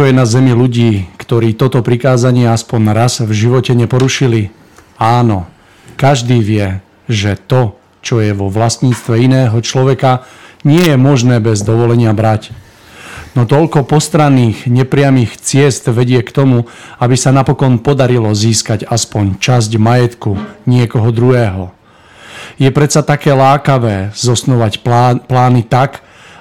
Koľko je na zemi ľudí, ktorí toto prikázanie aspoň raz v živote neporušili? Áno, každý vie, že to, čo je vo vlastníctve iného človeka, nie je možné bez dovolenia brať. No toľko postranných, nepriamých ciest vedie k tomu, aby sa napokon podarilo získať aspoň časť majetku niekoho druhého. Je predsa také lákavé zosnovať plán, plány tak,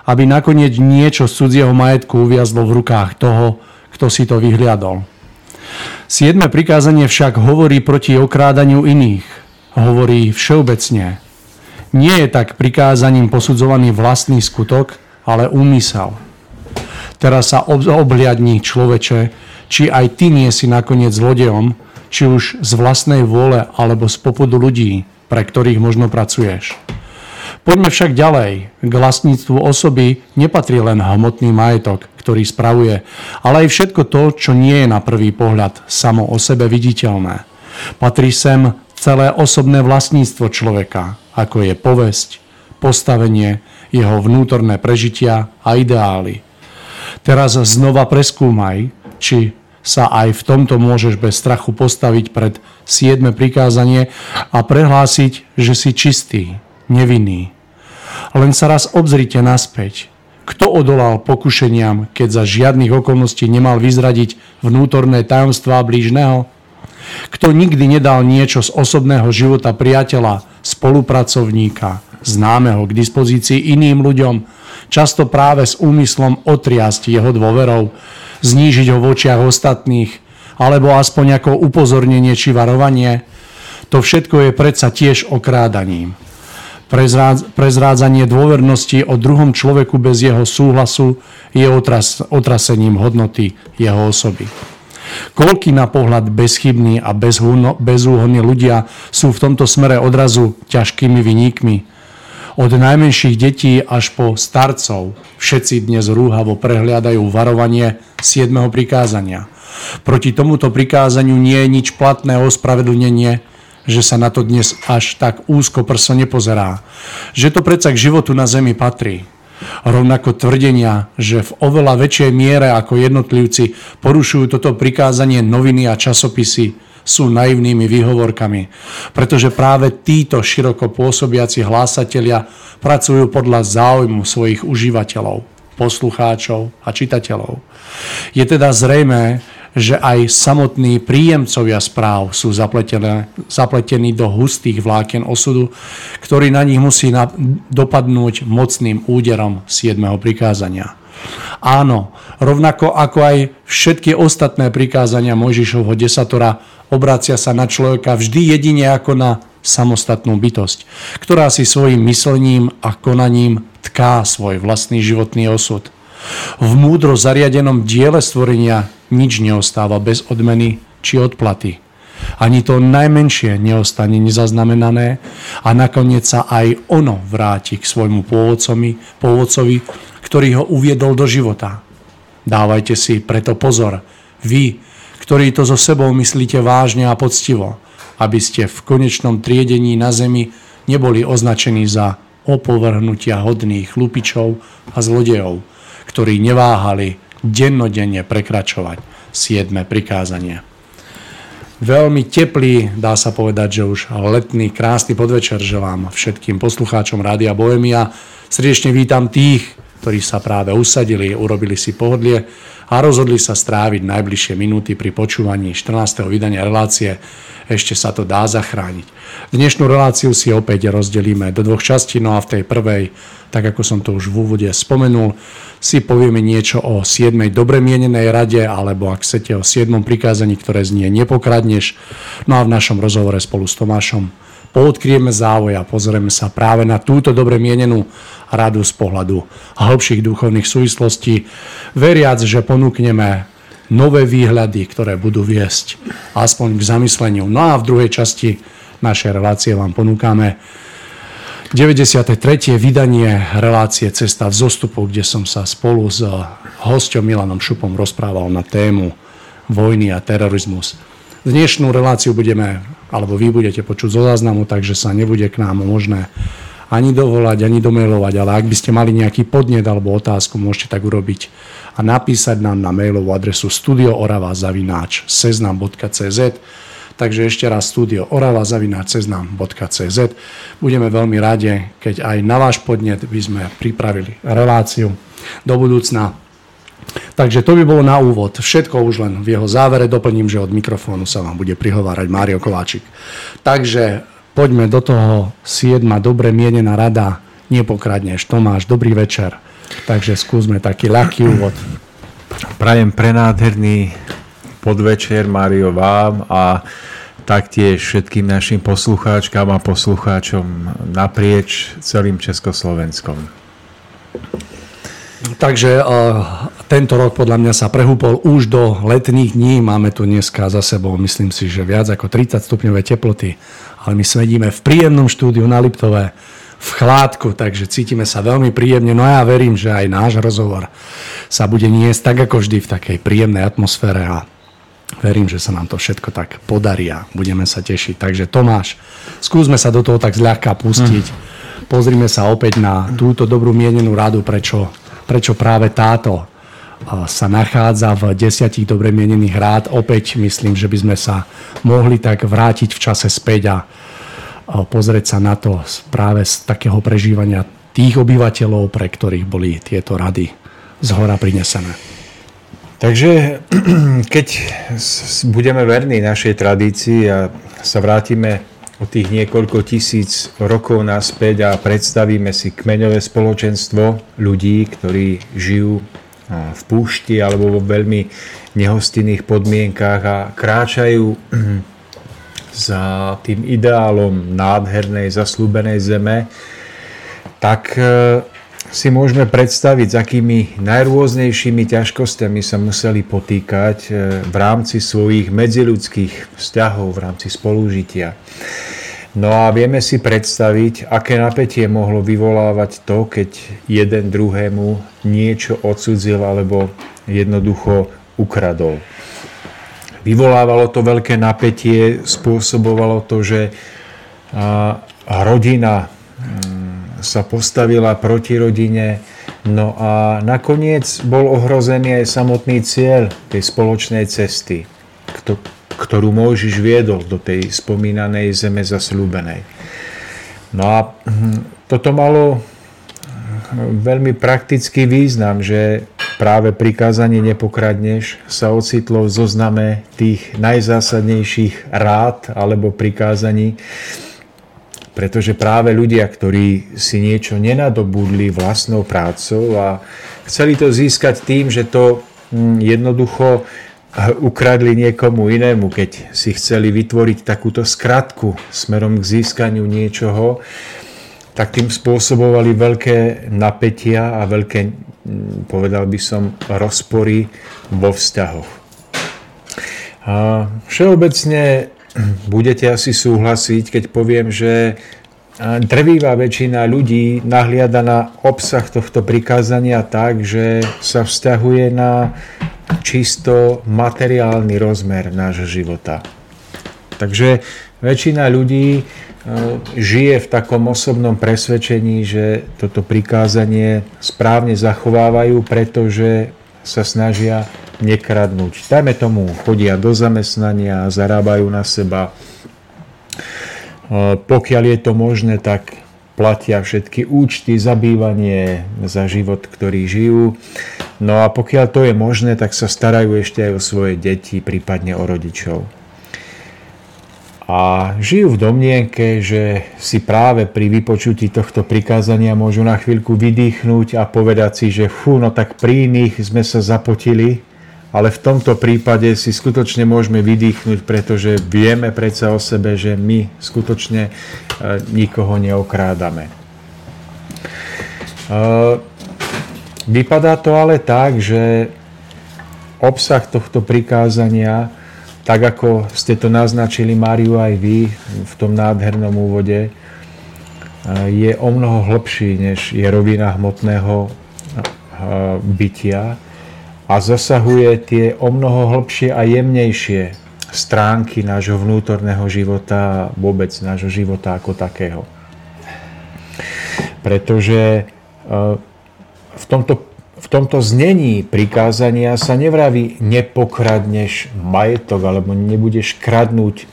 aby nakoniec niečo z cudzieho majetku uviazlo v rukách toho, kto si to vyhliadol. Siedme prikázanie však hovorí proti okrádaniu iných. Hovorí všeobecne. Nie je tak prikázaním posudzovaný vlastný skutok, ale úmysel. Teraz sa obhliadní človeče, či aj ty nie si nakoniec zlodejom, či už z vlastnej vôle alebo z popudu ľudí, pre ktorých možno pracuješ. Poďme však ďalej. K vlastníctvu osoby nepatrí len hmotný majetok, ktorý spravuje, ale aj všetko to, čo nie je na prvý pohľad samo o sebe viditeľné. Patrí sem celé osobné vlastníctvo človeka, ako je povesť, postavenie, jeho vnútorné prežitia a ideály. Teraz znova preskúmaj, či sa aj v tomto môžeš bez strachu postaviť pred siedme prikázanie a prehlásiť, že si čistý, nevinný. Len sa raz obzrite naspäť. Kto odolal pokušeniam, keď za žiadnych okolností nemal vyzradiť vnútorné tajomstvá blížneho? Kto nikdy nedal niečo z osobného života priateľa, spolupracovníka, známeho k dispozícii iným ľuďom, často práve s úmyslom otriasť jeho dôverou, znížiť ho v očiach ostatných, alebo aspoň ako upozornenie či varovanie. To všetko je predsa tiež okrádaním. Prezrádzanie dôvernosti o druhom človeku bez jeho súhlasu je otras, otrasením hodnoty jeho osoby. Koľky na pohľad bezchybní a bezúhodní ľudia sú v tomto smere odrazu ťažkými vyníkmi, od najmenších detí až po starcov všetci dnes rúhavo prehliadajú varovanie 7. prikázania. Proti tomuto prikázaniu nie je nič platné ospravedlnenie, že sa na to dnes až tak úzko prso nepozerá. Že to predsa k životu na zemi patrí. Rovnako tvrdenia, že v oveľa väčšej miere ako jednotlivci porušujú toto prikázanie noviny a časopisy, sú naivnými výhovorkami, pretože práve títo široko pôsobiaci hlásatelia pracujú podľa záujmu svojich užívateľov, poslucháčov a čitateľov. Je teda zrejmé, že aj samotní príjemcovia správ sú zapletení do hustých vlákien osudu, ktorý na nich musí dopadnúť mocným úderom 7. prikázania. Áno, rovnako ako aj všetky ostatné prikázania Mojžišovho desatora obracia sa na človeka vždy jedine ako na samostatnú bytosť, ktorá si svojim myslením a konaním tká svoj vlastný životný osud. V múdro zariadenom diele stvorenia nič neostáva bez odmeny či odplaty. Ani to najmenšie neostane nezaznamenané a nakoniec sa aj ono vráti k svojmu pôvodcovi, pôvodcovi, ktorý ho uviedol do života. Dávajte si preto pozor, vy, ktorí to so sebou myslíte vážne a poctivo, aby ste v konečnom triedení na zemi neboli označení za opovrhnutia hodných lupičov a zlodejov, ktorí neváhali dennodenne prekračovať siedme prikázanie. Veľmi teplý, dá sa povedať, že už letný, krásny podvečer želám všetkým poslucháčom Rádia Bohemia. Srdečne vítam tých, ktorí sa práve usadili, urobili si pohodlie a rozhodli sa stráviť najbližšie minúty pri počúvaní 14. vydania relácie. Ešte sa to dá zachrániť. Dnešnú reláciu si opäť rozdelíme do dvoch častí, no a v tej prvej, tak ako som to už v úvode spomenul, si povieme niečo o 7. dobre mienenej rade, alebo ak chcete o 7. prikázaní, ktoré znie nepokradneš. No a v našom rozhovore spolu s Tomášom poodkrieme závoj a pozrieme sa práve na túto dobre mienenú radu z pohľadu hĺbších duchovných súvislostí, veriac, že ponúkneme nové výhľady, ktoré budú viesť aspoň k zamysleniu. No a v druhej časti našej relácie vám ponúkame 93. vydanie relácie Cesta v zostupu, kde som sa spolu s hosťom Milanom Šupom rozprával na tému vojny a terorizmus. Dnešnú reláciu budeme, alebo vy budete počuť zo záznamu, takže sa nebude k nám možné ani dovolať, ani domailovať, ale ak by ste mali nejaký podnet alebo otázku, môžete tak urobiť a napísať nám na mailovú adresu studioorava.seznam.cz Takže ešte raz studio orava.seznam.cz Budeme veľmi radi, keď aj na váš podnet by sme pripravili reláciu. Do budúcna. Takže to by bolo na úvod. Všetko už len v jeho závere doplním, že od mikrofónu sa vám bude prihovárať Mário Kováčik. Takže poďme do toho 7. dobre mienená rada. Nepokradneš. Tomáš, dobrý večer. Takže skúsme taký ľahký úvod. Prajem prenádherný podvečer Mário vám a taktiež všetkým našim poslucháčkám a poslucháčom naprieč celým Československom. Takže uh, tento rok podľa mňa sa prehúpol už do letných dní. Máme tu dneska za sebou, myslím si, že viac ako 30 stupňové teploty. Ale my sedíme v príjemnom štúdiu na Liptove, v chládku, takže cítime sa veľmi príjemne. No a ja verím, že aj náš rozhovor sa bude niesť tak ako vždy v takej príjemnej atmosfére a verím, že sa nám to všetko tak podarí a budeme sa tešiť. Takže Tomáš, skúsme sa do toho tak zľahka pustiť. Mm. Pozrime sa opäť na túto dobrú mienenú radu, prečo, prečo práve táto sa nachádza v desiatich dobre mienených rád. Opäť myslím, že by sme sa mohli tak vrátiť v čase späť a pozrieť sa na to práve z takého prežívania tých obyvateľov, pre ktorých boli tieto rady z hora prinesené. Takže keď budeme verní našej tradícii a sa vrátime o tých niekoľko tisíc rokov naspäť a predstavíme si kmeňové spoločenstvo ľudí, ktorí žijú v púšti alebo vo veľmi nehostinných podmienkách a kráčajú za tým ideálom nádhernej, zaslúbenej zeme, tak si môžeme predstaviť, s akými najrôznejšími ťažkosťami sa museli potýkať e, v rámci svojich medziludských vzťahov, v rámci spolužitia. No a vieme si predstaviť, aké napätie mohlo vyvolávať to, keď jeden druhému niečo odsudzil alebo jednoducho ukradol. Vyvolávalo to veľké napätie, spôsobovalo to, že rodina sa postavila proti rodine. No a nakoniec bol ohrozený aj samotný cieľ tej spoločnej cesty, ktorú Mojžiš viedol do tej spomínanej zeme zasľúbenej. No a hm, toto malo hm, veľmi praktický význam, že práve prikázanie nepokradneš sa ocitlo v zozname tých najzásadnejších rád alebo prikázaní, pretože práve ľudia, ktorí si niečo nenadobudli vlastnou prácou a chceli to získať tým, že to hm, jednoducho eh, ukradli niekomu inému, keď si chceli vytvoriť takúto skratku smerom k získaniu niečoho, tak tým spôsobovali veľké napätia a veľké, hm, povedal by som, rozpory vo vzťahoch. A všeobecne budete asi súhlasiť, keď poviem, že drvivá väčšina ľudí nahliada na obsah tohto prikázania tak, že sa vzťahuje na čisto materiálny rozmer nášho života. Takže väčšina ľudí e, žije v takom osobnom presvedčení, že toto prikázanie správne zachovávajú, pretože sa snažia nekradnúť. Dajme tomu, chodia do zamestnania, zarábajú na seba. Pokiaľ je to možné, tak platia všetky účty, zabývanie za život, ktorý žijú. No a pokiaľ to je možné, tak sa starajú ešte aj o svoje deti, prípadne o rodičov. A žijú v domnienke, že si práve pri vypočutí tohto prikázania môžu na chvíľku vydýchnuť a povedať si, že fú, no tak pri iných sme sa zapotili, ale v tomto prípade si skutočne môžeme vydýchnuť, pretože vieme predsa o sebe, že my skutočne e, nikoho neokrádame. E, vypadá to ale tak, že obsah tohto prikázania, tak ako ste to naznačili, Máriu, aj vy v tom nádhernom úvode, e, je o mnoho hlbší, než je rovina hmotného bytia a zasahuje tie o mnoho hlbšie a jemnejšie stránky nášho vnútorného života a vôbec nášho života ako takého. Pretože v tomto, v tomto znení prikázania sa nevraví nepokradneš majetok alebo nebudeš kradnúť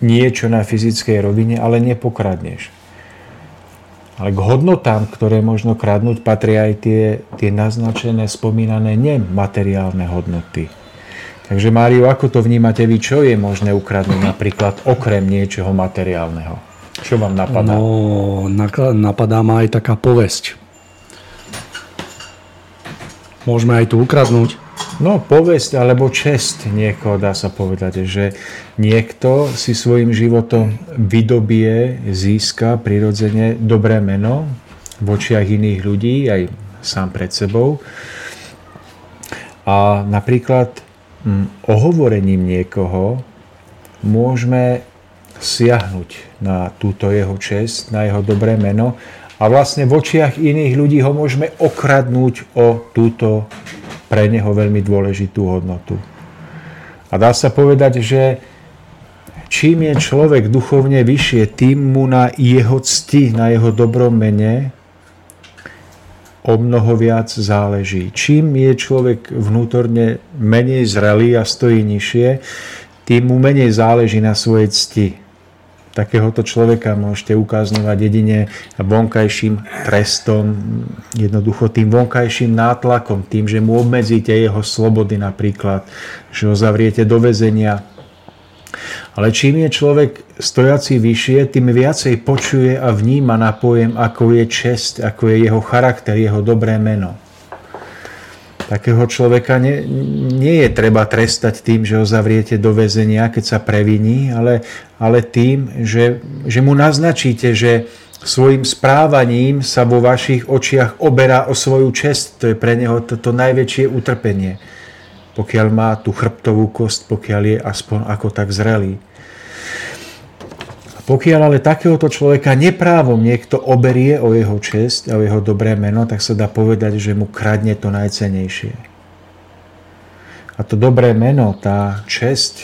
niečo na fyzickej rovine, ale nepokradneš. Ale k hodnotám, ktoré možno kradnúť, patria aj tie, tie naznačené, spomínané nemateriálne hodnoty. Takže Mário, ako to vnímate vy? Čo je možné ukradnúť napríklad okrem niečoho materiálneho? Čo vám napadá? No, napadá ma aj taká povesť. Môžeme aj tu ukradnúť. No, povesť alebo čest niekoho, dá sa povedať, že niekto si svojim životom vydobie, získa prirodzene dobré meno v očiach iných ľudí, aj sám pred sebou. A napríklad hm, ohovorením niekoho môžeme siahnuť na túto jeho čest, na jeho dobré meno a vlastne v očiach iných ľudí ho môžeme okradnúť o túto pre neho veľmi dôležitú hodnotu. A dá sa povedať, že čím je človek duchovne vyššie, tým mu na jeho cti, na jeho dobrom mene o mnoho viac záleží. Čím je človek vnútorne menej zrelý a stojí nižšie, tým mu menej záleží na svojej cti takéhoto človeka môžete ukázňovať jedine vonkajším trestom, jednoducho tým vonkajším nátlakom, tým, že mu obmedzíte jeho slobody napríklad, že ho zavriete do väzenia. Ale čím je človek stojací vyššie, tým viacej počuje a vníma na pojem, ako je čest, ako je jeho charakter, jeho dobré meno takého človeka nie, nie je treba trestať tým, že ho zavriete do väzenia, keď sa previní, ale, ale tým, že, že mu naznačíte, že svojim správaním sa vo vašich očiach oberá o svoju čest. To je pre neho to, to najväčšie utrpenie. Pokiaľ má tú chrbtovú kost, pokiaľ je aspoň ako tak zrelý. Pokiaľ ale takéhoto človeka neprávom niekto oberie o jeho čest a o jeho dobré meno, tak sa dá povedať, že mu kradne to najcenejšie. A to dobré meno, tá čest,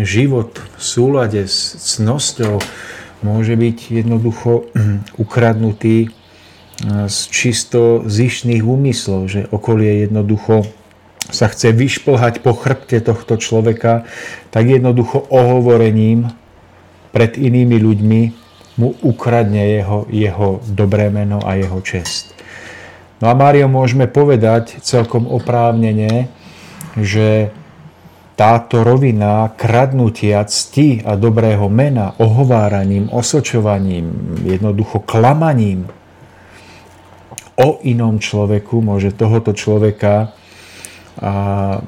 život v súlade s cnosťou môže byť jednoducho ukradnutý z čisto zišných úmyslov, že okolie jednoducho sa chce vyšplhať po chrbte tohto človeka, tak jednoducho ohovorením pred inými ľuďmi mu ukradne jeho, jeho dobré meno a jeho čest. No a Mário, môžeme povedať celkom oprávnene, že táto rovina kradnutia cti a dobrého mena, ohováraním, osočovaním, jednoducho klamaním o inom človeku môže tohoto človeka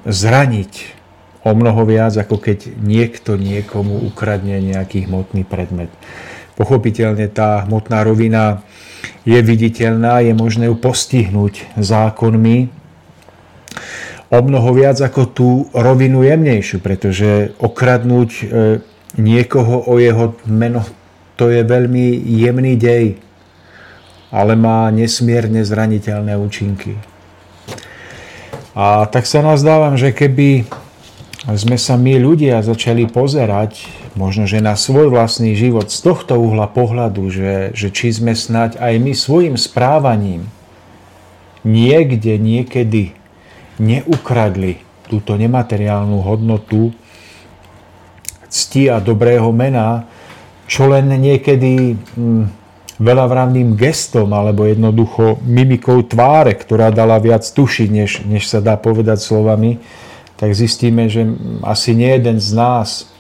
zraniť o mnoho viac, ako keď niekto niekomu ukradne nejaký hmotný predmet. Pochopiteľne tá hmotná rovina je viditeľná, je možné ju postihnúť zákonmi o mnoho viac ako tú rovinu jemnejšiu, pretože okradnúť e, niekoho o jeho meno, to je veľmi jemný dej, ale má nesmierne zraniteľné účinky. A tak sa nazdávam, že keby sme sa my ľudia začali pozerať možno, že na svoj vlastný život z tohto uhla pohľadu, že, že či sme snať aj my svojim správaním niekde, niekedy neukradli túto nemateriálnu hodnotu cti a dobrého mena, čo len niekedy hm, veľavranným gestom alebo jednoducho mimikou tváre, ktorá dala viac tušiť, než, než sa dá povedať slovami, tak zistíme, že asi nie jeden z nás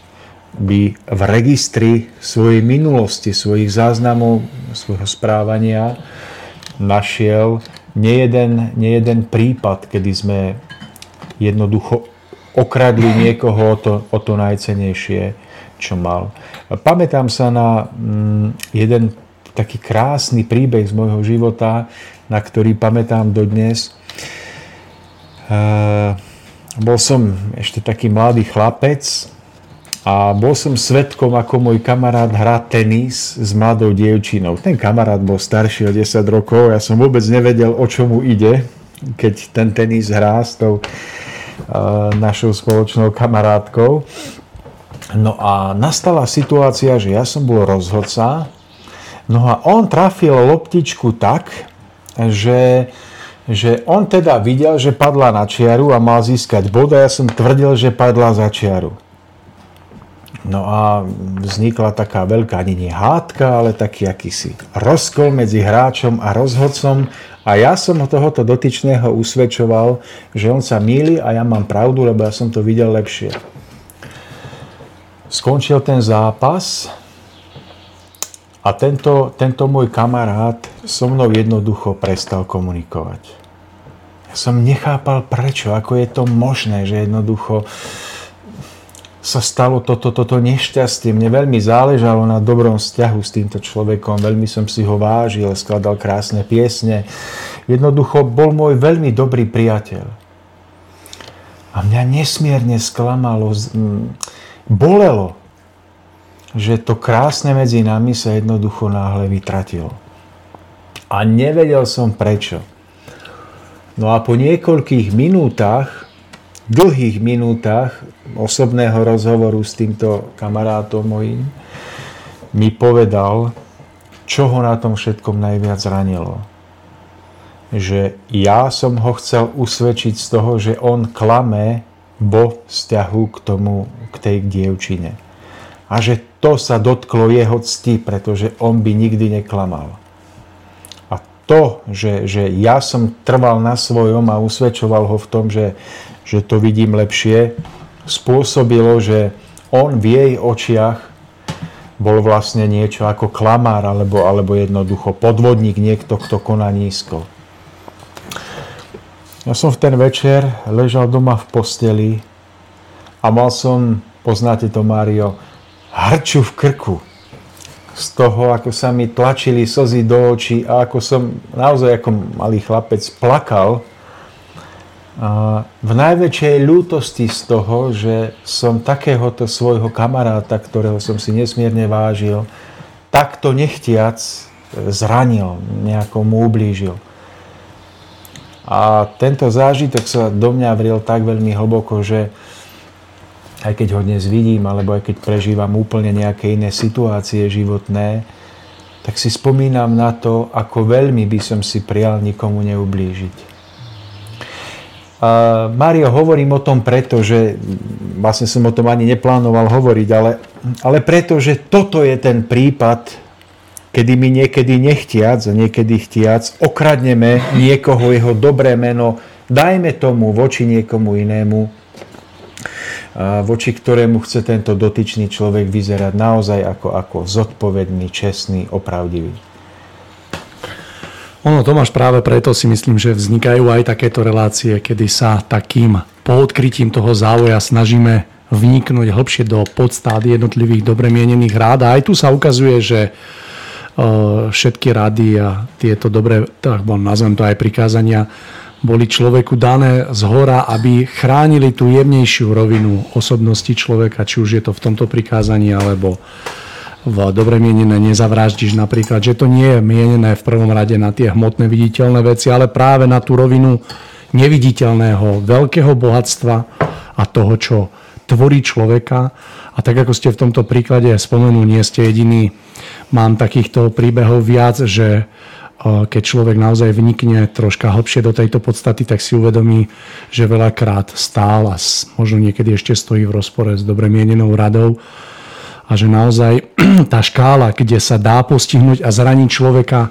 by v registri svojej minulosti, svojich záznamov, svojho správania našiel nejeden, nejeden prípad, kedy sme jednoducho okradli niekoho o to, o to najcenejšie, čo mal. Pamätám sa na mm, jeden taký krásny príbeh z môjho života, na ktorý pamätám dodnes. Uh, bol som ešte taký mladý chlapec a bol som svetkom, ako môj kamarát hrá tenis s mladou dievčinou. Ten kamarát bol starší o 10 rokov, ja som vôbec nevedel, o čo mu ide, keď ten tenis hrá s tou uh, našou spoločnou kamarátkou. No a nastala situácia, že ja som bol rozhodca No a on trafil loptičku tak, že, že on teda videl, že padla na čiaru a mal získať bod a ja som tvrdil, že padla za čiaru. No a vznikla taká veľká, ani nie hádka, ale taký akýsi rozkol medzi hráčom a rozhodcom a ja som tohoto dotyčného usvedčoval, že on sa míli a ja mám pravdu, lebo ja som to videl lepšie. Skončil ten zápas a tento, tento môj kamarát so mnou jednoducho prestal komunikovať. Ja som nechápal prečo, ako je to možné, že jednoducho sa stalo toto, toto nešťastie. Mne veľmi záležalo na dobrom vzťahu s týmto človekom, veľmi som si ho vážil, skladal krásne piesne. Jednoducho bol môj veľmi dobrý priateľ. A mňa nesmierne sklamalo, bolelo, že to krásne medzi nami sa jednoducho náhle vytratilo. A nevedel som prečo. No a po niekoľkých minútach dlhých minútach osobného rozhovoru s týmto kamarátom mojím mi povedal, čo ho na tom všetkom najviac zranilo. Že ja som ho chcel usvedčiť z toho, že on klame vo vzťahu k tomu, k tej dievčine. A že to sa dotklo jeho cti, pretože on by nikdy neklamal. To, že, že ja som trval na svojom a usvedčoval ho v tom, že že to vidím lepšie, spôsobilo, že on v jej očiach bol vlastne niečo ako klamár alebo, alebo jednoducho podvodník, niekto, kto koná nízko. Ja som v ten večer ležal doma v posteli a mal som, poznáte to Mário, hrču v krku z toho, ako sa mi tlačili slzy do očí a ako som naozaj ako malý chlapec plakal, v najväčšej ľútosti z toho, že som takéhoto svojho kamaráta, ktorého som si nesmierne vážil, takto nechtiac zranil, nejako mu ublížil. A tento zážitok sa do mňa vril tak veľmi hlboko, že aj keď ho dnes vidím, alebo aj keď prežívam úplne nejaké iné situácie životné, tak si spomínam na to, ako veľmi by som si prial nikomu neublížiť. Mário, hovorím o tom preto, že vlastne som o tom ani neplánoval hovoriť, ale, ale preto, že toto je ten prípad, kedy my niekedy nechtiac a niekedy chtiac okradneme niekoho jeho dobré meno, dajme tomu voči niekomu inému, voči ktorému chce tento dotyčný človek vyzerať naozaj ako, ako zodpovedný, čestný, opravdivý. Ono, Tomáš, práve preto si myslím, že vznikajú aj takéto relácie, kedy sa takým poodkrytím toho závoja snažíme vniknúť hlbšie do podstát jednotlivých dobre mienených rád. A aj tu sa ukazuje, že e, všetky rady a tieto dobré, tak nazvem to aj prikázania, boli človeku dané z hora, aby chránili tú jemnejšiu rovinu osobnosti človeka, či už je to v tomto prikázaní, alebo v dobre mienené nezavraždíš napríklad, že to nie je mienené v prvom rade na tie hmotné viditeľné veci, ale práve na tú rovinu neviditeľného veľkého bohatstva a toho, čo tvorí človeka. A tak ako ste v tomto príklade spomenuli, nie ste jediný. Mám takýchto príbehov viac, že keď človek naozaj vnikne troška hlbšie do tejto podstaty, tak si uvedomí, že veľakrát stál a možno niekedy ešte stojí v rozpore s dobre mienenou radou a že naozaj tá škála, kde sa dá postihnúť a zraniť človeka,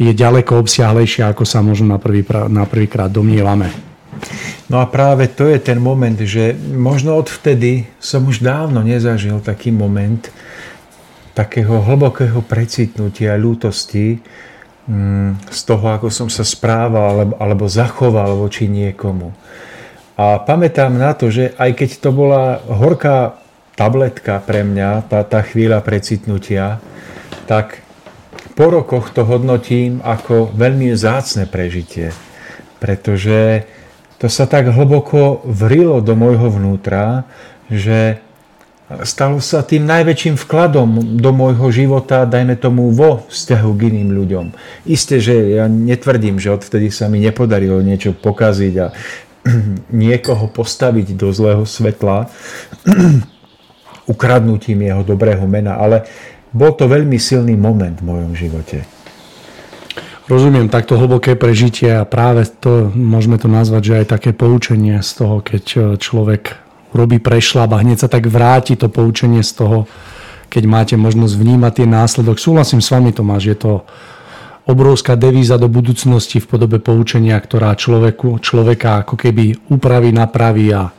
je ďaleko obsiahlejšia, ako sa možno na, prvý, na prvýkrát domnievame. No a práve to je ten moment, že možno odvtedy som už dávno nezažil taký moment takého hlbokého precitnutia ľútosti z toho, ako som sa správal alebo, alebo zachoval voči niekomu. A pamätám na to, že aj keď to bola horká tabletka pre mňa, tá, tá chvíľa precitnutia, tak po rokoch to hodnotím ako veľmi zácne prežitie. Pretože to sa tak hlboko vrilo do môjho vnútra, že stalo sa tým najväčším vkladom do môjho života, dajme tomu vo vzťahu k iným ľuďom. Isté, že ja netvrdím, že odvtedy sa mi nepodarilo niečo pokaziť a niekoho postaviť do zlého svetla, ukradnutím jeho dobrého mena, ale bol to veľmi silný moment v mojom živote. Rozumiem takto hlboké prežitie a práve to, môžeme to nazvať, že aj také poučenie z toho, keď človek robí prešlap a hneď sa tak vráti to poučenie z toho, keď máte možnosť vnímať tie následok. Súhlasím s vami, Tomáš, je to obrovská devíza do budúcnosti v podobe poučenia, ktorá človeku, človeka ako keby upraví, napraví a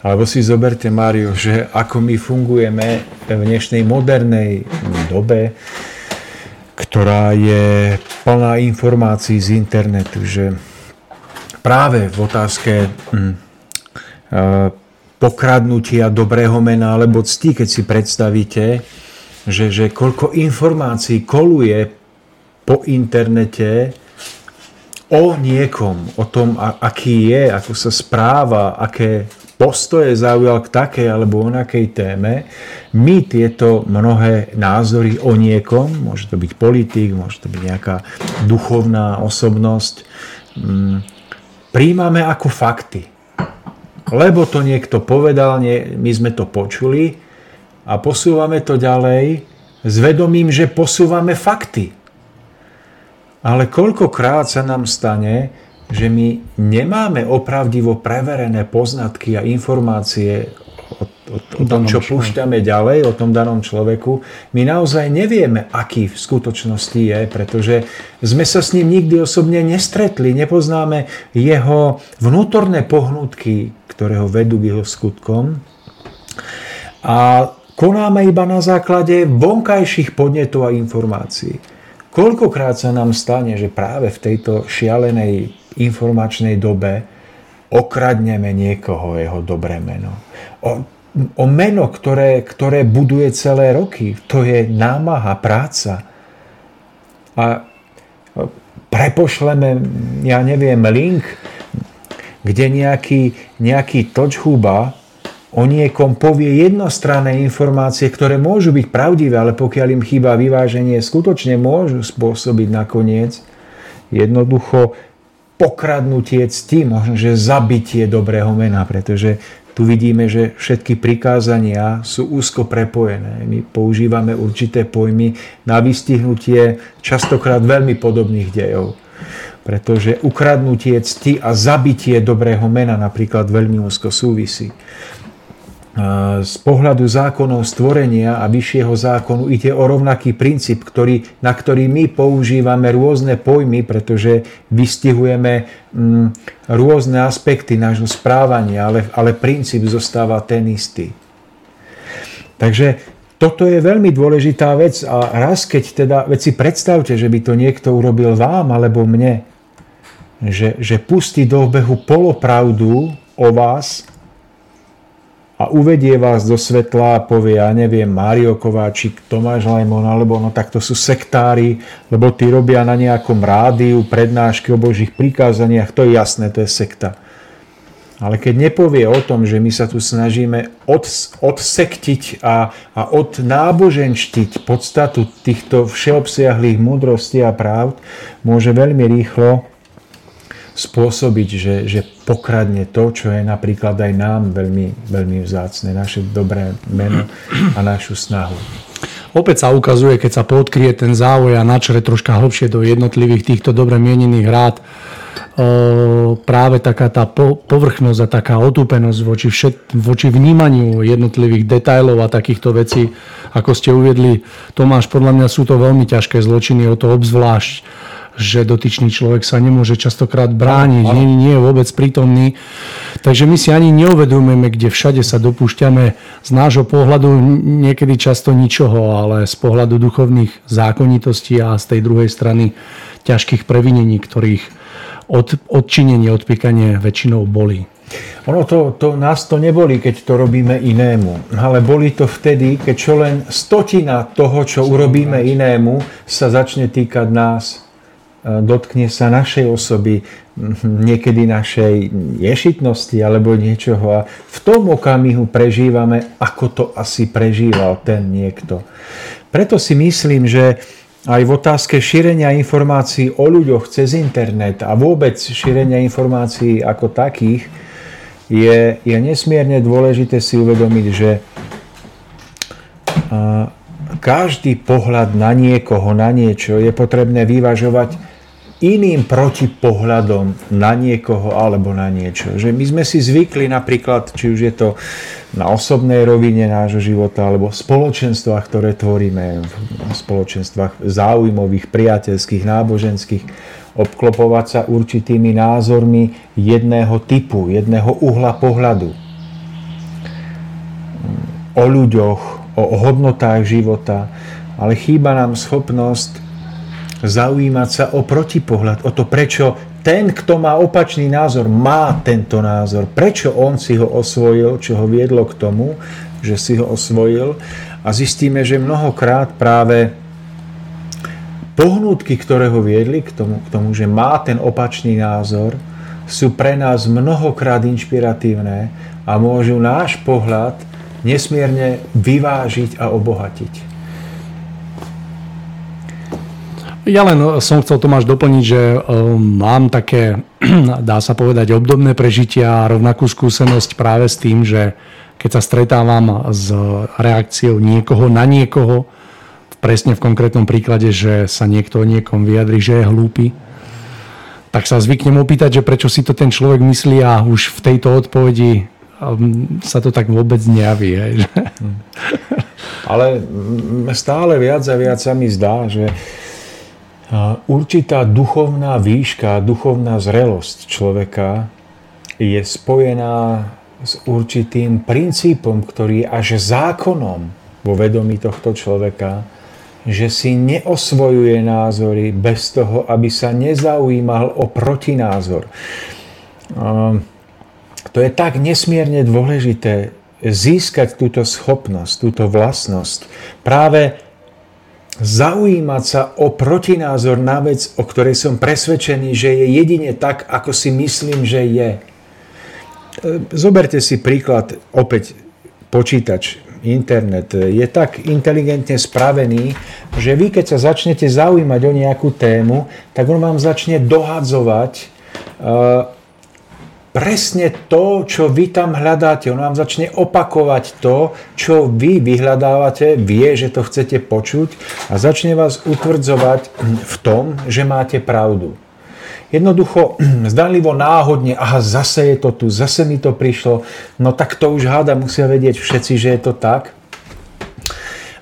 alebo si zoberte, Mário, že ako my fungujeme v dnešnej modernej dobe, ktorá je plná informácií z internetu, že práve v otázke hm, pokradnutia dobrého mena alebo cti, keď si predstavíte, že, že koľko informácií koluje po internete o niekom, o tom, aký je, ako sa správa, aké postoje zaujal k takej alebo onakej téme, my tieto mnohé názory o niekom, môže to byť politik, môže to byť nejaká duchovná osobnosť, mm, príjmame ako fakty. Lebo to niekto povedal, nie, my sme to počuli a posúvame to ďalej s vedomím, že posúvame fakty. Ale koľkokrát sa nám stane, že my nemáme opravdivo preverené poznatky a informácie o, tom, čo púšťame ďalej, o tom danom človeku, my naozaj nevieme, aký v skutočnosti je, pretože sme sa s ním nikdy osobne nestretli, nepoznáme jeho vnútorné pohnutky, ktoré ho vedú k jeho skutkom. A konáme iba na základe vonkajších podnetov a informácií. Koľkokrát sa nám stane, že práve v tejto šialenej informačnej dobe okradneme niekoho jeho dobré meno. O, o meno, ktoré, ktoré buduje celé roky. To je námaha, práca. A prepošleme, ja neviem, link, kde nejaký, nejaký točhuba o niekom povie jednostranné informácie, ktoré môžu byť pravdivé, ale pokiaľ im chýba vyváženie, skutočne môžu spôsobiť nakoniec jednoducho pokradnutie cti, možno, že zabitie dobrého mena, pretože tu vidíme, že všetky prikázania sú úzko prepojené. My používame určité pojmy na vystihnutie častokrát veľmi podobných dejov. Pretože ukradnutie cti a zabitie dobrého mena napríklad veľmi úzko súvisí z pohľadu zákonov stvorenia a vyššieho zákonu ide o rovnaký princíp, ktorý, na ktorý my používame rôzne pojmy, pretože vystihujeme mm, rôzne aspekty nášho správania, ale, ale princíp zostáva ten istý. Takže toto je veľmi dôležitá vec a raz keď teda, veď si predstavte, že by to niekto urobil vám alebo mne, že, že pustí do obehu polopravdu o vás, a uvedie vás do svetla a povie, ja neviem, Mário Kováčik, Tomáš Lajmon, alebo no tak to sú sektári, lebo tí robia na nejakom rádiu prednášky o Božích prikázaniach, to je jasné, to je sekta. Ale keď nepovie o tom, že my sa tu snažíme od, odsektiť a, a odnáboženštiť podstatu týchto všeobsiahlých múdrostí a práv, môže veľmi rýchlo spôsobiť, že, že pokradne to, čo je napríklad aj nám veľmi, veľmi vzácne, naše dobré meno a našu snahu. Opäť sa ukazuje, keď sa podkrie ten závoj a načre troška hlbšie do jednotlivých týchto dobre mienených rád, práve taká tá povrchnosť a taká otúpenosť voči, všet, voči vnímaniu jednotlivých detajlov a takýchto vecí, ako ste uviedli, Tomáš, podľa mňa sú to veľmi ťažké zločiny, o to obzvlášť že dotyčný človek sa nemôže častokrát brániť, nie, nie je vôbec prítomný. Takže my si ani neuvedomujeme, kde všade sa dopúšťame. Z nášho pohľadu niekedy často ničoho, ale z pohľadu duchovných zákonitostí a z tej druhej strany ťažkých previnení, ktorých od, odčinenie, odpíkanie väčšinou boli. Ono to, to, nás to neboli, keď to robíme inému, ale boli to vtedy, keď čo len stotina toho, čo urobíme inému, sa začne týkať nás dotkne sa našej osoby, niekedy našej ješitnosti alebo niečoho a v tom okamihu prežívame, ako to asi prežíval ten niekto. Preto si myslím, že aj v otázke šírenia informácií o ľuďoch cez internet a vôbec šírenia informácií ako takých je, je nesmierne dôležité si uvedomiť, že každý pohľad na niekoho, na niečo je potrebné vyvažovať iným protipohľadom na niekoho alebo na niečo. Že my sme si zvykli napríklad, či už je to na osobnej rovine nášho života alebo v spoločenstvách, ktoré tvoríme, v spoločenstvách záujmových, priateľských, náboženských, obklopovať sa určitými názormi jedného typu, jedného uhla pohľadu. O ľuďoch, o hodnotách života, ale chýba nám schopnosť zaujímať sa o protipohľad, o to, prečo ten, kto má opačný názor, má tento názor. Prečo on si ho osvojil, čo ho viedlo k tomu, že si ho osvojil. A zistíme, že mnohokrát práve pohnútky, ktoré ho viedli k tomu, k tomu, že má ten opačný názor, sú pre nás mnohokrát inšpiratívne a môžu náš pohľad nesmierne vyvážiť a obohatiť. Ja len eh, som chcel Tomáš doplniť, že eh, mám také, dá sa povedať, obdobné prežitia a rovnakú skúsenosť práve s tým, že keď sa stretávam s reakciou niekoho na niekoho, presne v konkrétnom príklade, že sa niekto o niekom vyjadri, že je hlúpy, tak sa zvyknem opýtať, že prečo si to ten človek myslí a už v tejto odpovedi ehm, sa to tak vôbec nejaví. Hej. Ale stále viac a viac sa mi zdá, že určitá duchovná výška, duchovná zrelosť človeka je spojená s určitým princípom, ktorý je až zákonom vo vedomí tohto človeka, že si neosvojuje názory bez toho, aby sa nezaujímal o protinázor. To je tak nesmierne dôležité získať túto schopnosť, túto vlastnosť. Práve zaujímať sa o protinázor na vec, o ktorej som presvedčený, že je jedine tak, ako si myslím, že je. E, zoberte si príklad, opäť počítač, internet je tak inteligentne spravený, že vy keď sa začnete zaujímať o nejakú tému, tak on vám začne dohadzovať uh, presne to, čo vy tam hľadáte. On vám začne opakovať to, čo vy vyhľadávate, vie, že to chcete počuť a začne vás utvrdzovať v tom, že máte pravdu. Jednoducho, zdanlivo náhodne, aha, zase je to tu, zase mi to prišlo, no tak to už háda musia vedieť všetci, že je to tak.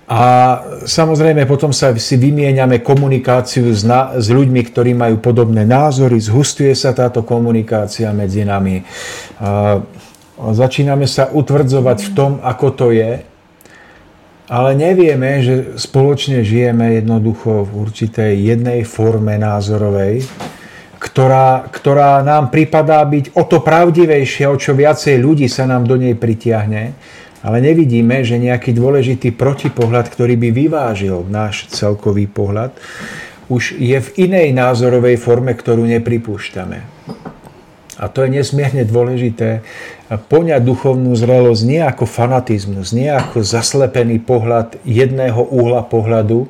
A samozrejme potom sa si vymieňame komunikáciu s, na, s ľuďmi, ktorí majú podobné názory, zhustuje sa táto komunikácia medzi nami. A, začíname sa utvrdzovať v tom, ako to je, ale nevieme, že spoločne žijeme jednoducho v určitej jednej forme názorovej, ktorá, ktorá nám pripadá byť o to pravdivejšia, o čo viacej ľudí sa nám do nej pritiahne ale nevidíme, že nejaký dôležitý protipohľad, ktorý by vyvážil náš celkový pohľad, už je v inej názorovej forme, ktorú nepripúšťame. A to je nesmierne dôležité poňať duchovnú zrelosť nie ako fanatizmus, nie ako zaslepený pohľad jedného uhla pohľadu,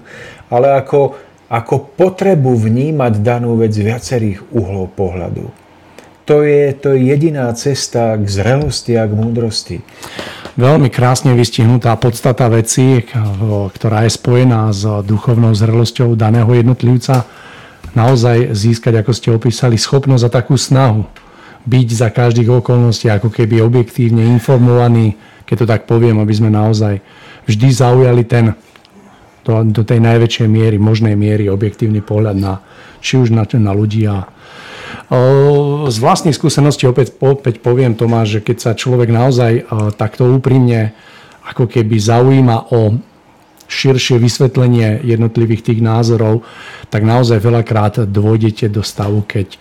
ale ako, ako potrebu vnímať danú vec z viacerých uhlov pohľadu. To je, to je jediná cesta k zrelosti a k múdrosti veľmi krásne vystihnutá podstata veci, ktorá je spojená s duchovnou zrelosťou daného jednotlivca, naozaj získať, ako ste opísali, schopnosť a takú snahu byť za každých okolností ako keby objektívne informovaný, keď to tak poviem, aby sme naozaj vždy zaujali ten do, do tej najväčšej miery, možnej miery objektívny pohľad na, či už na, na ľudí a z vlastných skúseností opäť, opäť poviem Tomáš, že keď sa človek naozaj takto úprimne ako keby zaujíma o širšie vysvetlenie jednotlivých tých názorov, tak naozaj veľakrát dôjdete do stavu, keď,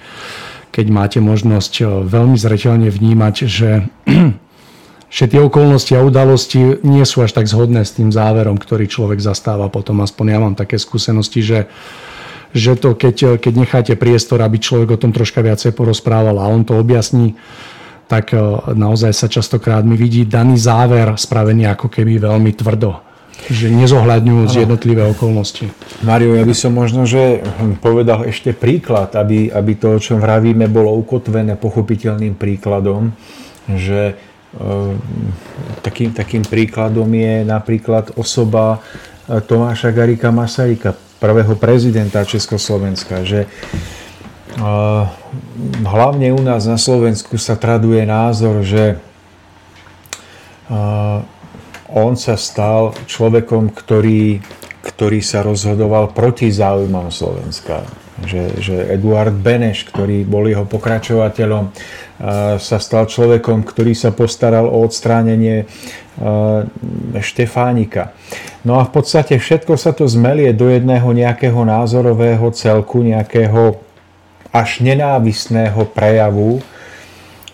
keď máte možnosť veľmi zreteľne vnímať, že, že tie okolnosti a udalosti nie sú až tak zhodné s tým záverom, ktorý človek zastáva potom. Aspoň ja mám také skúsenosti, že že to keď, keď necháte priestor, aby človek o tom troška viacej porozprával a on to objasní, tak e, naozaj sa častokrát mi vidí daný záver spravený ako keby veľmi tvrdo že nezohľadňujú z jednotlivé okolnosti. Mario, ja by som možno, že povedal ešte príklad, aby, aby to, o čom vravíme, bolo ukotvené pochopiteľným príkladom, že e, takým, takým príkladom je napríklad osoba, Tomáša Garika Masaryka, prvého prezidenta Československa, že hlavne u nás na Slovensku sa traduje názor, že on sa stal človekom, ktorý, ktorý sa rozhodoval proti záujmom Slovenska. Že, že Eduard Beneš, ktorý bol jeho pokračovateľom, sa stal človekom, ktorý sa postaral o odstránenie Štefánika. No a v podstate všetko sa to zmelie do jedného nejakého názorového celku, nejakého až nenávistného prejavu,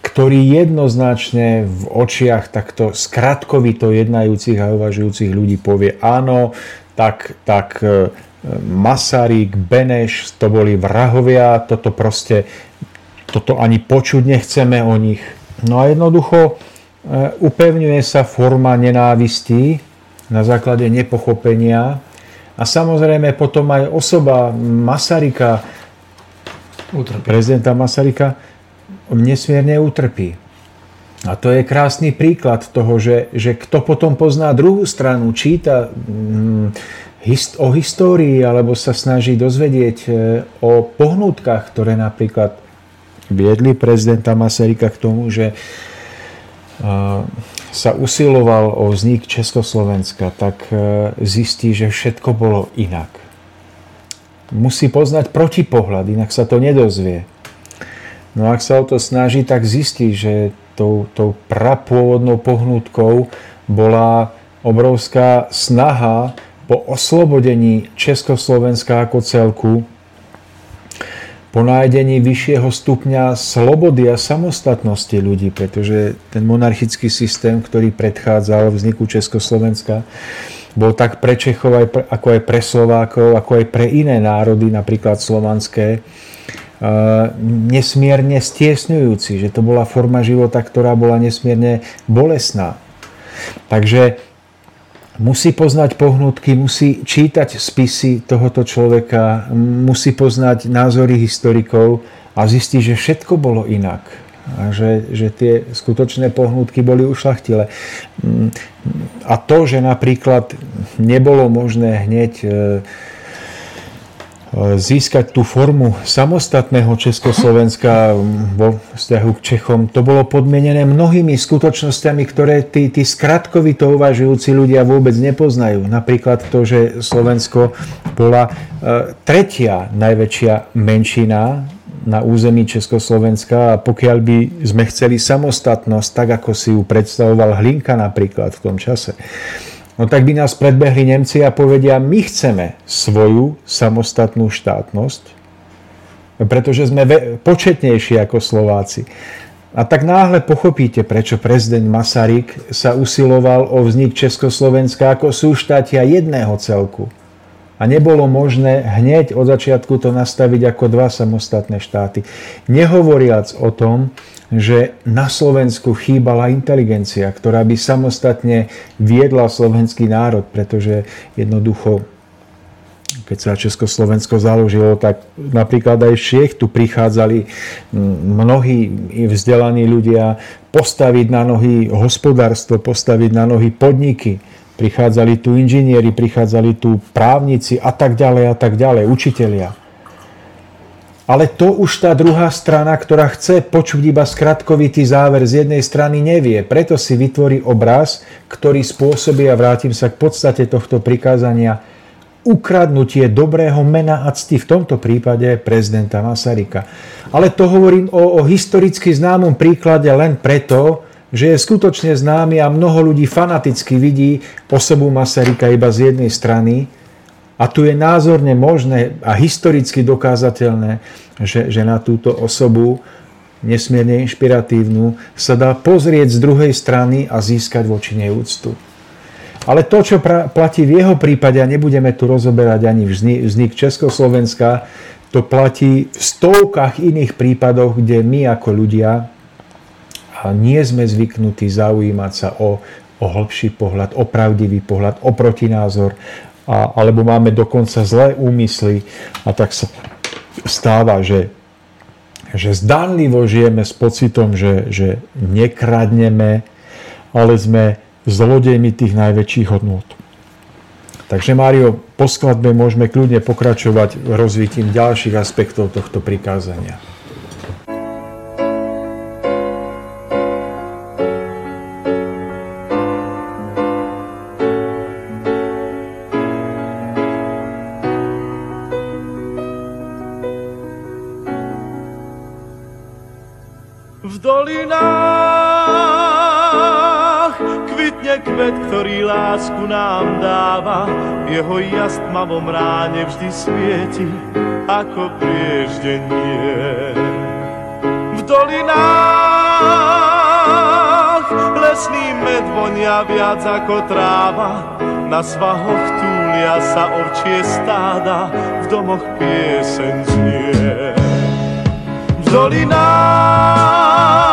ktorý jednoznačne v očiach takto skratkovito jednajúcich a uvažujúcich ľudí povie áno, tak, tak e, Masaryk, Beneš, to boli vrahovia, toto proste, toto ani počuť nechceme o nich. No a jednoducho e, upevňuje sa forma nenávistí na základe nepochopenia a samozrejme potom aj osoba Masaryka utrpí. prezidenta Masaryka nesmierne utrpí. A to je krásny príklad toho, že, že kto potom pozná druhú stranu, číta hm, hist, o histórii alebo sa snaží dozvedieť e, o pohnutkách, ktoré napríklad viedli prezidenta Masaryka k tomu, že sa usiloval o vznik Československa, tak e, zistí, že všetko bolo inak musí poznať protipohľad, inak sa to nedozvie. No ak sa o to snaží, tak zistí, že tou, tou prapôvodnou pohnutkou bola obrovská snaha po oslobodení Československa ako celku, po nájdení vyššieho stupňa slobody a samostatnosti ľudí, pretože ten monarchický systém, ktorý predchádzal vzniku Československa, bol tak pre Čechov aj pre, ako aj pre Slovákov, ako aj pre iné národy, napríklad slovanské, nesmierne stiesňujúci, že to bola forma života, ktorá bola nesmierne bolesná. Takže musí poznať pohnutky, musí čítať spisy tohoto človeka, musí poznať názory historikov a zistiť, že všetko bolo inak a že, že tie skutočné pohnutky boli ušlachtile. Mm, a to, že napríklad nebolo možné hneď e, získať tú formu samostatného Československa vo vzťahu k Čechom, to bolo podmienené mnohými skutočnosťami, ktoré tí, tí skratkovito uvažujúci ľudia vôbec nepoznajú. Napríklad to, že Slovensko bola e, tretia najväčšia menšina na území Československa a pokiaľ by sme chceli samostatnosť, tak ako si ju predstavoval Hlinka napríklad v tom čase, no tak by nás predbehli Nemci a povedia, my chceme svoju samostatnú štátnosť, pretože sme početnejší ako Slováci. A tak náhle pochopíte, prečo prezident Masaryk sa usiloval o vznik Československa ako súštátia jedného celku a nebolo možné hneď od začiatku to nastaviť ako dva samostatné štáty. Nehovoriac o tom, že na Slovensku chýbala inteligencia, ktorá by samostatne viedla slovenský národ, pretože jednoducho keď sa Československo založilo, tak napríklad aj Šiech tu prichádzali mnohí vzdelaní ľudia postaviť na nohy hospodárstvo, postaviť na nohy podniky prichádzali tu inžinieri, prichádzali tu právnici a tak ďalej a tak ďalej, učitelia. Ale to už tá druhá strana, ktorá chce počuť iba skratkovitý záver z jednej strany, nevie. Preto si vytvorí obraz, ktorý spôsobí, a vrátim sa k podstate tohto prikázania, ukradnutie dobrého mena a cti v tomto prípade prezidenta Masaryka. Ale to hovorím o, o historicky známom príklade len preto, že je skutočne známy a mnoho ľudí fanaticky vidí osobu Masaryka iba z jednej strany a tu je názorne možné a historicky dokázateľné, že, že na túto osobu nesmierne inšpiratívnu sa dá pozrieť z druhej strany a získať voči nej úctu. Ale to, čo platí v jeho prípade, a nebudeme tu rozoberať ani vznik Československa, to platí v stovkách iných prípadoch, kde my ako ľudia nie sme zvyknutí zaujímať sa o, o hĺbší pohľad, o pravdivý pohľad, o protinázor, a, alebo máme dokonca zlé úmysly a tak sa stáva, že, že zdánlivo žijeme s pocitom, že, že nekradneme, ale sme zlodejmi tých najväčších hodnot. Takže Mário, po skladbe môžeme kľudne pokračovať rozvitím ďalších aspektov tohto prikázania. Lásku nám dáva, jeho jas tmavom ráne vždy svieti, ako prieždenie. V dolinách lesný med vonia viac ako tráva, na svahoch túlia sa ovčie stáda, v domoch pieseň znie. V dolinách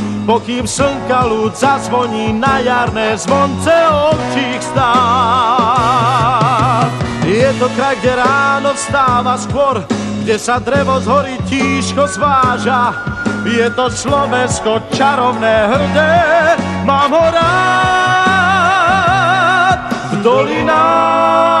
pokým slnka ľud zazvoní na jarné zvonce ovčích stát. Je to kraj, kde ráno vstáva skôr, kde sa drevo z hory tížko zváža. Je to Slovensko čarovné hrdé, mám ho rád v dolinách.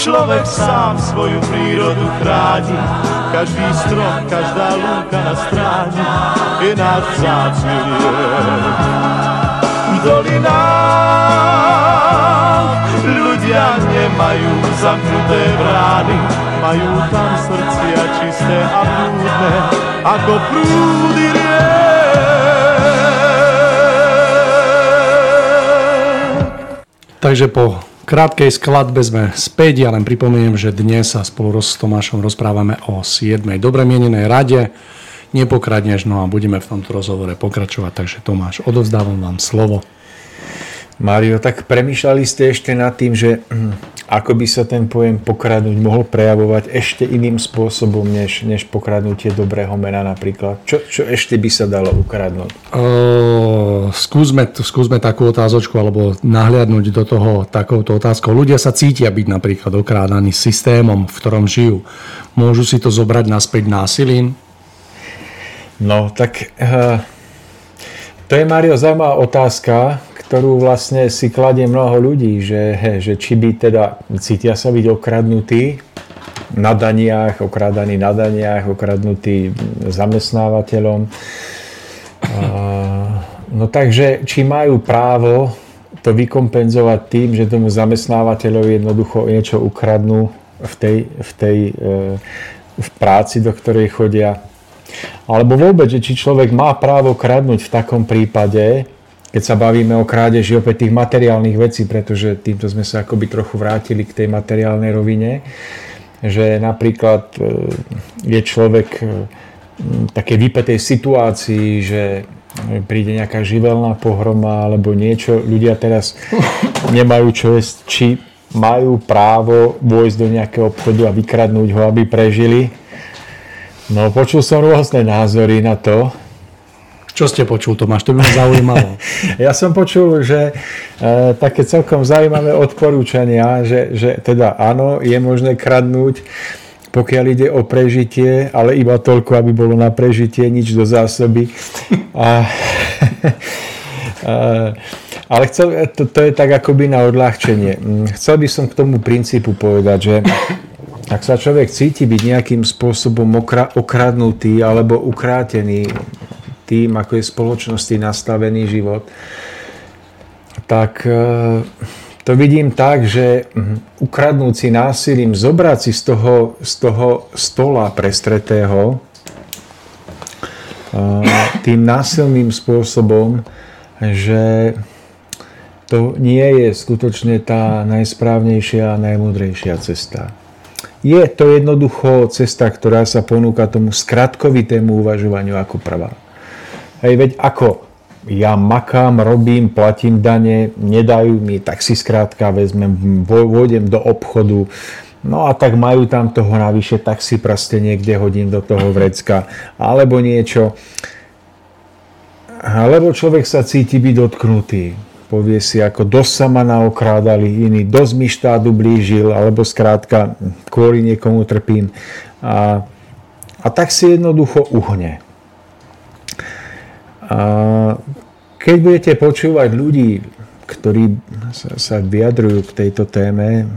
človek sám svoju prírodu chráni, každý strom, každá lúka na stráni je náš vzácný liek. V dolinách ľudia nemajú zamknuté brány, majú tam srdcia čisté a prúdne, ako prúdy Takže po krátkej skladbe sme späť. Ja len pripomeniem, že dnes sa spolu s Tomášom rozprávame o 7. dobre mienenej rade. Nepokradneš, no a budeme v tomto rozhovore pokračovať. Takže Tomáš, odovzdávam vám slovo. Mário, tak premýšľali ste ešte nad tým, že hm, ako by sa ten pojem pokradnúť mohol prejavovať ešte iným spôsobom, než, než pokradnutie dobrého mena napríklad? Čo, čo ešte by sa dalo ukradnúť? Uh, skúsme, skúsme takú otázočku, alebo nahliadnúť do toho takouto otázkou. Ľudia sa cítia byť napríklad okrádaní systémom, v ktorom žijú. Môžu si to zobrať naspäť násilím? No, tak uh, to je, Mario, zaujímavá otázka, ktorú vlastne si kladie mnoho ľudí, že, že či by teda cítia sa byť okradnutí na daniach, okrádaní na daniach, okradnutí zamestnávateľom. No takže, či majú právo to vykompenzovať tým, že tomu zamestnávateľovi jednoducho niečo ukradnú v tej, v tej e, v práci, do ktorej chodia. Alebo vôbec, že či človek má právo kradnúť v takom prípade, keď sa bavíme o krádeži opäť tých materiálnych vecí, pretože týmto sme sa akoby trochu vrátili k tej materiálnej rovine, že napríklad e, je človek e, v takej vypetej situácii, že príde nejaká živelná pohroma alebo niečo, ľudia teraz nemajú čo jesť, či majú právo vojsť do nejakého obchodu a vykradnúť ho, aby prežili. No, počul som rôzne názory na to, čo ste počul, Tomáš? To by ma zaujímalo. ja som počul, že e, také celkom zaujímavé odporúčania, že, že teda áno, je možné kradnúť, pokiaľ ide o prežitie, ale iba toľko, aby bolo na prežitie, nič do zásoby. A, a, ale chcel, to, to je tak akoby na odľahčenie. Mm, chcel by som k tomu princípu povedať, že ak sa človek cíti byť nejakým spôsobom okra, okradnutý alebo ukrátený tým, ako je spoločnosti nastavený život, tak e, to vidím tak, že mhm, ukradnúť si násilím, zobrať si z toho, z toho stola prestretého tým násilným spôsobom, že to nie je skutočne tá najsprávnejšia a najmudrejšia cesta. Je to jednoducho cesta, ktorá sa ponúka tomu skratkovitému uvažovaniu ako prvá. Hej, veď ako ja makám, robím, platím dane, nedajú mi, tak si skrátka vezmem, vôjdem do obchodu, no a tak majú tam toho navyše, tak si proste niekde hodím do toho vrecka, alebo niečo. Alebo človek sa cíti byť dotknutý. Povie si, ako dosť sa ma naokrádali iní, dosť mi štátu blížil, alebo skrátka kvôli niekomu trpím. A, a tak si jednoducho uhne. A keď budete počúvať ľudí, ktorí sa, vyjadrujú k tejto téme,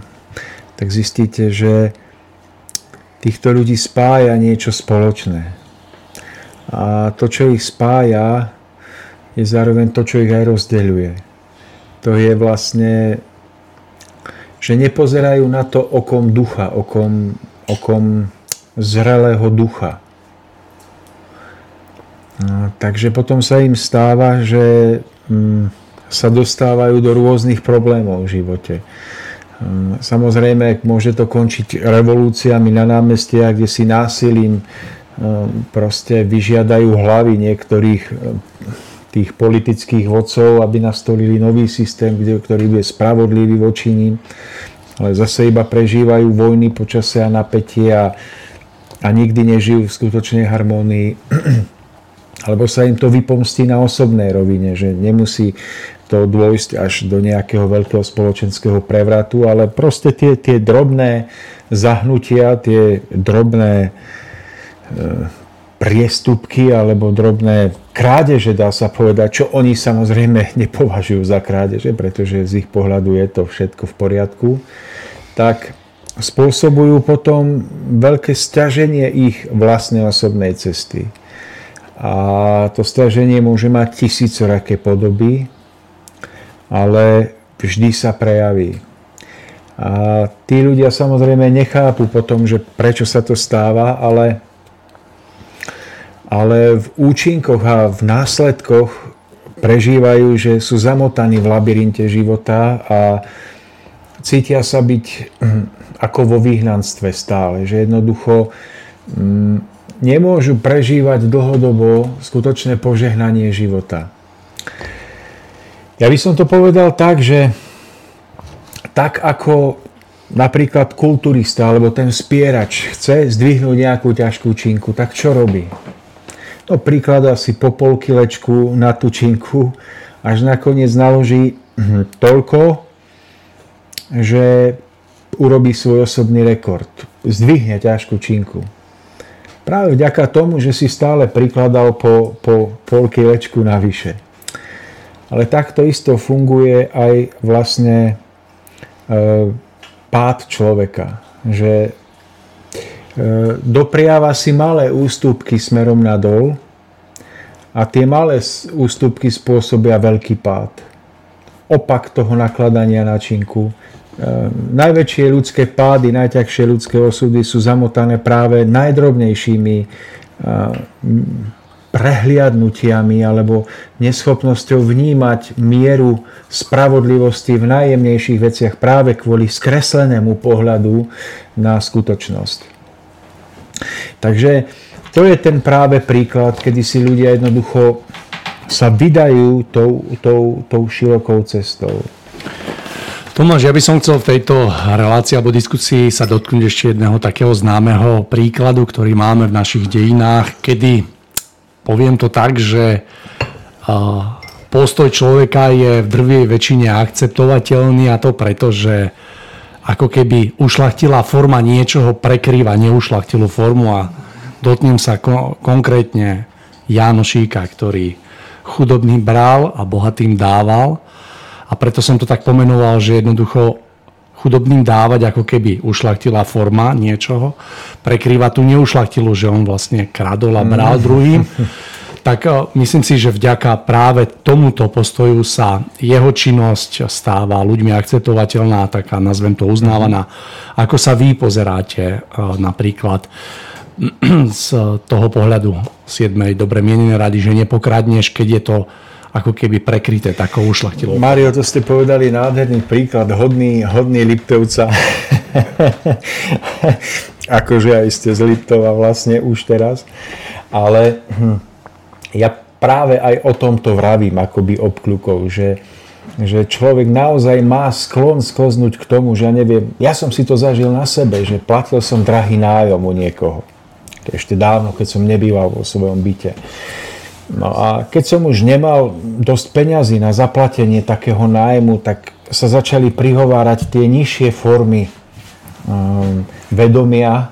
tak zistíte, že týchto ľudí spája niečo spoločné. A to, čo ich spája, je zároveň to, čo ich aj rozdeľuje. To je vlastne, že nepozerajú na to okom ducha, okom, okom zrelého ducha. Takže potom sa im stáva, že mm, sa dostávajú do rôznych problémov v živote. Mm, samozrejme, môže to končiť revolúciami na námestiach, kde si násilím mm, proste vyžiadajú hlavy niektorých tých politických vodcov, aby nastolili nový systém, ktorý bude spravodlivý voči ním. Ale zase iba prežívajú vojny, počasie a napätie a, a nikdy nežijú v skutočnej harmónii. Alebo sa im to vypomstí na osobnej rovine, že nemusí to dôjsť až do nejakého veľkého spoločenského prevratu, ale proste tie, tie drobné zahnutia, tie drobné e, priestupky alebo drobné krádeže, dá sa povedať, čo oni samozrejme nepovažujú za krádeže, pretože z ich pohľadu je to všetko v poriadku, tak spôsobujú potom veľké stiaženie ich vlastnej osobnej cesty. A to stiaženie môže mať tisícoraké podoby, ale vždy sa prejaví. A tí ľudia samozrejme nechápu potom, že prečo sa to stáva, ale, ale v účinkoch a v následkoch prežívajú, že sú zamotaní v labyrinte života a cítia sa byť ako vo vyhnanstve stále, že jednoducho hm, nemôžu prežívať dlhodobo skutočné požehnanie života. Ja by som to povedal tak, že tak ako napríklad kulturista alebo ten spierač chce zdvihnúť nejakú ťažkú činku, tak čo robí? No príklada si po pol kilečku na tú činku, až nakoniec naloží toľko, že urobí svoj osobný rekord. Zdvihne ťažkú činku. Práve vďaka tomu, že si stále prikladal po, po pol kilečku navyše. Ale takto isto funguje aj vlastne e, pád človeka. Že e, dopriava si malé ústupky smerom nadol a tie malé ústupky spôsobia veľký pád. Opak toho nakladania na činku najväčšie ľudské pády, najťažšie ľudské osudy sú zamotané práve najdrobnejšími ehm, prehliadnutiami alebo neschopnosťou vnímať mieru spravodlivosti v najjemnejších veciach práve kvôli skreslenému pohľadu na skutočnosť. Takže to je ten práve príklad, kedy si ľudia jednoducho sa vydajú tou, tou, tou širokou cestou. Tomáš, ja by som chcel v tejto relácii alebo diskusii sa dotknúť ešte jedného takého známeho príkladu, ktorý máme v našich dejinách, kedy, poviem to tak, že postoj človeka je v drvej väčšine akceptovateľný a to preto, že ako keby ušlachtilá forma niečoho prekrýva neušlachtilú formu a dotknem sa ko- konkrétne Jánošíka, ktorý chudobný bral a bohatým dával a preto som to tak pomenoval, že jednoducho chudobným dávať ako keby ušlachtilá forma niečoho, prekrýva tú neušlachtilú, že on vlastne kradol a bral mm. druhým. tak myslím si, že vďaka práve tomuto postoju sa jeho činnosť stáva ľuďmi akceptovateľná, taká nazvem to uznávaná. Ako sa vy pozeráte napríklad z toho pohľadu 7. dobre mienené rady, že nepokradneš, keď je to ako keby prekryté takou ušlachtilou. Mario, to ste povedali nádherný príklad, hodný, hodný Liptovca. akože aj ste z Liptova vlastne už teraz. Ale hm, ja práve aj o tomto vravím akoby obklukov, že, že človek naozaj má sklon skoznúť k tomu, že ja neviem, ja som si to zažil na sebe, že platil som drahý nájom u niekoho. Ešte dávno, keď som nebýval vo svojom byte. No a keď som už nemal dosť peňazí na zaplatenie takého nájmu, tak sa začali prihovárať tie nižšie formy um, vedomia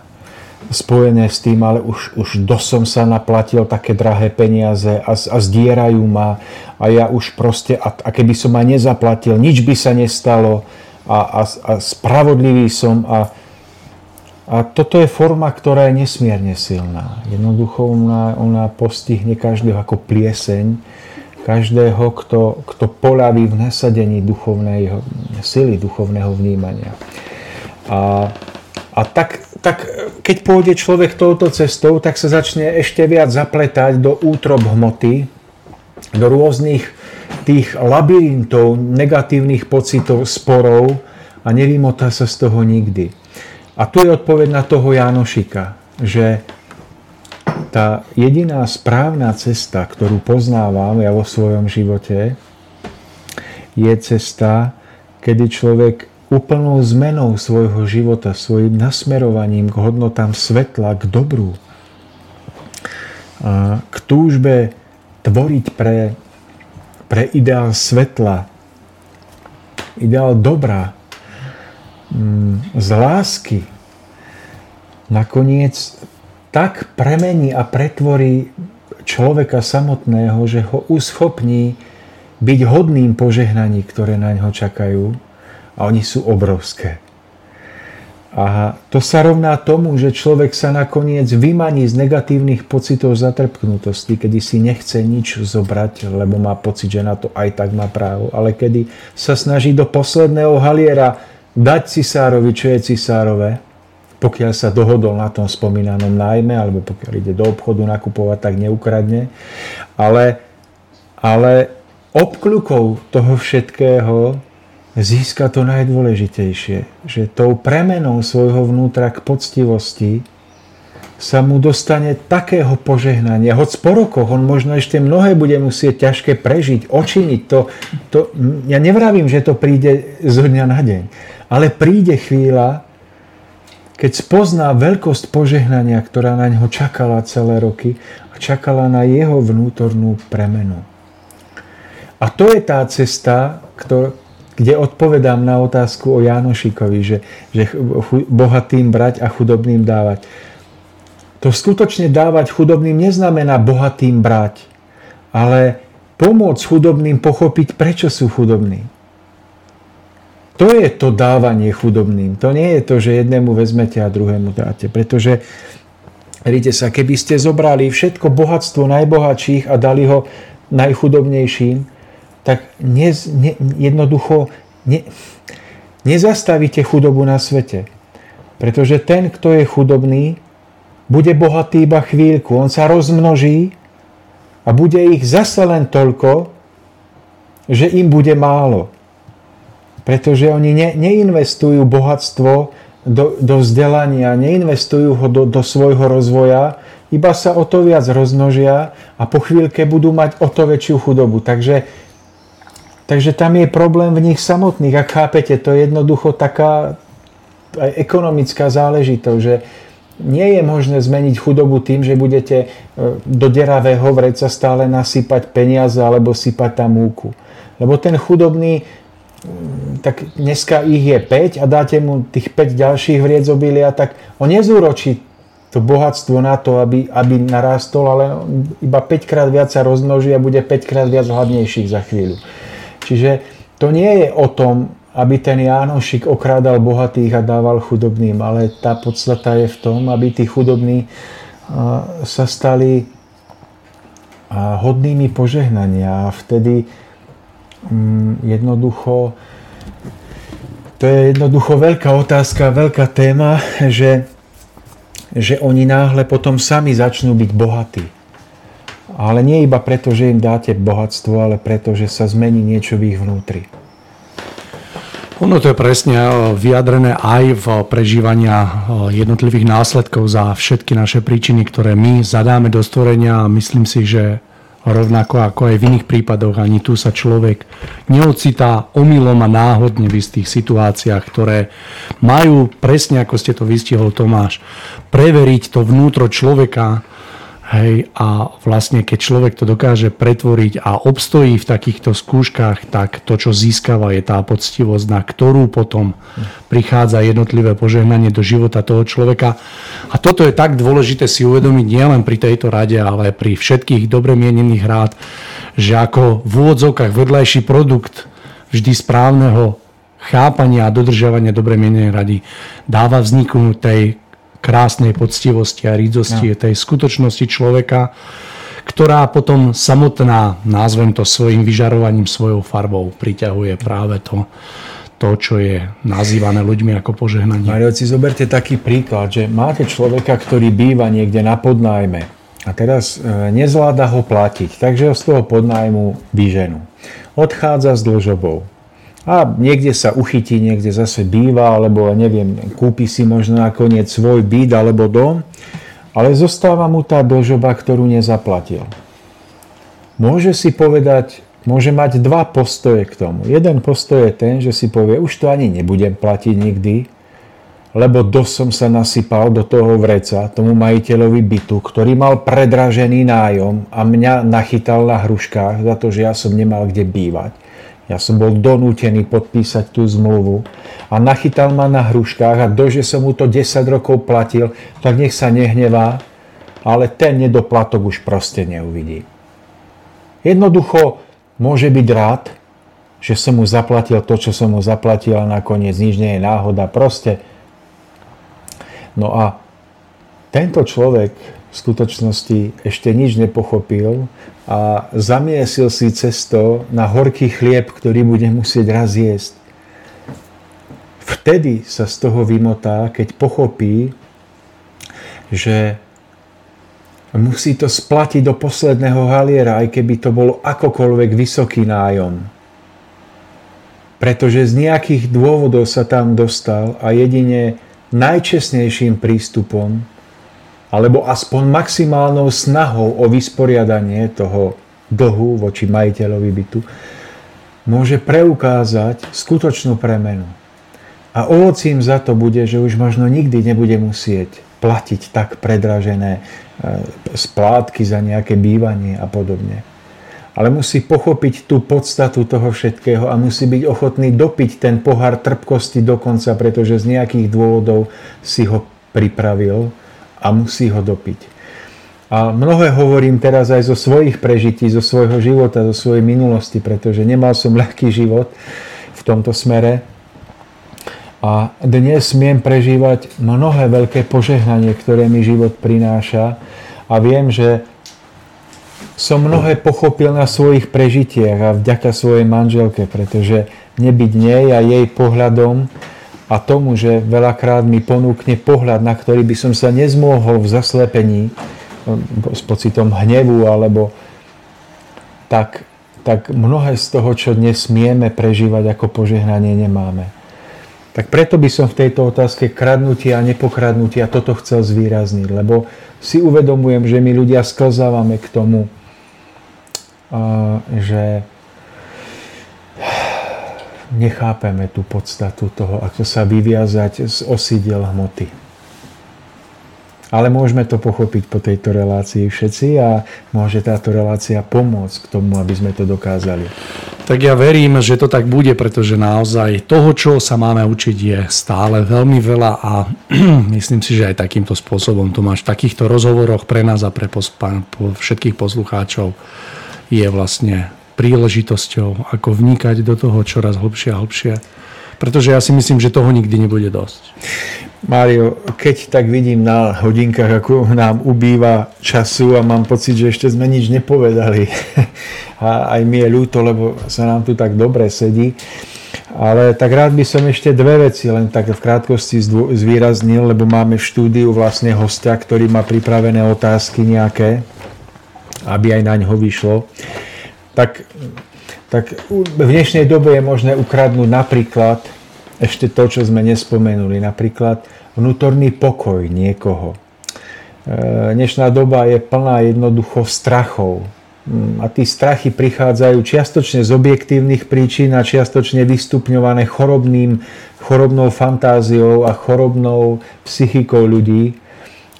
spojené s tým, ale už, už dosť som sa naplatil také drahé peniaze a, a zdierajú ma a ja už proste, a, a keby som ma nezaplatil, nič by sa nestalo a, a, a spravodlivý som a, a toto je forma, ktorá je nesmierne silná. Jednoducho ona, ona postihne každého ako plieseň, každého, kto, kto polaví v nasadení duchovnej sily, duchovného vnímania. A, a tak, tak keď pôjde človek touto cestou, tak sa začne ešte viac zapletať do útrob hmoty, do rôznych tých labyrintov negatívnych pocitov, sporov a nevymotá sa z toho nikdy. A tu je odpoveď na toho Jánošika, že tá jediná správna cesta, ktorú poznávam ja vo svojom živote, je cesta, kedy človek úplnou zmenou svojho života, svojim nasmerovaním k hodnotám svetla, k dobru, k túžbe tvoriť pre, pre ideál svetla, ideál dobra, z lásky nakoniec tak premení a pretvorí človeka samotného, že ho uschopní byť hodným požehnaní, ktoré na ňo čakajú a oni sú obrovské. A to sa rovná tomu, že človek sa nakoniec vymaní z negatívnych pocitov zatrpknutosti, kedy si nechce nič zobrať, lebo má pocit, že na to aj tak má právo, ale kedy sa snaží do posledného haliera dať cisárovi, čo je cisárové, pokiaľ sa dohodol na tom spomínanom nájme, alebo pokiaľ ide do obchodu nakupovať, tak neukradne. Ale, ale obkľukou toho všetkého získa to najdôležitejšie, že tou premenou svojho vnútra k poctivosti sa mu dostane takého požehnania. Hoď po rokoch on možno ešte mnohé bude musieť ťažké prežiť, očiniť to. to ja nevravím, že to príde zo dňa na deň. Ale príde chvíľa, keď spozná veľkosť požehnania, ktorá na ňo čakala celé roky a čakala na jeho vnútornú premenu. A to je tá cesta, kde odpovedám na otázku o Jánošikovi, že, že bohatým brať a chudobným dávať. To skutočne dávať chudobným neznamená bohatým brať, ale pomôcť chudobným pochopiť, prečo sú chudobní. To je to dávanie chudobným. To nie je to, že jednému vezmete a druhému dáte. Pretože, vidíte sa, keby ste zobrali všetko bohatstvo najbohatších a dali ho najchudobnejším, tak ne, ne, jednoducho ne, nezastavíte chudobu na svete. Pretože ten, kto je chudobný, bude bohatý iba chvíľku. On sa rozmnoží a bude ich zase len toľko, že im bude málo. Pretože oni ne, neinvestujú bohatstvo do, do vzdelania, neinvestujú ho do, do svojho rozvoja, iba sa o to viac rozmnožia a po chvíľke budú mať o to väčšiu chudobu. Takže, takže tam je problém v nich samotných. Ak chápete, to je jednoducho taká aj ekonomická záležitosť, že nie je možné zmeniť chudobu tým, že budete e, do deravého vreca stále nasypať peniaze alebo sypať tam múku. Lebo ten chudobný, tak dneska ich je 5 a dáte mu tých 5 ďalších vriec obilia, tak on nezúročí to bohatstvo na to, aby, aby narástol, ale iba 5 krát viac sa rozmnoží a bude 5 krát viac hladnejších za chvíľu. Čiže to nie je o tom, aby ten Jánošik okrádal bohatých a dával chudobným, ale tá podstata je v tom, aby tí chudobní sa stali hodnými požehnania. A vtedy mm, jednoducho, to je jednoducho veľká otázka, veľká téma, že, že oni náhle potom sami začnú byť bohatí. Ale nie iba preto, že im dáte bohatstvo, ale preto, že sa zmení niečo v ich vnútri. Ono to je presne eh, vyjadrené aj v prežívania eh, jednotlivých následkov za všetky naše príčiny, ktoré my zadáme do stvorenia a myslím si, že rovnako ako aj v iných prípadoch, ani tu sa človek neocitá omylom a náhodne v istých situáciách, ktoré majú, presne ako ste to vystihol Tomáš, preveriť to vnútro človeka, Hej, a vlastne keď človek to dokáže pretvoriť a obstojí v takýchto skúškach, tak to, čo získava, je tá poctivosť, na ktorú potom prichádza jednotlivé požehnanie do života toho človeka. A toto je tak dôležité si uvedomiť nielen pri tejto rade, ale pri všetkých dobre mienených rád, že ako v úvodzovkách vedľajší produkt vždy správneho chápania a dodržiavania dobre mienenej rady dáva vzniknúť tej krásnej poctivosti a rídzosti no. tej skutočnosti človeka, ktorá potom samotná, názvem to svojim vyžarovaním, svojou farbou, priťahuje práve to, to, čo je nazývané ľuďmi ako požehnanie. Mario, si zoberte taký príklad, že máte človeka, ktorý býva niekde na podnájme a teraz e, nezvláda ho platiť, takže ho z toho podnájmu vyženú. Odchádza s dlžobou a niekde sa uchytí, niekde zase býva, alebo neviem, kúpi si možno nakoniec svoj byt alebo dom, ale zostáva mu tá dlžoba, ktorú nezaplatil. Môže si povedať, môže mať dva postoje k tomu. Jeden postoj je ten, že si povie, už to ani nebudem platiť nikdy, lebo dosť som sa nasypal do toho vreca tomu majiteľovi bytu, ktorý mal predražený nájom a mňa nachytal na hruškách za to, že ja som nemal kde bývať. Ja som bol donútený podpísať tú zmluvu a nachytal ma na hruškách a do, že som mu to 10 rokov platil, tak nech sa nehnevá, ale ten nedoplatok už proste neuvidí. Jednoducho môže byť rád, že som mu zaplatil to, čo som mu zaplatil a nakoniec nič nie je náhoda. Proste. No a tento človek v skutočnosti ešte nič nepochopil a zamiesil si cesto na horký chlieb, ktorý bude musieť raz jesť. Vtedy sa z toho vymotá, keď pochopí, že musí to splatiť do posledného haliera, aj keby to bol akokoľvek vysoký nájom. Pretože z nejakých dôvodov sa tam dostal a jedine najčestnejším prístupom alebo aspoň maximálnou snahou o vysporiadanie toho dlhu voči majiteľovi bytu, môže preukázať skutočnú premenu. A ovocím za to bude, že už možno nikdy nebude musieť platiť tak predražené e, splátky za nejaké bývanie a podobne. Ale musí pochopiť tú podstatu toho všetkého a musí byť ochotný dopiť ten pohár trpkosti dokonca, pretože z nejakých dôvodov si ho pripravil a musí ho dopiť. A mnohé hovorím teraz aj zo svojich prežití, zo svojho života, zo svojej minulosti, pretože nemal som ľahký život v tomto smere. A dnes smiem prežívať mnohé veľké požehnanie, ktoré mi život prináša. A viem, že som mnohé pochopil na svojich prežitiach a vďaka svojej manželke, pretože nebyť nej a jej pohľadom a tomu, že veľakrát mi ponúkne pohľad, na ktorý by som sa nezmohol v zaslepení no, s pocitom hnevu alebo tak, tak mnohé z toho, čo dnes smieme prežívať ako požehnanie, nemáme. Tak preto by som v tejto otázke kradnutia a nepokradnutia toto chcel zvýrazniť, lebo si uvedomujem, že my ľudia sklzávame k tomu, že nechápeme tú podstatu toho, ako sa vyviazať z osídiel hmoty. Ale môžeme to pochopiť po tejto relácii všetci a môže táto relácia pomôcť k tomu, aby sme to dokázali. Tak ja verím, že to tak bude, pretože naozaj toho, čo sa máme učiť, je stále veľmi veľa a myslím si, že aj takýmto spôsobom to máš v takýchto rozhovoroch pre nás a pre všetkých poslucháčov je vlastne príležitosťou, ako vnikať do toho čoraz hlbšie a hlbšie, pretože ja si myslím, že toho nikdy nebude dosť. Mário, keď tak vidím na hodinkách, ako nám ubýva času a mám pocit, že ešte sme nič nepovedali. A aj mi je ľúto, lebo sa nám tu tak dobre sedí. Ale tak rád by som ešte dve veci len tak v krátkosti zvýraznil, lebo máme v štúdiu vlastne hostia, ktorý má pripravené otázky nejaké, aby aj na ňo vyšlo. Tak, tak v dnešnej dobe je možné ukradnúť napríklad ešte to, čo sme nespomenuli, napríklad vnútorný pokoj niekoho. E, dnešná doba je plná jednoducho strachov. Mm, a tí strachy prichádzajú čiastočne z objektívnych príčin a čiastočne vystupňované chorobným, chorobnou fantáziou a chorobnou psychikou ľudí.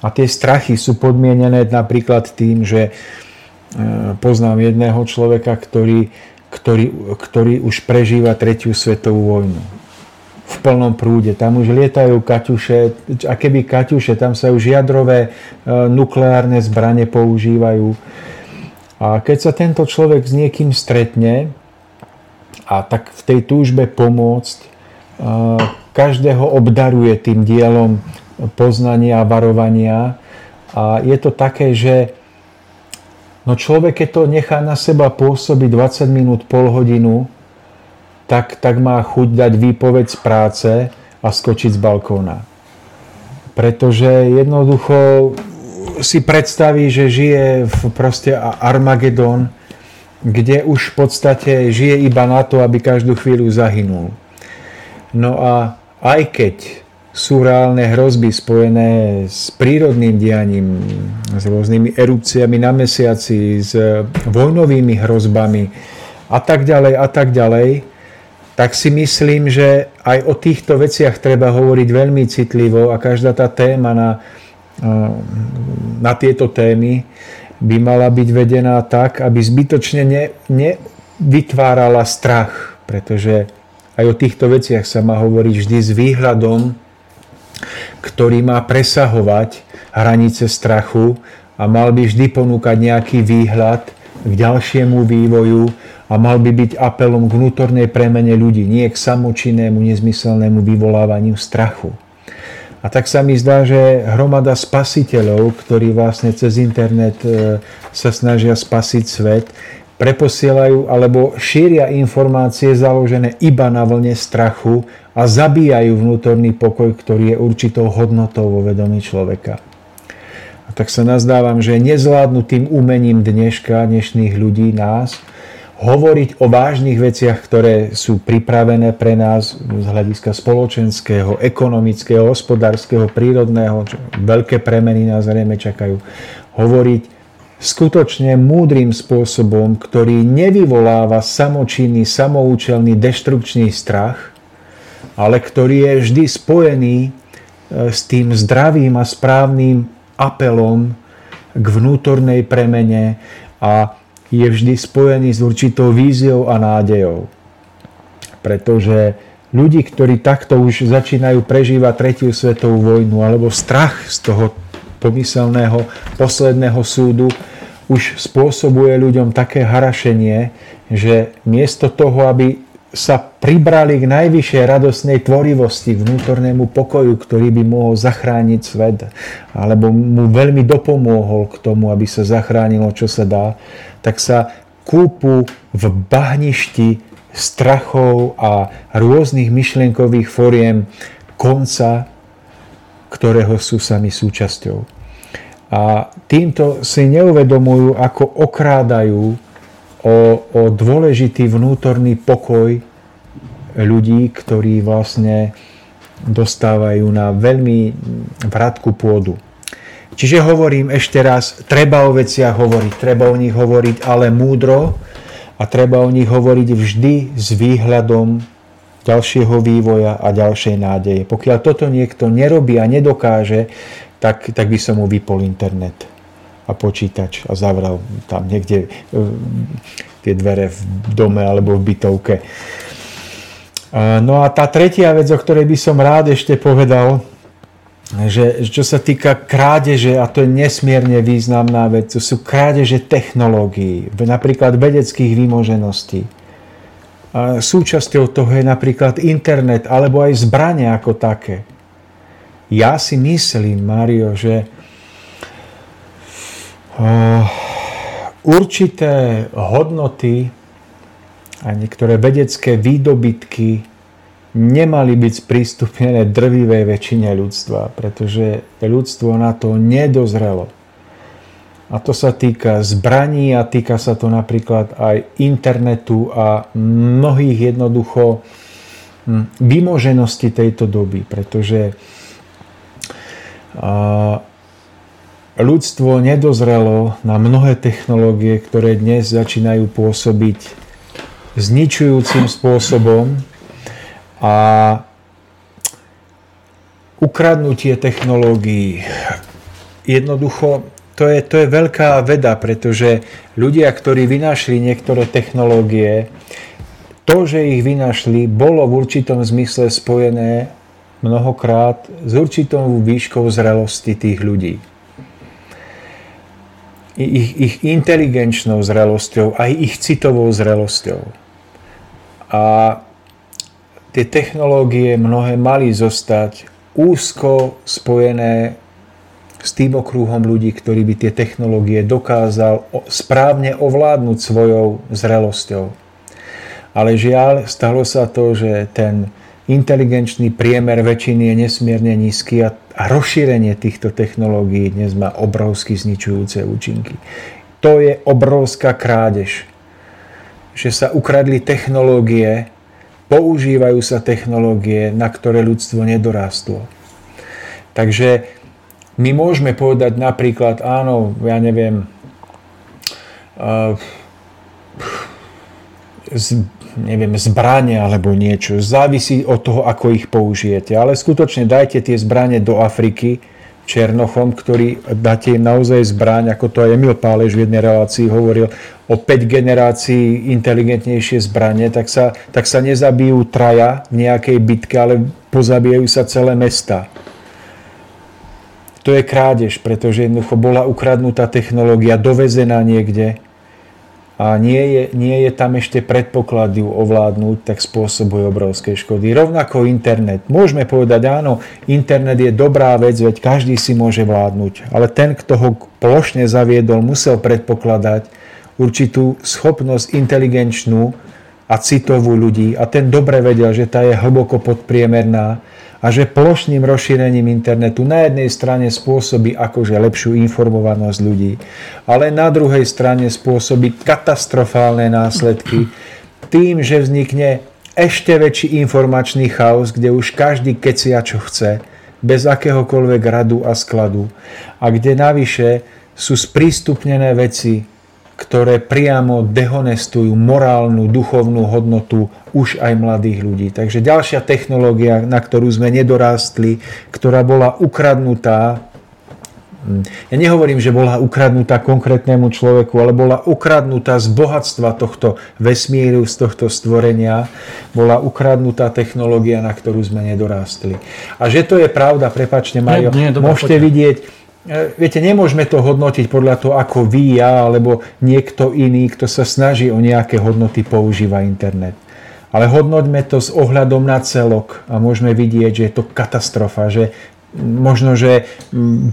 A tie strachy sú podmienené napríklad tým, že poznám jedného človeka, ktorý, ktorý, ktorý už prežíva tretiu svetovú vojnu v plnom prúde. Tam už lietajú kaťuše, a keby kaťuše, tam sa už jadrové e, nukleárne zbranie používajú. A keď sa tento človek s niekým stretne, a tak v tej túžbe pomôcť, e, každého obdaruje tým dielom poznania a varovania. A je to také, že no človek, keď to nechá na seba pôsobiť 20 minút, pol hodinu, tak, tak má chuť dať výpoveď z práce a skočiť z balkóna. Pretože jednoducho si predstaví, že žije v proste Armagedon, kde už v podstate žije iba na to, aby každú chvíľu zahynul. No a aj keď sú reálne hrozby spojené s prírodným dianím, s rôznymi erupciami na mesiaci, s vojnovými hrozbami a tak ďalej a tak ďalej, tak si myslím, že aj o týchto veciach treba hovoriť veľmi citlivo a každá tá téma na, na tieto témy by mala byť vedená tak, aby zbytočne ne, nevytvárala strach, pretože aj o týchto veciach sa má hovoriť vždy s výhľadom, ktorý má presahovať hranice strachu a mal by vždy ponúkať nejaký výhľad k ďalšiemu vývoju a mal by byť apelom k vnútornej premene ľudí, nie k samočinnému, nezmyselnému vyvolávaniu strachu. A tak sa mi zdá, že hromada spasiteľov, ktorí vlastne cez internet e, sa snažia spasiť svet, preposielajú alebo šíria informácie založené iba na vlne strachu a zabíjajú vnútorný pokoj, ktorý je určitou hodnotou vo vedomí človeka. A tak sa nazdávam, že nezvládnutým umením dneška, dnešných ľudí, nás, hovoriť o vážnych veciach, ktoré sú pripravené pre nás z hľadiska spoločenského, ekonomického, hospodárskeho, prírodného, čo veľké premeny nás zrejme čakajú. Hovoriť skutočne múdrym spôsobom, ktorý nevyvoláva samočinný, samoučelný, deštrukčný strach, ale ktorý je vždy spojený e, s tým zdravým a správnym apelom k vnútornej premene a je vždy spojený s určitou víziou a nádejou. Pretože ľudí, ktorí takto už začínajú prežívať tretiu svetovú vojnu alebo strach z toho pomyselného posledného súdu, už spôsobuje ľuďom také harašenie, že miesto toho, aby sa pribrali k najvyššej radosnej tvorivosti, vnútornému pokoju, ktorý by mohol zachrániť svet, alebo mu veľmi dopomôhol k tomu, aby sa zachránilo, čo sa dá, tak sa kúpu v bahništi strachov a rôznych myšlienkových foriem konca, ktorého sú sami súčasťou. A týmto si neuvedomujú, ako okrádajú o, o dôležitý vnútorný pokoj ľudí, ktorí vlastne dostávajú na veľmi vratku pôdu. Čiže hovorím ešte raz, treba o veciach hovoriť, treba o nich hovoriť, ale múdro a treba o nich hovoriť vždy s výhľadom ďalšieho vývoja a ďalšej nádeje. Pokiaľ toto niekto nerobí a nedokáže, tak, tak by som mu vypol internet a počítač a zavral tam niekde e, tie dvere v dome alebo v bytovke. No a tá tretia vec, o ktorej by som rád ešte povedal, že čo sa týka krádeže, a to je nesmierne významná vec, to sú krádeže technológií, napríklad vedeckých výmožeností. Súčasťou toho je napríklad internet alebo aj zbranie ako také. Ja si myslím, Mario, že určité hodnoty a niektoré vedecké výdobytky nemali byť sprístupnené drvivej väčšine ľudstva, pretože ľudstvo na to nedozrelo. A to sa týka zbraní a týka sa to napríklad aj internetu a mnohých jednoducho hm, vymoženosti tejto doby, pretože ľudstvo nedozrelo na mnohé technológie, ktoré dnes začínajú pôsobiť zničujúcim spôsobom a ukradnutie technológií jednoducho to je, to je veľká veda, pretože ľudia, ktorí vynašli niektoré technológie, to, že ich vynašli, bolo v určitom zmysle spojené mnohokrát s určitou výškou zrelosti tých ľudí. Ich, ich inteligenčnou zrelosťou, aj ich citovou zrelosťou. A tie technológie mnohé mali zostať úzko spojené s tým okruhom ľudí, ktorí by tie technológie dokázal správne ovládnuť svojou zrelosťou. Ale žiaľ, stalo sa to, že ten inteligenčný priemer väčšiny je nesmierne nízky a, a rozšírenie týchto technológií dnes má obrovsky zničujúce účinky. To je obrovská krádež, že sa ukradli technológie, používajú sa technológie, na ktoré ľudstvo nedorástlo. Takže my môžeme povedať napríklad, áno, ja neviem, uh, neviem, zbranie alebo niečo. Závisí od toho, ako ich použijete. Ale skutočne dajte tie zbranie do Afriky Černochom, ktorý dáte im naozaj zbraň, ako to aj Emil Pálež v jednej relácii hovoril, o 5 generácií inteligentnejšie zbranie, tak sa, tak sa nezabijú traja v nejakej bitke, ale pozabijajú sa celé mesta to je krádež, pretože jednoducho bola ukradnutá technológia, dovezená niekde a nie je, nie je tam ešte predpoklad ju ovládnuť, tak spôsobuje obrovské škody. Rovnako internet. Môžeme povedať, áno, internet je dobrá vec, veď každý si môže vládnuť, ale ten, kto ho plošne zaviedol, musel predpokladať určitú schopnosť inteligenčnú a citovú ľudí a ten dobre vedel, že tá je hlboko podpriemerná a že plošným rozšírením internetu na jednej strane spôsobí akože lepšiu informovanosť ľudí, ale na druhej strane spôsobí katastrofálne následky tým, že vznikne ešte väčší informačný chaos, kde už každý kecia čo chce, bez akéhokoľvek radu a skladu a kde navyše sú sprístupnené veci, ktoré priamo dehonestujú morálnu, duchovnú hodnotu už aj mladých ľudí. Takže ďalšia technológia, na ktorú sme nedorástli, ktorá bola ukradnutá, hm, ja nehovorím, že bola ukradnutá konkrétnemu človeku, ale bola ukradnutá z bohatstva tohto vesmíru, z tohto stvorenia, bola ukradnutá technológia, na ktorú sme nedorástli. A že to je pravda, prepačte Mario, nie, nie, môžete poďme. vidieť, viete, nemôžeme to hodnotiť podľa toho, ako vy, ja alebo niekto iný, kto sa snaží o nejaké hodnoty, používa internet. Ale hodnoťme to s ohľadom na celok a môžeme vidieť, že je to katastrofa, že možno, že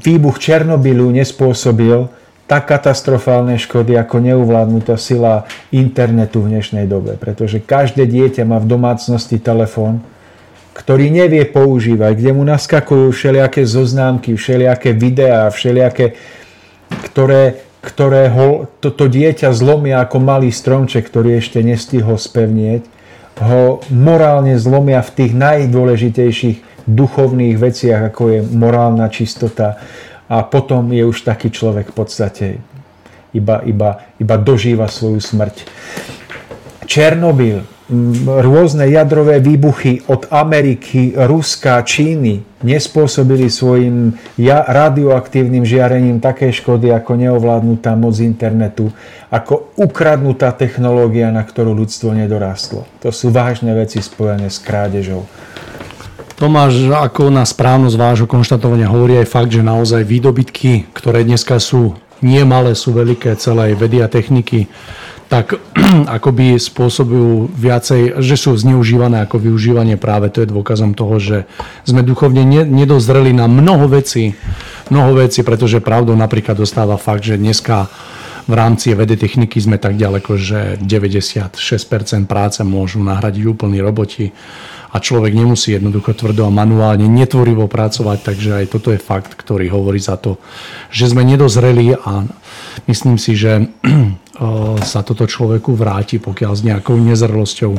výbuch Černobylu nespôsobil tak katastrofálne škody ako neuvládnutá sila internetu v dnešnej dobe. Pretože každé dieťa má v domácnosti telefón, ktorý nevie používať, kde mu naskakujú všelijaké zoznámky, všelijaké videá, všelijaké, ktoré, ktoré ho, toto dieťa zlomia ako malý stromček, ktorý ešte nestihol spevnieť, ho morálne zlomia v tých najdôležitejších duchovných veciach, ako je morálna čistota a potom je už taký človek v podstate iba, iba, iba dožíva svoju smrť. Černobyl, rôzne jadrové výbuchy od Ameriky, Ruska, Číny nespôsobili svojim radioaktívnym žiarením také škody ako neovládnutá moc internetu, ako ukradnutá technológia, na ktorú ľudstvo nedorastlo. To sú vážne veci spojené s krádežou. Tomáš, ako na správnosť vášho konštatovania hovorí aj fakt, že naozaj výdobytky, ktoré dneska sú nie malé, sú veľké celej vedy a techniky, tak akoby spôsobujú viacej, že sú zneužívané ako využívanie práve. To je dôkazom toho, že sme duchovne nedozreli na mnoho vecí, mnoho vecí, pretože pravdou napríklad dostáva fakt, že dneska v rámci vedy techniky sme tak ďaleko, že 96% práce môžu nahradiť úplní roboti a človek nemusí jednoducho tvrdo a manuálne netvorivo pracovať, takže aj toto je fakt, ktorý hovorí za to, že sme nedozreli a myslím si, že sa toto človeku vráti, pokiaľ s nejakou nezrlosťou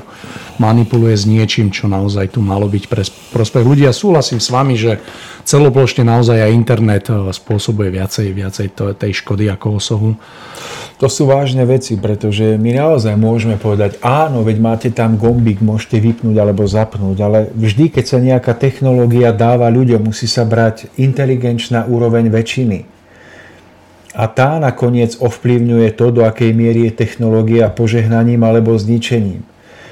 manipuluje s niečím, čo naozaj tu malo byť pre prospech ľudí. Ja súhlasím s vami, že celoplošne naozaj aj internet spôsobuje viacej, viacej tej škody ako osohu. To sú vážne veci, pretože my naozaj môžeme povedať, áno, veď máte tam gombík, môžete vypnúť alebo zapnúť, ale vždy, keď sa nejaká technológia dáva ľuďom, musí sa brať inteligenčná úroveň väčšiny a tá nakoniec ovplyvňuje to, do akej miery je technológia požehnaním alebo zničením.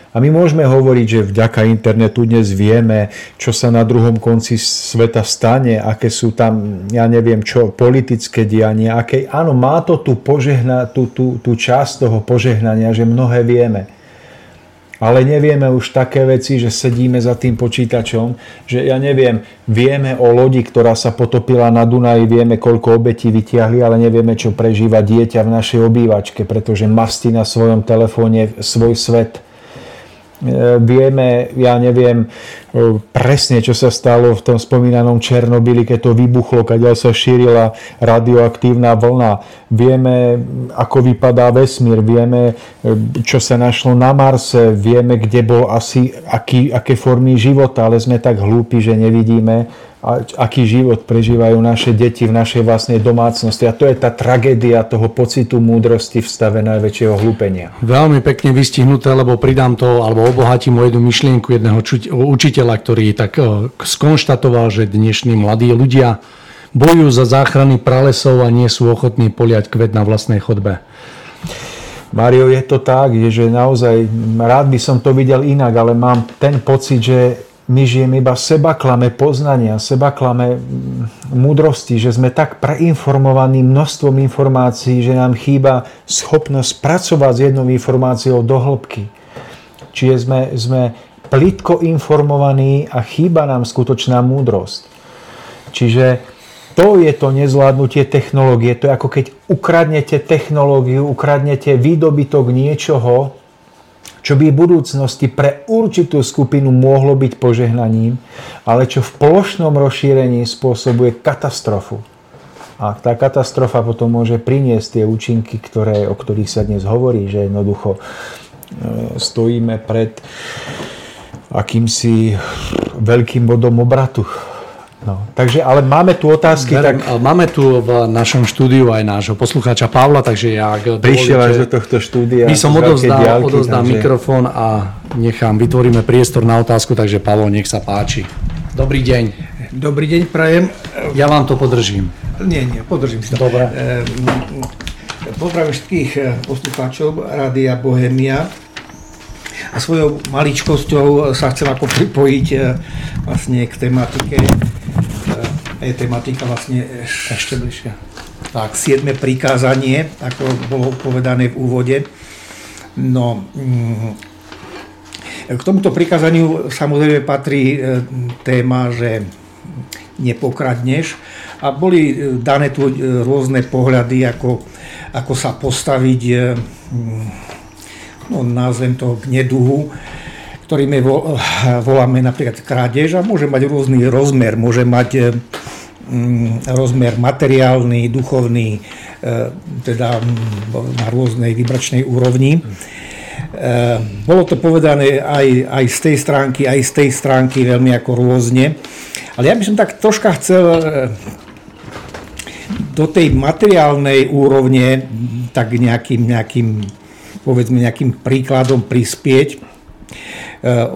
A my môžeme hovoriť, že vďaka internetu dnes vieme, čo sa na druhom konci sveta stane, aké sú tam, ja neviem čo, politické dianie, aké, áno, má to tú, požehna, tú, tú, tú časť toho požehnania, že mnohé vieme. Ale nevieme už také veci, že sedíme za tým počítačom, že ja neviem, vieme o lodi, ktorá sa potopila na Dunaji, vieme, koľko obetí vytiahli, ale nevieme, čo prežíva dieťa v našej obývačke, pretože masti na svojom telefóne svoj svet vieme, ja neviem e, presne, čo sa stalo v tom spomínanom Černobyli, keď to vybuchlo, keď sa šírila radioaktívna vlna. Vieme, ako vypadá vesmír, vieme, e, čo sa našlo na Marse, vieme, kde bol asi, aký, aké formy života, ale sme tak hlúpi, že nevidíme, a aký život prežívajú naše deti v našej vlastnej domácnosti. A to je tá tragédia toho pocitu múdrosti v stave najväčšieho hlúpenia. Veľmi pekne vystihnuté, lebo pridám to, alebo obohatím o jednu myšlienku jedného učiteľa, ktorý tak skonštatoval, že dnešní mladí ľudia bojujú za záchrany pralesov a nie sú ochotní poliať kvet na vlastnej chodbe. Mario, je to tak, že naozaj rád by som to videl inak, ale mám ten pocit, že my žijeme iba seba klame poznania, seba klame mm, múdrosti, že sme tak preinformovaní množstvom informácií, že nám chýba schopnosť pracovať s jednou informáciou do hĺbky. Čiže sme, sme plitko informovaní a chýba nám skutočná múdrosť. Čiže to je to nezvládnutie technológie. To je ako keď ukradnete technológiu, ukradnete výdobytok niečoho, čo by v budúcnosti pre určitú skupinu mohlo byť požehnaním, ale čo v plošnom rozšírení spôsobuje katastrofu. A tá katastrofa potom môže priniesť tie účinky, ktoré, o ktorých sa dnes hovorí, že jednoducho e, stojíme pred akýmsi veľkým bodom obratu No, takže, ale máme tu otázky. Berem, tak... Máme tu v našom štúdiu aj nášho poslucháča Pavla, takže ja... Prišiel až do tohto štúdia. My som odozdal, diálky, odozdal takže... mikrofón a nechám, vytvoríme priestor na otázku, takže Pavlo, nech sa páči. Dobrý deň. Dobrý deň, prajem. Ja vám to podržím. Nie, nie, podržím si to. Dobre. E, pozdravím všetkých e, poslucháčov Rádia Bohemia a svojou maličkosťou sa chcem ako pripojiť e, vlastne k tematike je tematika vlastne ešte bližšie. Tak, siedme prikázanie, ako bolo povedané v úvode. No, mm, k tomuto prikázaniu samozrejme patrí e, téma, že nepokradneš a boli e, dané tu e, rôzne pohľady, ako, ako sa postaviť, mm, no nazvem to k neduhu, ktorým je, voláme napríklad krádež a môže mať rôzny rozmer, môže mať rozmer materiálny, duchovný, e, teda mm, na rôznej vibračnej úrovni. E, bolo to povedané aj, aj z tej stránky, aj z tej stránky veľmi ako rôzne. Ale ja by som tak troška chcel e, do tej materiálnej úrovne tak nejakým, nejakým povedzme nejakým príkladom prispieť.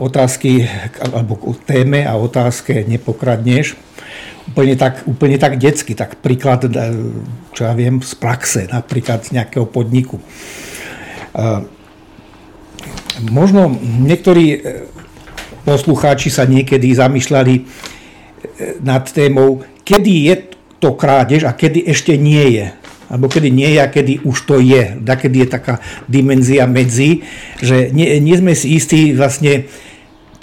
Otázky, alebo k téme a otázke nepokradneš. Úplne tak, úplne tak detsky, tak príklad, e, čo ja viem, z praxe, napríklad z nejakého podniku. E, možno niektorí poslucháči sa niekedy zamýšľali nad témou, kedy je to krádež a kedy ešte nie je. alebo kedy nie je a kedy už to je. Da kedy je taká dimenzia medzi, že nie, nie sme si istí vlastne,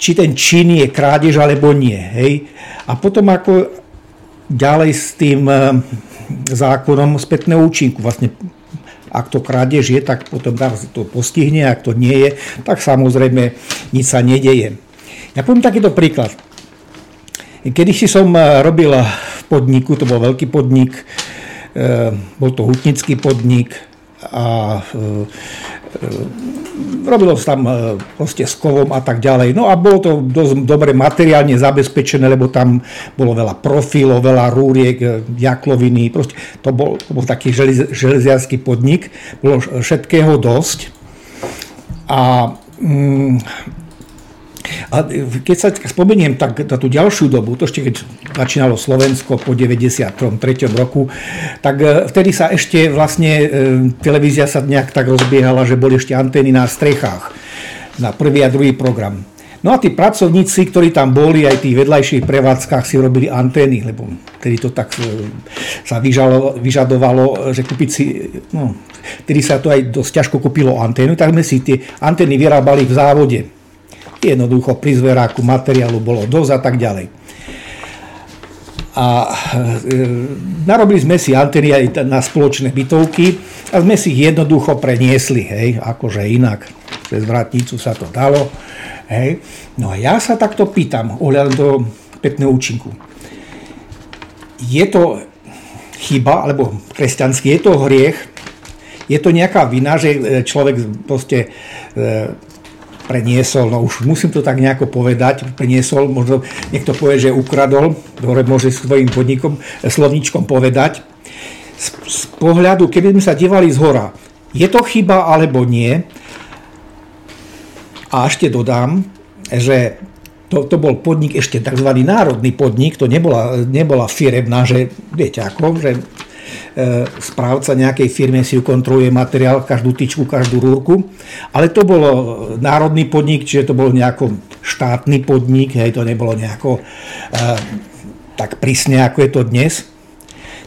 či ten čin je krádež alebo nie. Hej? A potom ako ďalej s tým eh, zákonom spätného účinku. Vlastne ak to krádež je, tak potom to postihne, ak to nie je, tak samozrejme nič sa nedeje. Ja poviem takýto príklad. Kedy si som eh, robil v podniku, to bol veľký podnik, eh, bol to hutnický podnik a robilo sa tam e, proste s kovom a tak ďalej. No a bolo to dosť dobre materiálne zabezpečené, lebo tam bolo veľa profilov, veľa rúriek, e, jakloviny, proste to bol, to bol taký želez, železiarský podnik, bolo všetkého dosť. A mm, a keď sa spomeniem tak na tú ďalšiu dobu, to ešte keď začínalo Slovensko po 93. roku, tak e, vtedy sa ešte vlastne e, televízia sa nejak tak rozbiehala, že boli ešte antény na strechách na prvý a druhý program. No a tí pracovníci, ktorí tam boli, aj tí vedľajších prevádzkach si robili antény, lebo tedy to tak e, sa vyžadovalo, že kúpiť si, no, tedy sa to aj dosť ťažko kúpilo anténu, tak sme si tie antény vyrábali v závode. Jednoducho pri zveráku materiálu bolo dosť a tak ďalej. A e, narobili sme si antény aj na spoločné bytovky a sme si ich jednoducho preniesli, hej, akože inak. Cez vratnicu sa to dalo. Hej. No a ja sa takto pýtam ohľadom toho pekného účinku. Je to chyba, alebo kresťanský, je to hriech, je to nejaká vina, že človek proste e, preniesol, no už musím to tak nejako povedať, preniesol, možno niekto povie, že ukradol, dobre môže svojim podnikom, slovničkom povedať. Z, z pohľadu, keby sme sa dívali z hora, je to chyba alebo nie? A ešte dodám, že to, to bol podnik ešte tzv. národný podnik, to nebola, nebola firemná, že viete ako, že správca nejakej firmy si kontroluje materiál, každú tyčku, každú rúrku. Ale to bolo národný podnik, čiže to bol nejako štátny podnik, hej, to nebolo nejako e, tak prísne, ako je to dnes.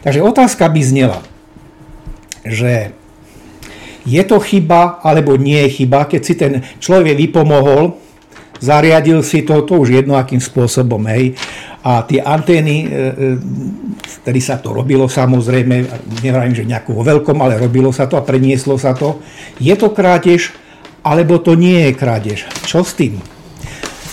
Takže otázka by znela, že je to chyba alebo nie je chyba, keď si ten človek vypomohol, zariadil si to, to už jedno akým spôsobom, hej, a tie antény, e, e, sa to robilo samozrejme, nevrajím, že nejakú veľkom, ale robilo sa to a prenieslo sa to. Je to krádež, alebo to nie je krádež? Čo s tým?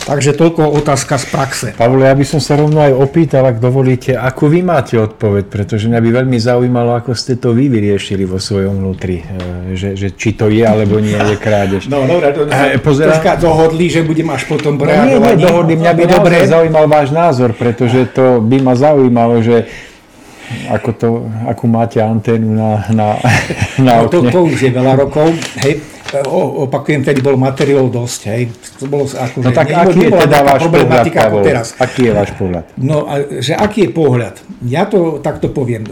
Takže toľko otázka z praxe. Pavle, ja by som sa rovno aj opýtal, ak dovolíte, ako vy máte odpoveď, pretože mňa by veľmi zaujímalo, ako ste to vy vyriešili vo svojom vnútri, e, že, že či to je alebo nie je krádež. No dobre, to e, pozera... troška dohodli, že budem až potom reagovať. No, nie, nie, dohodli, mňa by no, dobre. zaujímal váš názor, pretože to by ma zaujímalo, že ako to, akú máte anténu na, na, na no, to, to už je veľa rokov. Hej opakujem, vtedy bol materiál dosť, hej. To bolo ako, no tak aký je teda váš pohľad, Pavel? Teraz. Aký je váš pohľad? No, a, že aký je pohľad? Ja to takto poviem.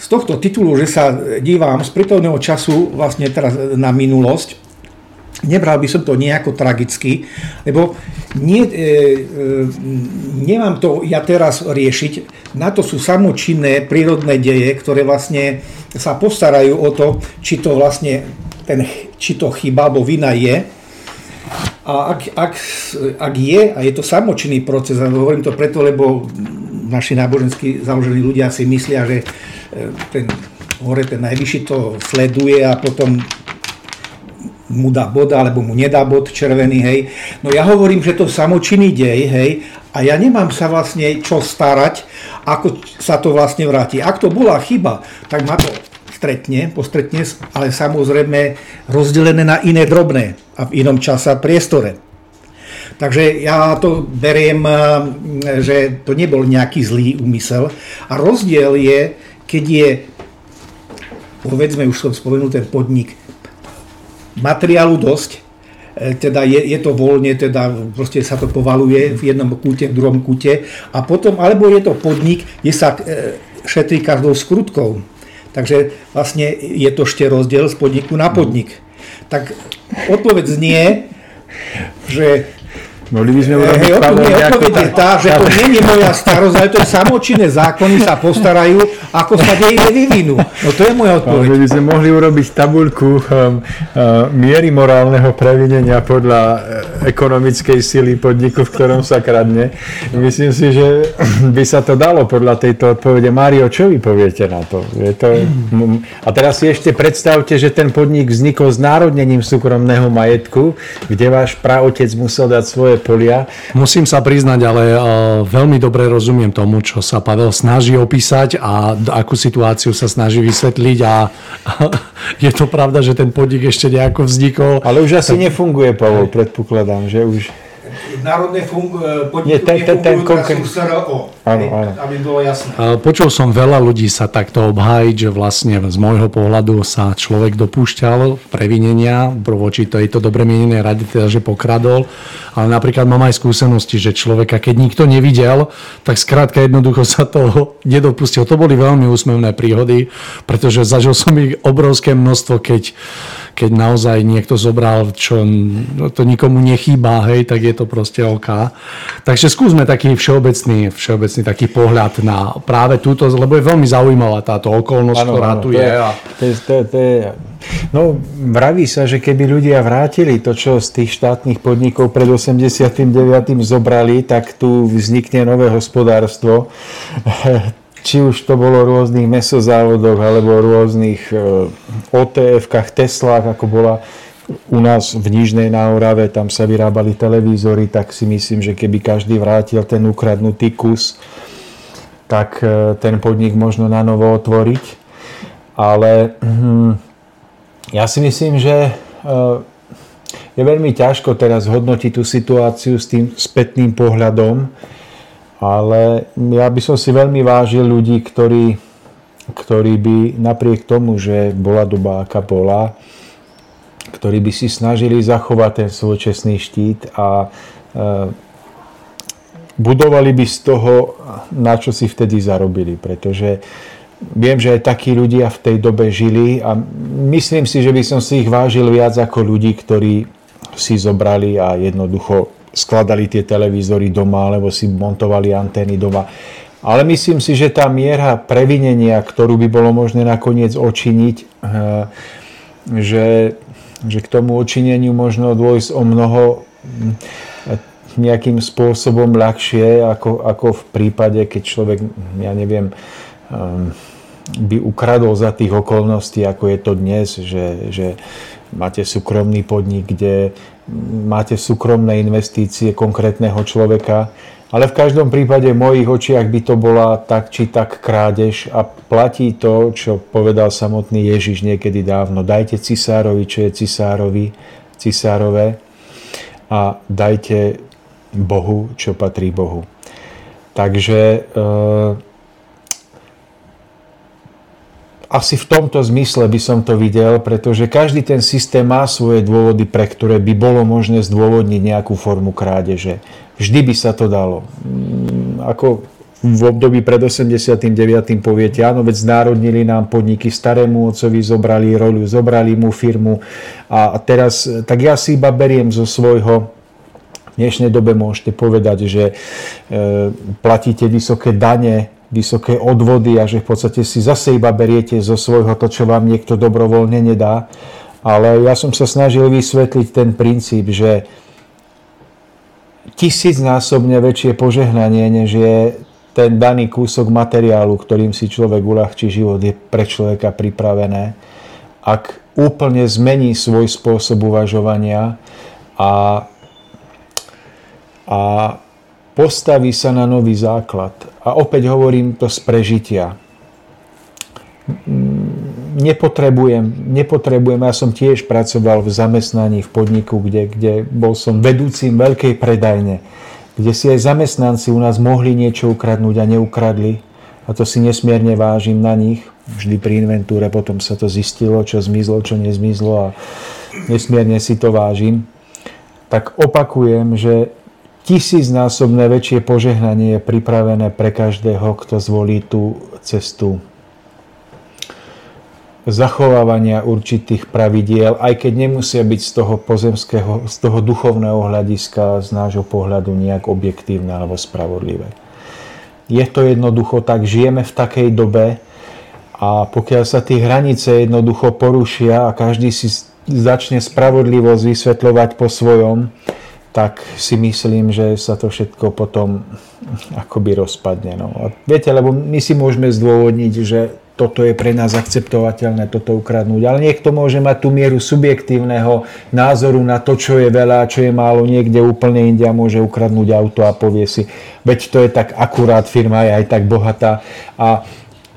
Z tohto titulu, že sa dívam z prítomného času vlastne teraz na minulosť, nebral by som to nejako tragicky, lebo nie, e, e, nemám to ja teraz riešiť. Na to sú samočinné prírodné deje, ktoré vlastne sa postarajú o to, či to vlastne ten, či to chyba alebo vina je. A ak, ak, ak je, a je to samočinný proces, a hovorím to preto, lebo naši nábožensky založení ľudia si myslia, že e, ten hore, ten najvyšší to sleduje a potom mu dá bod alebo mu nedá bod červený, hej. No ja hovorím, že to samočinný dej, hej, a ja nemám sa vlastne čo starať, ako sa to vlastne vráti. Ak to bola chyba, tak ma to stretne, postretne, ale samozrejme rozdelené na iné drobné a v inom čase a priestore. Takže ja to beriem, eh, že to nebol nejaký zlý úmysel. A rozdiel je, keď je, povedzme, už som spomenul ten podnik, materiálu dosť, eh, teda je, je to voľne, teda proste sa to povaluje v jednom kúte, v druhom kúte a potom, alebo je to podnik, kde sa eh, šetrí každou skrutkou. Takže vlastne je to ešte rozdiel z podniku na podnik. Tak odpoveď znie, že Mohli by sme urobiť Hej, o tom Pavol, je nejakú odpoveď je tá, že to nie je moja starosť, ale to je samočinné zákony sa postarajú, ako sa deje vyvinú. No to je moja odpoveď. My by sme mohli urobiť tabuľku um, uh, miery morálneho previnenia podľa uh, ekonomickej sily podniku, v ktorom sa kradne. Myslím si, že by sa to dalo podľa tejto odpovede. Mário, čo vy poviete na to? Je to... A teraz si ešte predstavte, že ten podnik vznikol s národnením súkromného majetku, kde váš praotec musel dať svoje polia. Musím sa priznať, ale uh, veľmi dobre rozumiem tomu, čo sa Pavel snaží opísať a akú situáciu sa snaží vysvetliť a, je to pravda, že ten podnik ešte nejako vznikol. Ale už asi nefunguje, Pavol, predpokladám, že už... Národné fung- Nie, ten- ten- ten konkrét- SRO, Áno, áno. aby bolo jasné. Uh, Počul som veľa ľudí sa takto obhájiť, že vlastne z môjho pohľadu sa človek dopúšťal previnenia voči tejto dobre mienenej rade, teda že pokradol. Ale napríklad mám aj skúsenosti, že človeka, keď nikto nevidel, tak skrátka jednoducho sa to nedopustil. To boli veľmi úsmevné príhody, pretože zažil som ich obrovské množstvo, keď, keď naozaj niekto zobral, čo no, to nikomu nechýba, hej, tak je to proste OK. Takže skúsme taký všeobecný, všeobecný taký pohľad na práve túto, lebo je veľmi zaujímavá táto okolnosť, Áno, ktorá áno, tu to je. A... To je, to, je- to je, no, vraví sa, že keby ľudia vrátili to, čo z tých štátnych podnikov pred 89. zobrali, tak tu vznikne nové hospodárstvo. Či už to bolo v rôznych mesozávodoch, alebo v rôznych eh, OTF-kách, Teslách, ako bola u nás v Nižnej na Orave, tam sa vyrábali televízory, tak si myslím, že keby každý vrátil ten ukradnutý kus, tak eh, ten podnik možno na novo otvoriť. Ale hm, ja si myslím, že eh, je veľmi ťažko teraz hodnotiť tú situáciu s tým spätným pohľadom, ale ja by som si veľmi vážil ľudí, ktorí, ktorí by napriek tomu, že bola doba aká bola, ktorí by si snažili zachovať ten svoj čestný štít a e, budovali by z toho, na čo si vtedy zarobili, pretože viem, že aj takí ľudia v tej dobe žili a myslím si, že by som si ich vážil viac ako ľudí, ktorí si zobrali a jednoducho skladali tie televízory doma alebo si montovali antény doma. Ale myslím si, že tá miera previnenia, ktorú by bolo možné nakoniec očiniť, eh, že, že k tomu očineniu možno dôjsť o mnoho hm, nejakým spôsobom ľahšie, ako, ako v prípade, keď človek, ja neviem, um, by ukradol za tých okolností, ako je to dnes, že, že máte súkromný podnik, kde máte súkromné investície konkrétneho človeka, ale v každom prípade v mojich očiach by to bola tak či tak krádež a platí to, čo povedal samotný Ježiš niekedy dávno. Dajte cisárovi, čo je cisárovi, cisárové a dajte Bohu, čo patrí Bohu. Takže e, asi v tomto zmysle by som to videl, pretože každý ten systém má svoje dôvody, pre ktoré by bolo možné zdôvodniť nejakú formu krádeže. Vždy by sa to dalo. Mm, Ako v období pred 89. poviete, áno, veď znárodnili nám podniky, starému otcovi zobrali rolu, zobrali mu firmu a teraz, tak ja si iba beriem zo svojho v dnešnej dobe môžete povedať, že e, platíte vysoké dane, vysoké odvody a že v podstate si zase iba beriete zo svojho to, čo vám niekto dobrovoľne nedá. Ale ja som sa snažil vysvetliť ten princíp, že tisícnásobne väčšie požehnanie, než je ten daný kúsok materiálu, ktorým si človek uľahčí život, je pre človeka pripravené. Ak úplne zmení svoj spôsob uvažovania a, a postaví sa na nový základ. A opäť hovorím to z prežitia. Nepotrebujem, nepotrebujem, ja som tiež pracoval v zamestnaní v podniku, kde, kde bol som vedúcim veľkej predajne, kde si aj zamestnanci u nás mohli niečo ukradnúť a neukradli. A to si nesmierne vážim na nich. Vždy pri inventúre potom sa to zistilo, čo zmizlo, čo nezmizlo a nesmierne si to vážim. Tak opakujem, že tisícnásobné väčšie požehnanie je pripravené pre každého, kto zvolí tú cestu zachovávania určitých pravidiel, aj keď nemusia byť z toho pozemského, z toho duchovného hľadiska, z nášho pohľadu nejak objektívne alebo spravodlivé. Je to jednoducho tak, žijeme v takej dobe a pokiaľ sa tie hranice jednoducho porušia a každý si začne spravodlivosť vysvetľovať po svojom, tak si myslím, že sa to všetko potom akoby rozpadne. No. A viete, lebo my si môžeme zdôvodniť, že toto je pre nás akceptovateľné, toto ukradnúť. Ale niekto môže mať tú mieru subjektívneho názoru na to, čo je veľa čo je málo niekde úplne inde a môže ukradnúť auto a povie si, veď to je tak akurát, firma je aj tak bohatá a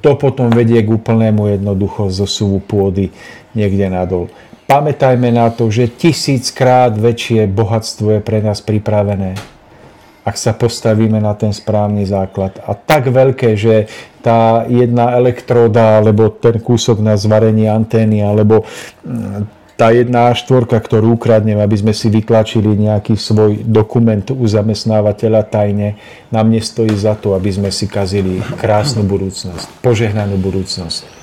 to potom vedie k úplnému jednoducho zosúvu pôdy niekde nadol. Pamätajme na to, že tisíckrát väčšie bohatstvo je pre nás pripravené ak sa postavíme na ten správny základ. A tak veľké, že tá jedna elektróda, alebo ten kúsok na zvarenie antény, alebo mm, tá jedna štvorka, ktorú ukradneme, aby sme si vytlačili nejaký svoj dokument u zamestnávateľa tajne, nám nestojí za to, aby sme si kazili krásnu budúcnosť, požehnanú budúcnosť.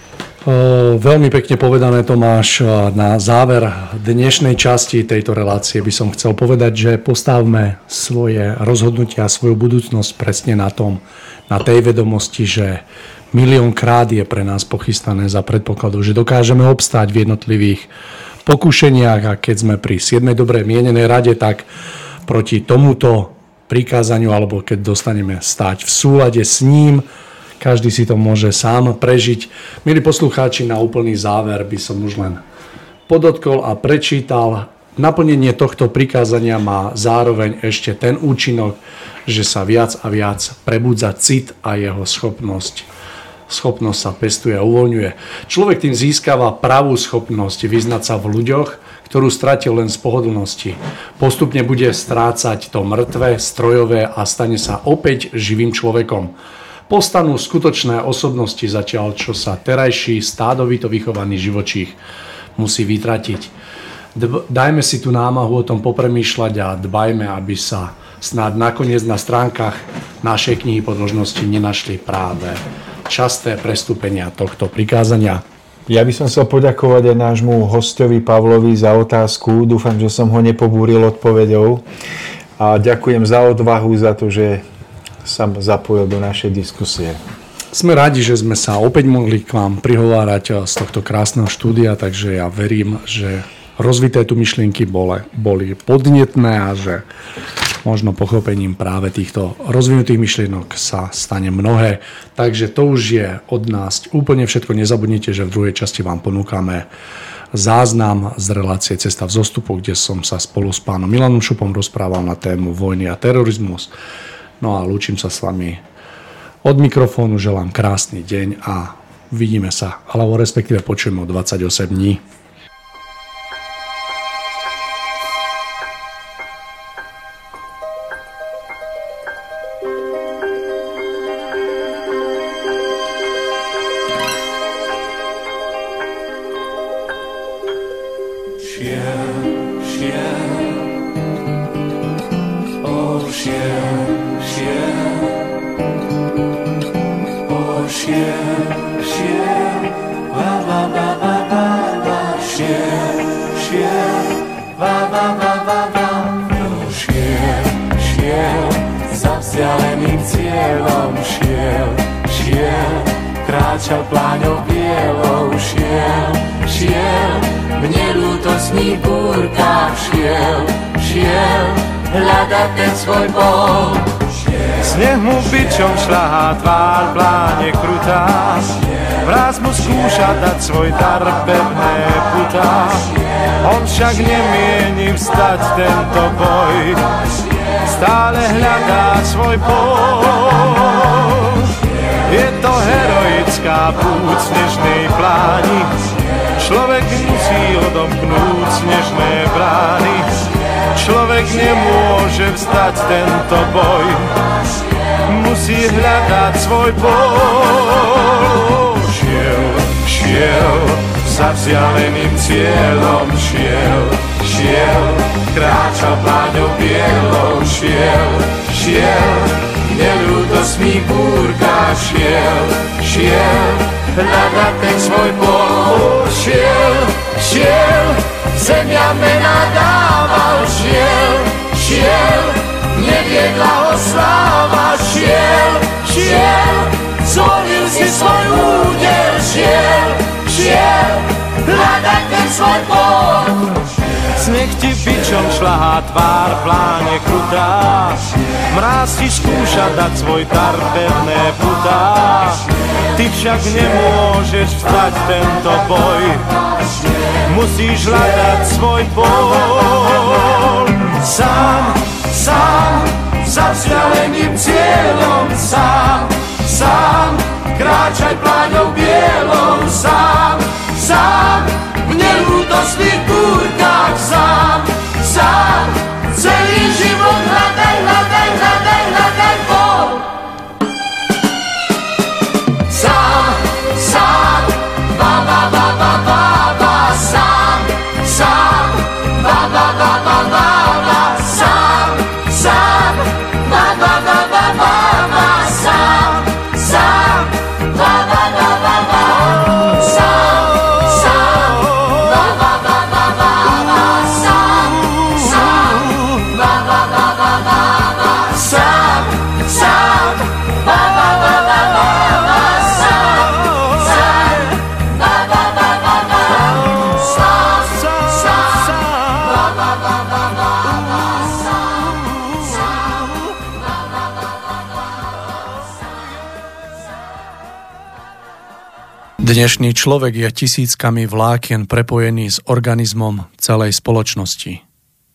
Veľmi pekne povedané Tomáš. Na záver dnešnej časti tejto relácie by som chcel povedať, že postavme svoje rozhodnutia a svoju budúcnosť presne na tom, na tej vedomosti, že milión krát je pre nás pochystané za predpokladu, že dokážeme obstáť v jednotlivých pokušeniach a keď sme pri 7. dobrej mienenej rade, tak proti tomuto prikázaniu alebo keď dostaneme stať v súlade s ním, každý si to môže sám prežiť. Milí poslucháči, na úplný záver by som už len podotkol a prečítal. Naplnenie tohto prikázania má zároveň ešte ten účinok, že sa viac a viac prebudza cit a jeho schopnosť schopnosť sa pestuje a uvoľňuje. Človek tým získava pravú schopnosť vyznať sa v ľuďoch, ktorú stratil len z pohodlnosti. Postupne bude strácať to mŕtve, strojové a stane sa opäť živým človekom postanú skutočné osobnosti zatiaľ, čo sa terajší stádovito vychovaný živočích musí vytratiť. Dajme si tú námahu o tom popremýšľať a dbajme, aby sa snad nakoniec na stránkach našej knihy podložnosti nenašli práve časté prestúpenia tohto prikázania. Ja by som chcel poďakovať aj nášmu hostovi Pavlovi za otázku. Dúfam, že som ho nepobúril odpovedou. A ďakujem za odvahu, za to, že sa zapojil do našej diskusie. Sme radi, že sme sa opäť mohli k vám prihovárať eh, z tohto krásneho štúdia, takže ja verím, že rozvité tu myšlienky boli, boli podnetné a že možno pochopením práve týchto rozvinutých myšlienok sa stane mnohé. Takže to už je od nás úplne všetko. Nezabudnite, že v druhej časti vám ponúkame záznam z relácie Cesta v zostupu, kde som sa spolu s pánom Milanom Šupom rozprával na tému vojny a terorizmus. No a lúčim sa s vami od mikrofónu, želám krásny deň a vidíme sa, alebo respektíve počujeme o 28 dní. Svoj pol. Šiel, šiel, za vzdialeným cieľom šiel, šiel, kráča pláňou bielou, šiel, šiel, nelúto ľútostných búrkach šiel, šiel, hľadať ten svoj pol. Šiel, šiel, zemia mena dával, šiel, šiel, neviedla ho sláva, šiel, šiel, zvolil si svoj údel, šiel, šiel, hľadať ten svoj pol. Sneh ti bičom šlahá tvár, pláne krutá. Mráz ti skúša dať svoj dar, pevné putá. Ty však nemôžeš vstať tento boj, musíš hľadať svoj bol. Sám, sám, za vzdialeným cieľom, sám, sám, kráčaj pláňou bielou, sám, sám, v nelútostných búrkach sám, Dnešný človek je tisíckami vlákien prepojený s organizmom celej spoločnosti.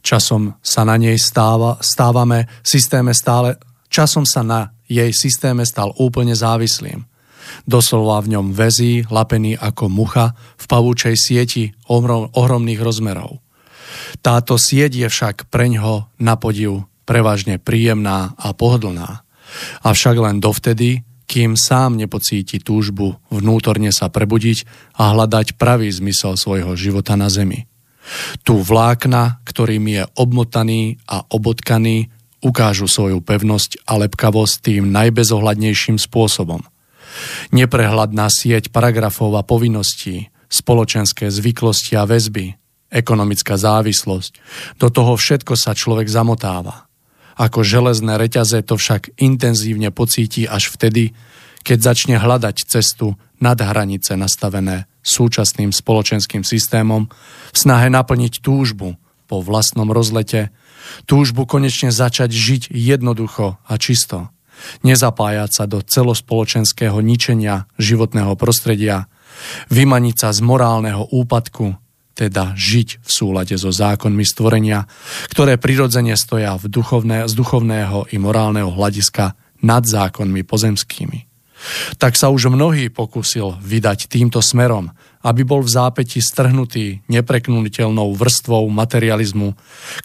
Časom sa na nej stáva, stávame systéme stále, časom sa na jej systéme stal úplne závislým. Doslova v ňom väzí, lapený ako mucha v pavúčej sieti ohrom, ohromných rozmerov. Táto sieť je však preňho na podiv prevažne príjemná a pohodlná. Avšak len dovtedy, kým sám nepocíti túžbu vnútorne sa prebudiť a hľadať pravý zmysel svojho života na zemi. Tu vlákna, ktorým je obmotaný a obotkaný, ukážu svoju pevnosť a lepkavosť tým najbezohľadnejším spôsobom. Neprehľadná sieť paragrafov a povinností, spoločenské zvyklosti a väzby, ekonomická závislosť, do toho všetko sa človek zamotáva – ako železné reťaze to však intenzívne pocíti až vtedy, keď začne hľadať cestu nad hranice nastavené súčasným spoločenským systémom v snahe naplniť túžbu po vlastnom rozlete, túžbu konečne začať žiť jednoducho a čisto, nezapájať sa do celospoločenského ničenia životného prostredia, vymaniť sa z morálneho úpadku, teda žiť v súlade so zákonmi stvorenia, ktoré prirodzene stoja v duchovné, z duchovného i morálneho hľadiska nad zákonmi pozemskými. Tak sa už mnohý pokusil vydať týmto smerom, aby bol v zápäti strhnutý nepreknutelnou vrstvou materializmu,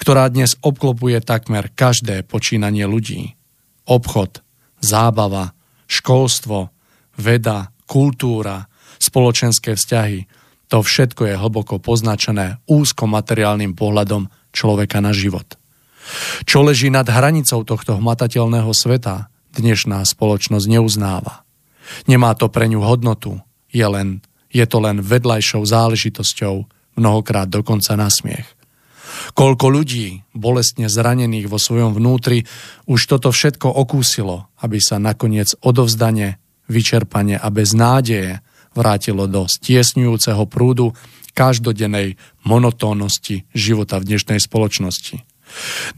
ktorá dnes obklopuje takmer každé počínanie ľudí. Obchod, zábava, školstvo, veda, kultúra, spoločenské vzťahy, to všetko je hlboko poznačené úzko materiálnym pohľadom človeka na život. Čo leží nad hranicou tohto hmatateľného sveta, dnešná spoločnosť neuznáva. Nemá to pre ňu hodnotu, je, len, je to len vedľajšou záležitosťou, mnohokrát dokonca na smiech. Koľko ľudí, bolestne zranených vo svojom vnútri, už toto všetko okúsilo, aby sa nakoniec odovzdane, vyčerpane a bez nádeje vrátilo do stiesňujúceho prúdu každodennej monotónnosti života v dnešnej spoločnosti.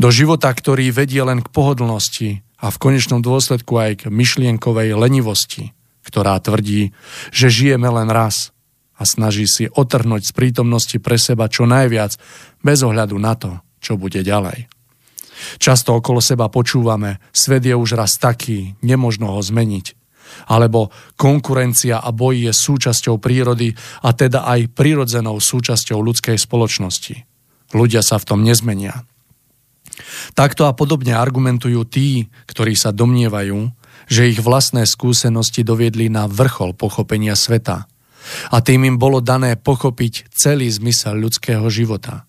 Do života, ktorý vedie len k pohodlnosti a v konečnom dôsledku aj k myšlienkovej lenivosti, ktorá tvrdí, že žijeme len raz a snaží si otrhnúť z prítomnosti pre seba čo najviac bez ohľadu na to, čo bude ďalej. Často okolo seba počúvame, svet je už raz taký, nemožno ho zmeniť alebo konkurencia a boj je súčasťou prírody a teda aj prirodzenou súčasťou ľudskej spoločnosti. Ľudia sa v tom nezmenia. Takto a podobne argumentujú tí, ktorí sa domnievajú, že ich vlastné skúsenosti doviedli na vrchol pochopenia sveta a tým im bolo dané pochopiť celý zmysel ľudského života.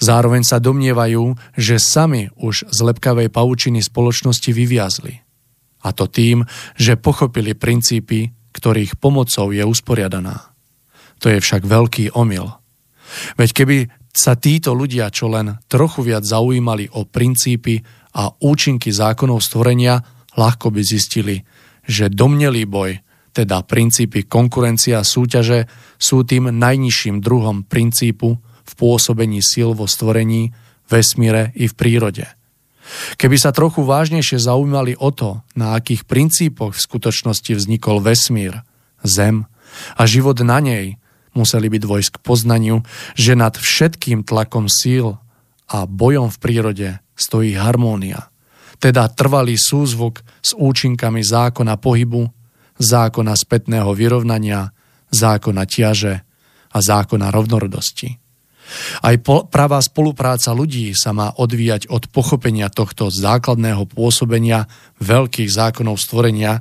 Zároveň sa domnievajú, že sami už z lepkavej paučiny spoločnosti vyviazli – A to tým, že pochopili princípy, ktorých pomocou je usporiadaná. To je však veľký omyl. Veď keby sa títo ľudia čo len trochu viac zaujímali o princípy a účinky zákonov stvorenia, ľahko by zistili, že domnelý boj, teda princípy konkurencia a súťaže, sú tým najnižším druhom princípu v pôsobení síl vo stvorení, vesmíre i v prírode. Keby sa trochu vážnejšie zaujímali o to, na akých princípoch v skutočnosti vznikol vesmír, Zem a život na nej, museli by dôjsť k poznaniu, že nad všetkým tlakom síl a bojom v prírode stojí harmónia, teda trvalý súzvuk s účinkami zákona pohybu, zákona spätného vyrovnania, zákona ťaže a zákona rovnorodosti. Aj pravá spolupráca ľudí sa má odvíjať od pochopenia tohto základného pôsobenia veľkých zákonov stvorenia,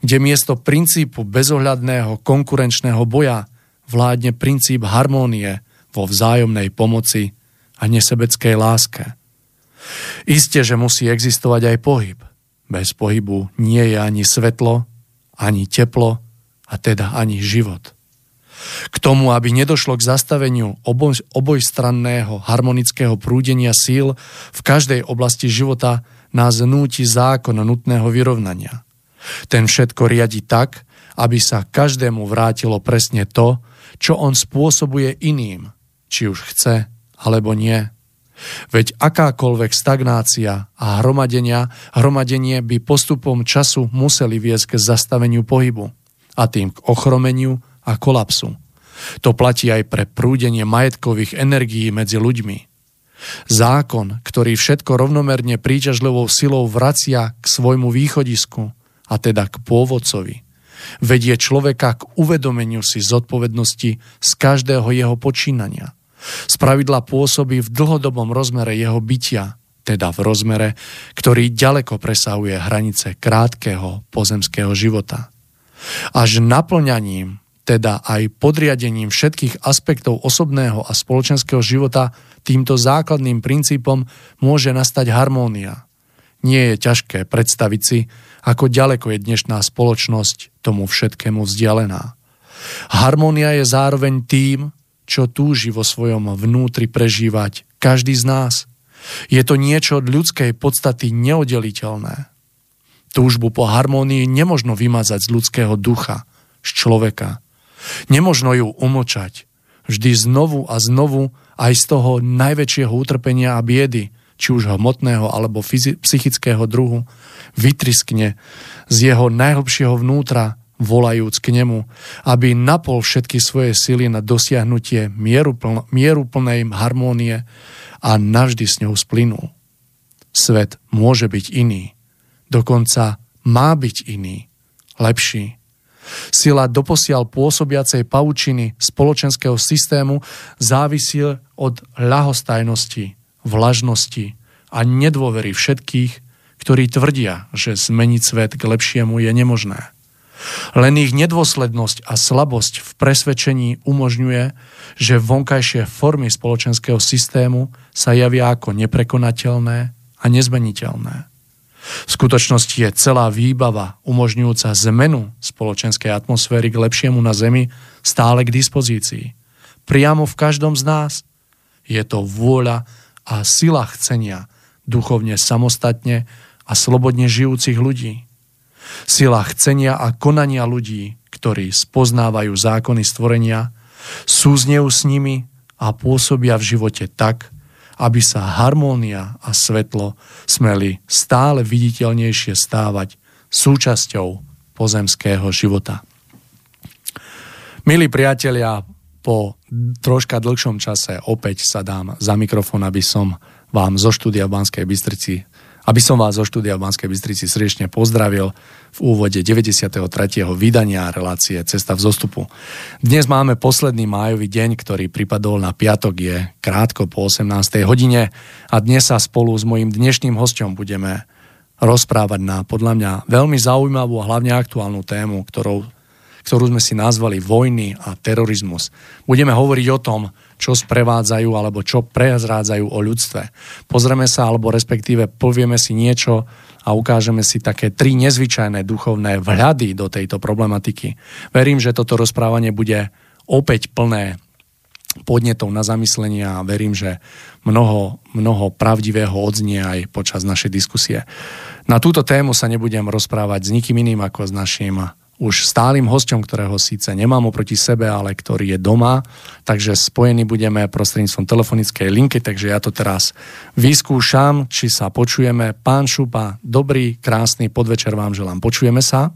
kde miesto princípu bezohľadného konkurenčného boja vládne princíp harmónie vo vzájomnej pomoci a nesebeckej láske. Isté, že musí existovať aj pohyb. Bez pohybu nie je ani svetlo, ani teplo, a teda ani život. K tomu, aby nedošlo k zastaveniu oboj, obojstranného harmonického prúdenia síl v každej oblasti života, nás núti zákon nutného vyrovnania. Ten všetko riadi tak, aby sa každému vrátilo presne to, čo on spôsobuje iným, či už chce alebo nie. Veď akákoľvek stagnácia a hromadenia, hromadenie by postupom času museli viesť k zastaveniu pohybu a tým k ochromeniu a kolapsu. To platí aj pre prúdenie majetkových energií medzi ľuďmi. Zákon, ktorý všetko rovnomerne príťažlivou silou vracia k svojmu východisku, a teda k pôvodcovi, vedie človeka k uvedomeniu si zodpovednosti z každého jeho počínania. Spravidla pôsobí v dlhodobom rozmere jeho bytia, teda v rozmere, ktorý ďaleko presahuje hranice krátkeho pozemského života. Až naplňaním, teda aj podriadením všetkých aspektov osobného a spoločenského života týmto základným princípom môže nastať harmónia. Nie je ťažké predstaviť si, ako ďaleko je dnešná spoločnosť tomu všetkému vzdialená. Harmónia je zároveň tým, čo túži vo svojom vnútri prežívať každý z nás. Je to niečo od ľudskej podstaty neoddeliteľné. Túžbu po harmónii nemožno vymazať z ľudského ducha, z človeka. Nemožno ju umlčať. Vždy znovu a znovu aj z toho najväčšieho utrpenia a biedy, či už hmotného alebo psychického druhu, vytriskne z jeho najhlbšieho vnútra, volajúc k nemu, aby napol všetky svoje sily na dosiahnutie mieruplnej harmónie a navždy s ňou splynul. Svet môže byť iný dokonca má byť iný, lepší. Sila doposiaľ pôsobiacej paučiny spoločenského systému závisí od ľahostajnosti, vlažnosti a nedôvery všetkých, ktorí tvrdia, že zmeniť svet k lepšiemu je nemožné. Len ich nedôslednosť a slabosť v presvedčení umožňuje, že vonkajšie formy spoločenského systému sa javia ako neprekonateľné a nezmeniteľné. V skutočnosti je celá výbava umožňujúca zmenu spoločenskej atmosféry k lepšiemu na Zemi stále k dispozícii. Priamo v každom z nás je to vôľa a sila chcenia duchovne samostatne a slobodne žijúcich ľudí. Sila chcenia a konania ľudí, ktorí spoznávajú zákony stvorenia, súznejú s nimi a pôsobia v živote tak, aby sa harmónia a svetlo smeli stále viditeľnejšie stávať súčasťou pozemského života. Milí priatelia, po troška dlhšom čase opäť sa dám za mikrofón, aby som vám zo štúdia v Banskej Bystrici aby som vás zo štúdia v Banskej Bystrici srdečne pozdravil v úvode 93. vydania relácie Cesta v zostupu. Dnes máme posledný májový deň, ktorý pripadol na piatok, je krátko po 18. hodine a dnes sa spolu s mojim dnešným hostom budeme rozprávať na podľa mňa veľmi zaujímavú a hlavne aktuálnu tému, ktorou ktorú sme si nazvali Vojny a terorizmus. Budeme hovoriť o tom, čo sprevádzajú alebo čo prezrádzajú o ľudstve. Pozrieme sa, alebo respektíve povieme si niečo a ukážeme si také tri nezvyčajné duchovné vhľady do tejto problematiky. Verím, že toto rozprávanie bude opäť plné podnetov na zamyslenie a verím, že mnoho, mnoho pravdivého odznie aj počas našej diskusie. Na túto tému sa nebudem rozprávať s nikým iným ako s našim už stálym hosťom, ktorého síce nemám oproti sebe, ale ktorý je doma, takže spojení budeme prostredníctvom telefonickej linky, takže ja to teraz vyskúšam, či sa počujeme. Pán Šupa, dobrý, krásny podvečer vám želám. Počujeme sa?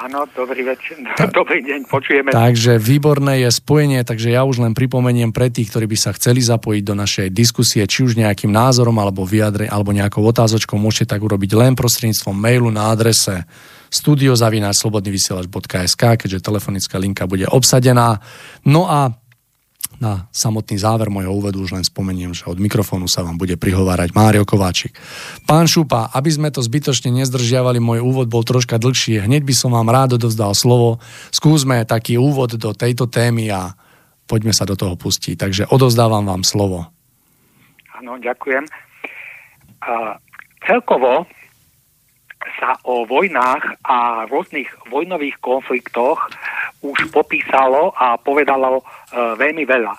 Áno, dobrý večer, dobrý deň, počujeme. Takže výborné je spojenie, takže ja už len pripomeniem pre tých, ktorí by sa chceli zapojiť do našej diskusie, či už nejakým názorom alebo vyjadre, alebo nejakou otázočkou, môžete tak urobiť len prostredníctvom mailu na adrese studiozavináčslobodnyvysielač.sk, keďže telefonická linka bude obsadená. No a na samotný záver mojho úvodu už len spomeniem, že od mikrofónu sa vám bude prihovárať Mário Kováčik. Pán Šupa, aby sme to zbytočne nezdržiavali, môj úvod bol troška dlhší. Hneď by som vám rád odovzdal slovo. Skúsme taký úvod do tejto témy a poďme sa do toho pustiť. Takže odovzdávam vám slovo. Áno, ďakujem. Uh, celkovo sa o vojnách a rôznych vojnových konfliktoch už popísalo a povedalo e, veľmi veľa.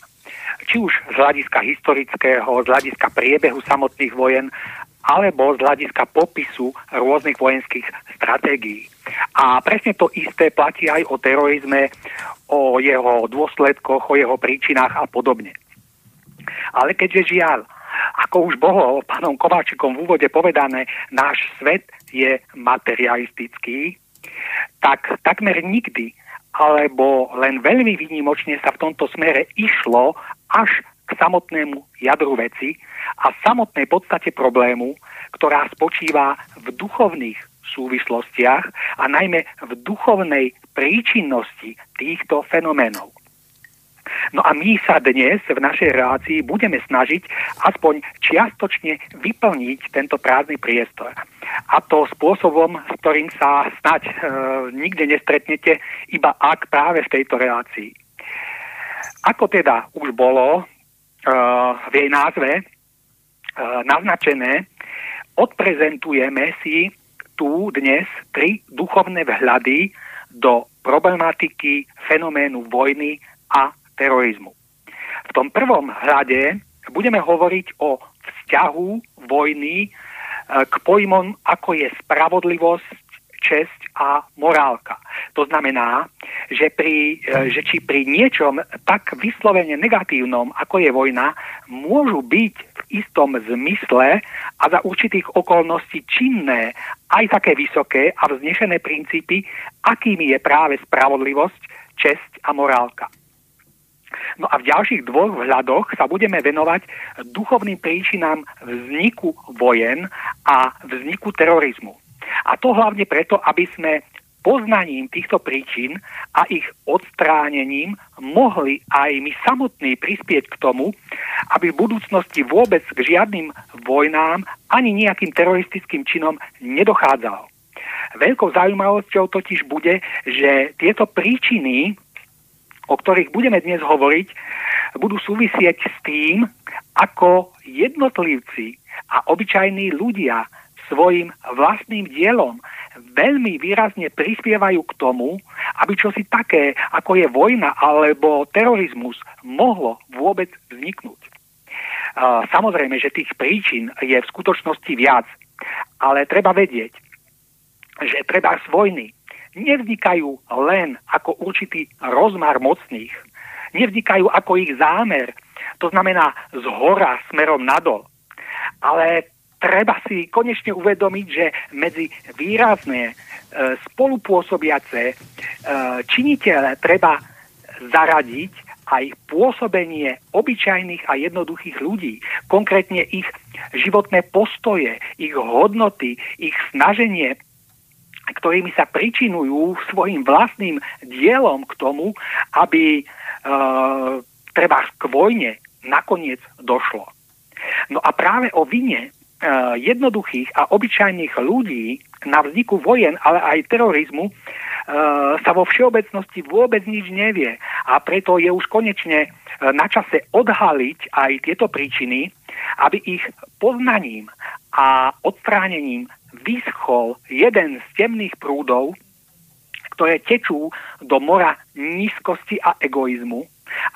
Či už z hľadiska historického, z hľadiska priebehu samotných vojen, alebo z hľadiska popisu rôznych vojenských stratégií. A presne to isté platí aj o terorizme, o jeho dôsledkoch, o jeho príčinách a podobne. Ale keďže žiaľ, ako už bolo pánom Kováčikom v úvode povedané, náš svet je materialistický, tak takmer nikdy alebo len veľmi výnimočne sa v tomto smere išlo až k samotnému jadru veci a samotnej podstate problému, ktorá spočíva v duchovných súvislostiach a najmä v duchovnej príčinnosti týchto fenoménov. No a my sa dnes v našej relácii budeme snažiť aspoň čiastočne vyplniť tento prázdny priestor. A to spôsobom, s ktorým sa snať e, nikde nestretnete, iba ak práve v tejto relácii. Ako teda už bolo e, v jej názve e, naznačené, odprezentujeme si tu dnes tri duchovné vhľady do problematiky fenoménu vojny a terorizmu. V tom prvom hľade budeme hovoriť o vzťahu vojny e, k pojmom, ako je spravodlivosť, česť a morálka. To znamená, že, pri, e, že či pri niečom tak vyslovene negatívnom, ako je vojna, môžu byť v istom zmysle a za určitých okolností činné aj také vysoké a vznešené princípy, akými je práve spravodlivosť, česť a morálka. No a v ďalších dvoch vhľadoch sa budeme venovať duchovným príčinám vzniku vojen a vzniku terorizmu. A to hlavne preto, aby sme poznaním týchto príčin a ich odstránením mohli aj my samotní prispieť k tomu, aby v budúcnosti vôbec k žiadnym vojnám ani nejakým teroristickým činom nedochádzalo. Veľkou zaujímavosťou totiž bude, že tieto príčiny o ktorých budeme dnes hovoriť, budú súvisieť s tým, ako jednotlivci a obyčajní ľudia svojim vlastným dielom veľmi výrazne prispievajú k tomu, aby čosi také, ako je vojna alebo terorizmus, mohlo vôbec vzniknúť. Samozrejme, že tých príčin je v skutočnosti viac, ale treba vedieť, že treba z vojny nevznikajú len ako určitý rozmar mocných, nevznikajú ako ich zámer, to znamená z hora smerom nadol. Ale treba si konečne uvedomiť, že medzi výrazné e, spolupôsobiace e, treba zaradiť aj pôsobenie obyčajných a jednoduchých ľudí, konkrétne ich životné postoje, ich hodnoty, ich snaženie ktorými sa pričinujú svojim vlastným dielom k tomu, aby e, treba k vojne nakoniec došlo. No a práve o vine e, jednoduchých a obyčajných ľudí na vzniku vojen, ale aj terorizmu, e, sa vo všeobecnosti vôbec nič nevie a preto je už konečne na čase odhaliť aj tieto príčiny, aby ich poznaním a odstránením vyschol jeden z temných prúdov, ktoré tečú do mora nízkosti a egoizmu,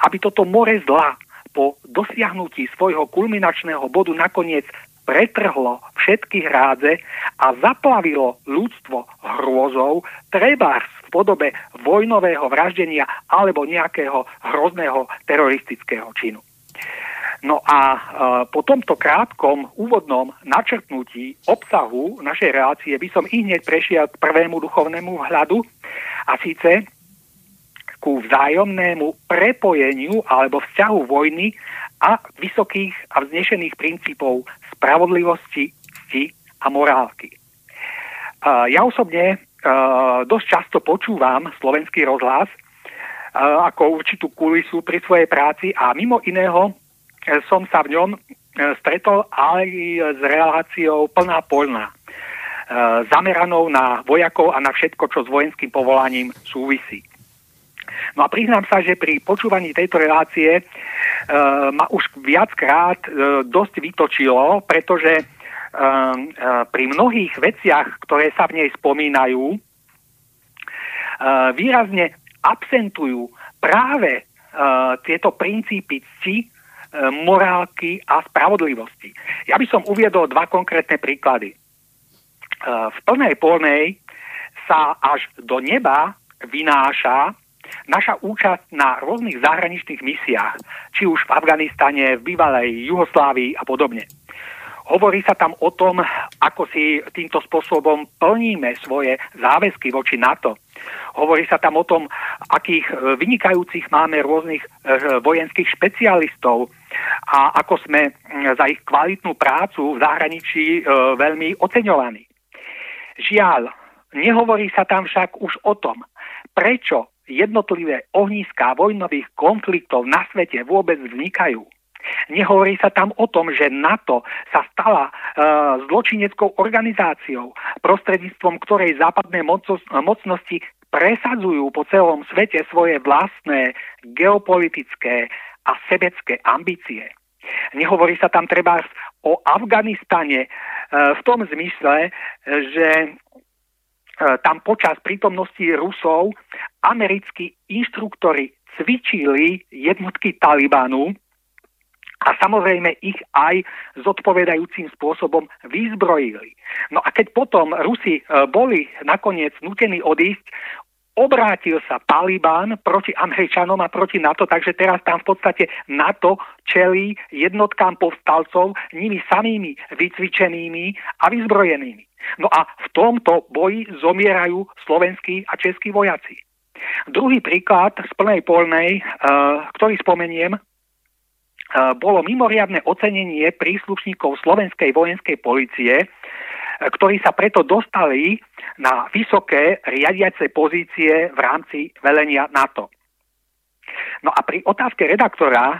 aby toto more zla po dosiahnutí svojho kulminačného bodu nakoniec pretrhlo všetky hrádze a zaplavilo ľudstvo hrôzou, treba v podobe vojnového vraždenia alebo nejakého hrozného teroristického činu. No a e, po tomto krátkom úvodnom načrtnutí obsahu našej relácie by som i hneď prešiel k prvému duchovnému hľadu a síce ku vzájomnému prepojeniu alebo vzťahu vojny a vysokých a vznešených princípov spravodlivosti, cti a morálky. Ja osobne dosť často počúvam slovenský rozhlas ako určitú kulisu pri svojej práci a mimo iného som sa v ňom e, stretol aj s reláciou plná polná, e, zameranou na vojakov a na všetko, čo s vojenským povolaním súvisí. No a priznám sa, že pri počúvaní tejto relácie e, ma už viackrát dosť vytočilo, pretože pri mnohých veciach, ktoré sa v nej spomínajú, výrazne absentujú práve tieto princípy cti, morálky a spravodlivosti. Ja by som uviedol dva konkrétne príklady. E, v plnej polnej sa až do neba vynáša naša účasť na rôznych zahraničných misiách, či už v Afganistane, v bývalej Juhoslávii a podobne. Hovorí sa tam o tom, ako si týmto spôsobom plníme svoje záväzky voči NATO. Hovorí sa tam o tom, akých e, vynikajúcich máme rôznych e, vojenských špecialistov a ako sme za ich kvalitnú prácu v zahraničí e, veľmi oceňovaní. Žiaľ, nehovorí sa tam však už o tom, prečo jednotlivé ohniská vojnových konfliktov na svete vôbec vznikajú. Nehovorí sa tam o tom, že NATO sa stala e, zločineckou organizáciou, prostredníctvom ktorej západné mocnosti presadzujú po celom svete svoje vlastné geopolitické a sebecké ambície. Nehovorí sa tam treba o Afganistane e, v tom zmysle, že E, tam počas prítomnosti Rusov americkí inštruktori cvičili jednotky Talibanu a samozrejme ich aj zodpovedajúcim spôsobom vyzbrojili. No a keď potom Rusi e, boli nakoniec nutení odísť, obrátil sa Taliban proti Američanom a proti NATO, takže teraz tam v podstate NATO čelí jednotkám povstalcov nimi samými vycvičenými a vyzbrojenými. No a v tomto boji zomierajú slovenskí a českí vojaci. Druhý príklad z plnej polnej, uh, ktorý spomeniem, uh, bolo mimoriadne ocenenie príslušníkov slovenskej vojenskej policie, ktorí sa preto dostali na vysoké riadiace pozície v rámci velenia NATO. No a pri otázke redaktora, e,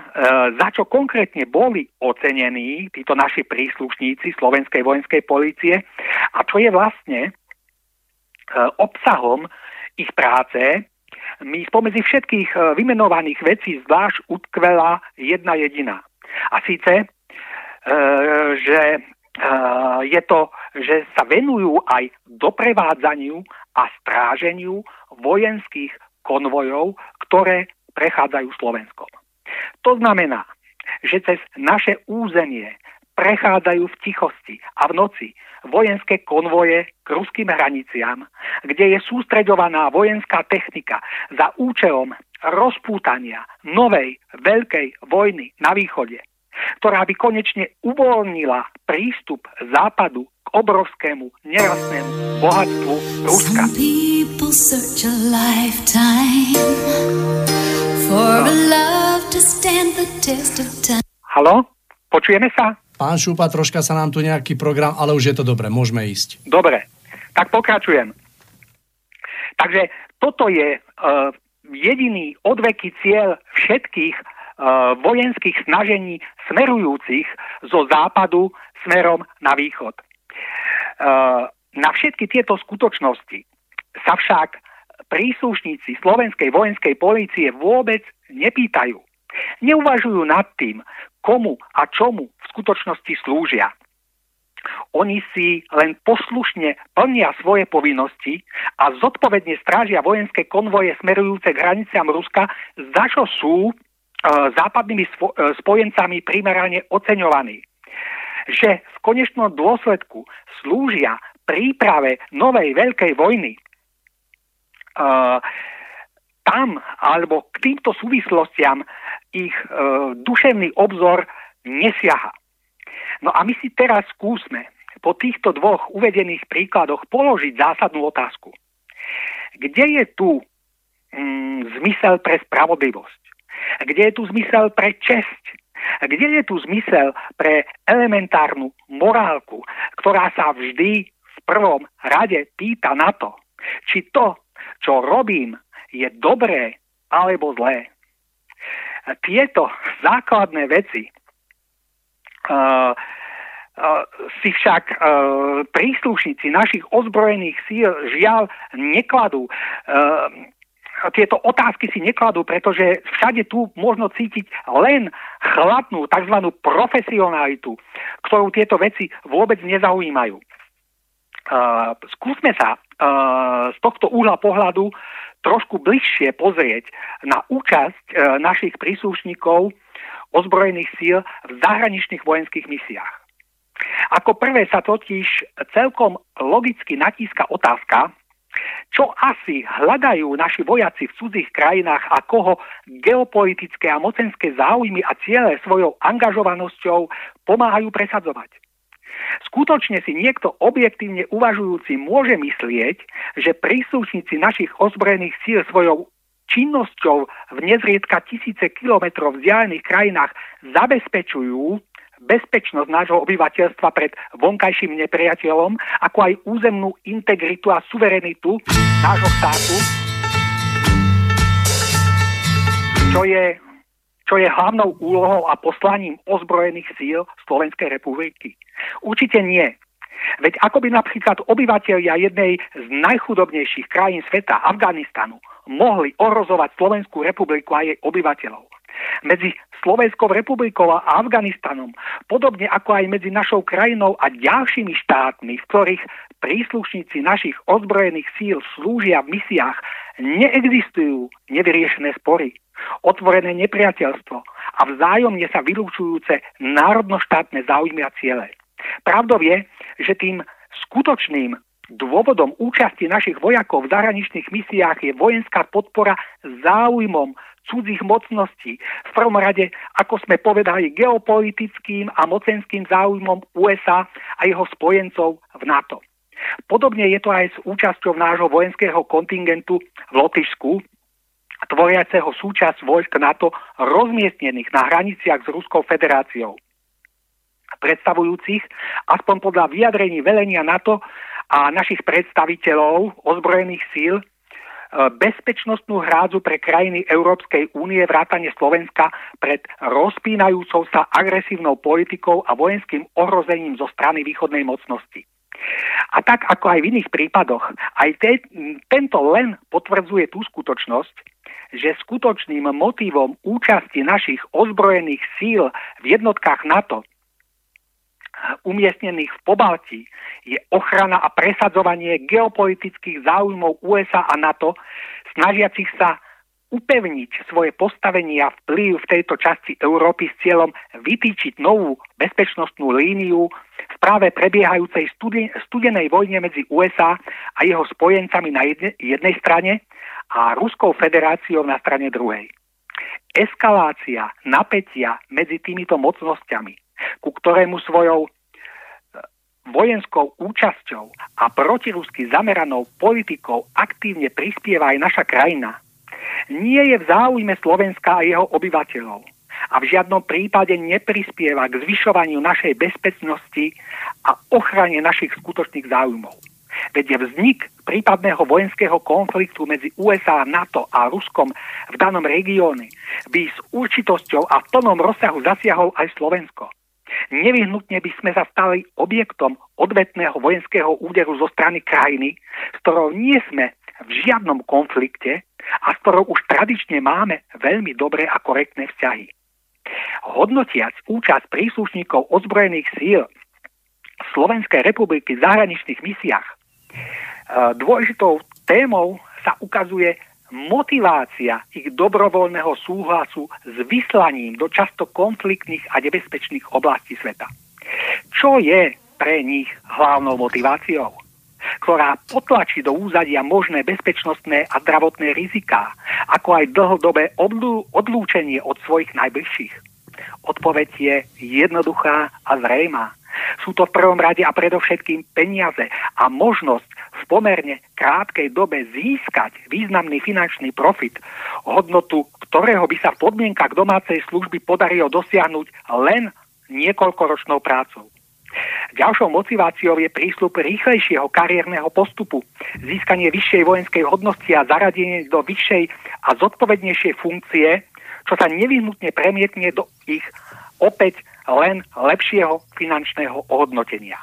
za čo konkrétne boli ocenení títo naši príslušníci Slovenskej vojenskej policie a čo je vlastne e, obsahom ich práce, mi spomedzi všetkých e, vymenovaných vecí zvlášť utkvela jedna jediná. A síce, e, že e, je to, že sa venujú aj doprevádzaniu a stráženiu vojenských konvojov, ktoré prechádzajú Slovenskom. To znamená, že cez naše územie prechádzajú v tichosti a v noci vojenské konvoje k ruským hraniciam, kde je sústreďovaná vojenská technika za účelom rozpútania novej veľkej vojny na východe, ktorá by konečne uvoľnila prístup západu k obrovskému nerastnému bohatstvu Ruska. Lifetime Halo? Počujeme sa? Pán Šupa, troška sa nám tu nejaký program, ale už je to dobre, môžeme ísť. Dobre, tak pokračujem. Takže toto je uh, jediný odveký cieľ všetkých vojenských snažení smerujúcich zo západu smerom na východ. Uh, na všetky tieto skutočnosti sa však príslušníci slovenskej vojenskej polície vôbec nepýtajú. Neuvažujú nad tým, komu a čomu v skutočnosti slúžia. Oni si len poslušne plnia svoje povinnosti a zodpovedne strážia vojenské konvoje smerujúce k hraniciam Ruska, za čo sú e, západnými svo, e, spojencami primerane oceňovaní. Že v konečnom dôsledku slúžia príprave novej veľkej vojny, e, tam alebo k týmto súvislostiam ich e, duševný obzor nesiaha. No a my si teraz skúsme po týchto dvoch uvedených príkladoch položiť zásadnú otázku. Kde je tu mm, zmysel pre spravodlivosť? Kde je tu zmysel pre česť? Kde je tu zmysel pre elementárnu morálku, ktorá sa vždy v prvom rade pýta na to, či to, čo robím, je dobré alebo zlé. Tieto základné veci uh, uh, si však uh, príslušníci našich ozbrojených síl žiaľ nekladú. Uh, tieto otázky si nekladú, pretože všade tu možno cítiť len chladnú tzv. profesionalitu, ktorú tieto veci vôbec nezaujímajú. Uh, skúsme sa uh, z tohto uhla pohľadu trošku bližšie pozrieť na účasť e, našich príslušníkov ozbrojených síl v zahraničných vojenských misiách. Ako prvé sa totiž celkom logicky natíska otázka, čo asi hľadajú naši vojaci v cudzích krajinách a koho geopolitické a mocenské záujmy a ciele svojou angažovanosťou pomáhajú presadzovať. Skutočne si niekto objektívne uvažujúci môže myslieť, že príslušníci našich ozbrojených síl svojou činnosťou v nezriedka tisíce kilometrov vzdialených krajinách zabezpečujú bezpečnosť nášho obyvateľstva pred vonkajším nepriateľom, ako aj územnú integritu a suverenitu nášho štátu, čo je čo je hlavnou úlohou a poslaním ozbrojených síl Slovenskej republiky? Určite nie. Veď ako by napríklad obyvateľia jednej z najchudobnejších krajín sveta, Afganistanu, mohli ohrozovať Slovenskú republiku a jej obyvateľov. Medzi Slovenskou republikou a Afganistanom, podobne ako aj medzi našou krajinou a ďalšími štátmi, v ktorých príslušníci našich ozbrojených síl slúžia v misiách, neexistujú nevyriešené spory otvorené nepriateľstvo a vzájomne sa vylúčujúce národnoštátne záujmy a ciele. Pravdou je, že tým skutočným dôvodom účasti našich vojakov v zahraničných misiách je vojenská podpora záujmom cudzích mocností. V prvom rade, ako sme povedali, geopolitickým a mocenským záujmom USA a jeho spojencov v NATO. Podobne je to aj s účasťou nášho vojenského kontingentu v Lotyšsku, tvoriaceho súčasť vojsk NATO rozmiestnených na hraniciach s Ruskou federáciou predstavujúcich, aspoň podľa vyjadrení velenia NATO a našich predstaviteľov ozbrojených síl, e, bezpečnostnú hrádzu pre krajiny Európskej únie vrátane Slovenska pred rozpínajúcou sa agresívnou politikou a vojenským ohrozením zo strany východnej mocnosti. A tak ako aj v iných prípadoch, aj te, tento len potvrdzuje tú skutočnosť, že skutočným motivom účasti našich ozbrojených síl v jednotkách NATO umiestnených v Pobalti je ochrana a presadzovanie geopolitických záujmov USA a NATO, snažiacich sa upevniť svoje postavenie a vplyv v tejto časti Európy s cieľom vytýčiť novú bezpečnostnú líniu v práve prebiehajúcej studenej vojne medzi USA a jeho spojencami na jedne, jednej strane a Ruskou federáciou na strane druhej. Eskalácia napätia medzi týmito mocnosťami, ku ktorému svojou vojenskou účasťou a protirusky zameranou politikou aktívne prispieva aj naša krajina, nie je v záujme Slovenska a jeho obyvateľov a v žiadnom prípade neprispieva k zvyšovaniu našej bezpečnosti a ochrane našich skutočných záujmov. Veď vznik prípadného vojenského konfliktu medzi USA, NATO a Ruskom v danom regióne by s určitosťou a v plnom rozsahu zasiahol aj Slovensko. Nevyhnutne by sme sa stali objektom odvetného vojenského úderu zo strany krajiny, s ktorou nie sme v žiadnom konflikte a s ktorou už tradične máme veľmi dobré a korektné vzťahy. Hodnotiac účasť príslušníkov ozbrojených síl Slovenskej republiky v zahraničných misiách, e, dôležitou témou sa ukazuje motivácia ich dobrovoľného súhlasu s vyslaním do často konfliktných a nebezpečných oblastí sveta. Čo je pre nich hlavnou motiváciou? ktorá potlačí do úzadia možné bezpečnostné a zdravotné riziká, ako aj dlhodobé odlú, odlúčenie od svojich najbližších. Odpoveď je jednoduchá a zrejmá. Sú to v prvom rade a predovšetkým peniaze a možnosť v pomerne krátkej dobe získať významný finančný profit, hodnotu ktorého by sa v podmienkach domácej služby podarilo dosiahnuť len niekoľkoročnou prácou. Ďalšou motiváciou je prístup rýchlejšieho kariérneho postupu, získanie vyššej vojenskej hodnosti a zaradenie do vyššej a zodpovednejšej funkcie, čo sa nevyhnutne premietne do ich opäť len lepšieho finančného ohodnotenia.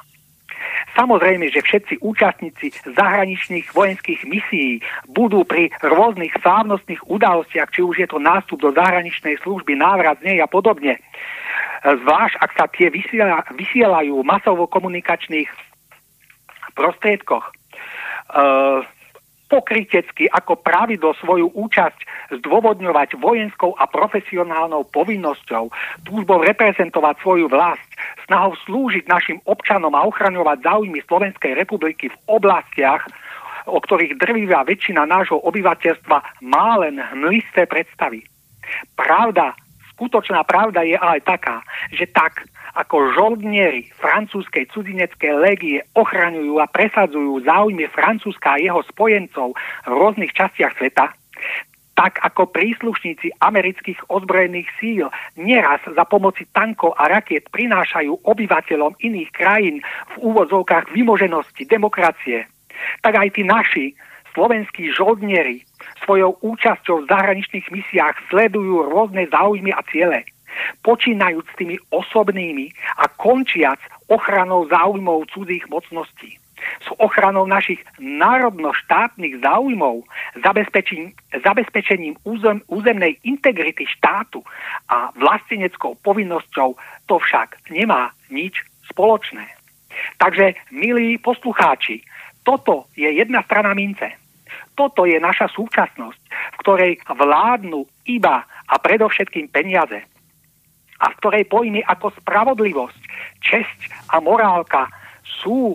Samozrejme, že všetci účastníci zahraničných vojenských misií budú pri rôznych slávnostných udalostiach, či už je to nástup do zahraničnej služby, návrat z nej a podobne, zvlášť ak sa tie vysiela, vysielajú masovo komunikačných prostriedkoch, uh, pokrytecky ako pravidlo svoju účasť zdôvodňovať vojenskou a profesionálnou povinnosťou, túžbou reprezentovať svoju vlast, snahou slúžiť našim občanom a ochraňovať záujmy Slovenskej republiky v oblastiach, o ktorých drvivá väčšina nášho obyvateľstva má len hmlisté predstavy. Pravda, skutočná pravda je ale taká, že tak, ako žoldnieri francúzskej cudzineckej légie ochraňujú a presadzujú záujmy Francúzska a jeho spojencov v rôznych častiach sveta, tak ako príslušníci amerických ozbrojených síl neraz za pomoci tankov a rakiet prinášajú obyvateľom iných krajín v úvodzovkách vymoženosti demokracie, tak aj tí naši slovenskí žoldnieri svojou účasťou v zahraničných misiách sledujú rôzne záujmy a ciele počínajúc s tými osobnými a končiac ochranou záujmov cudzích mocností. S ochranou našich národno-štátnych záujmov, zabezpečením, zabezpečením územ, územnej integrity štátu a vlasteneckou povinnosťou to však nemá nič spoločné. Takže, milí poslucháči, toto je jedna strana mince. Toto je naša súčasnosť, v ktorej vládnu iba a predovšetkým peniaze a v ktorej pojmy ako spravodlivosť, česť a morálka sú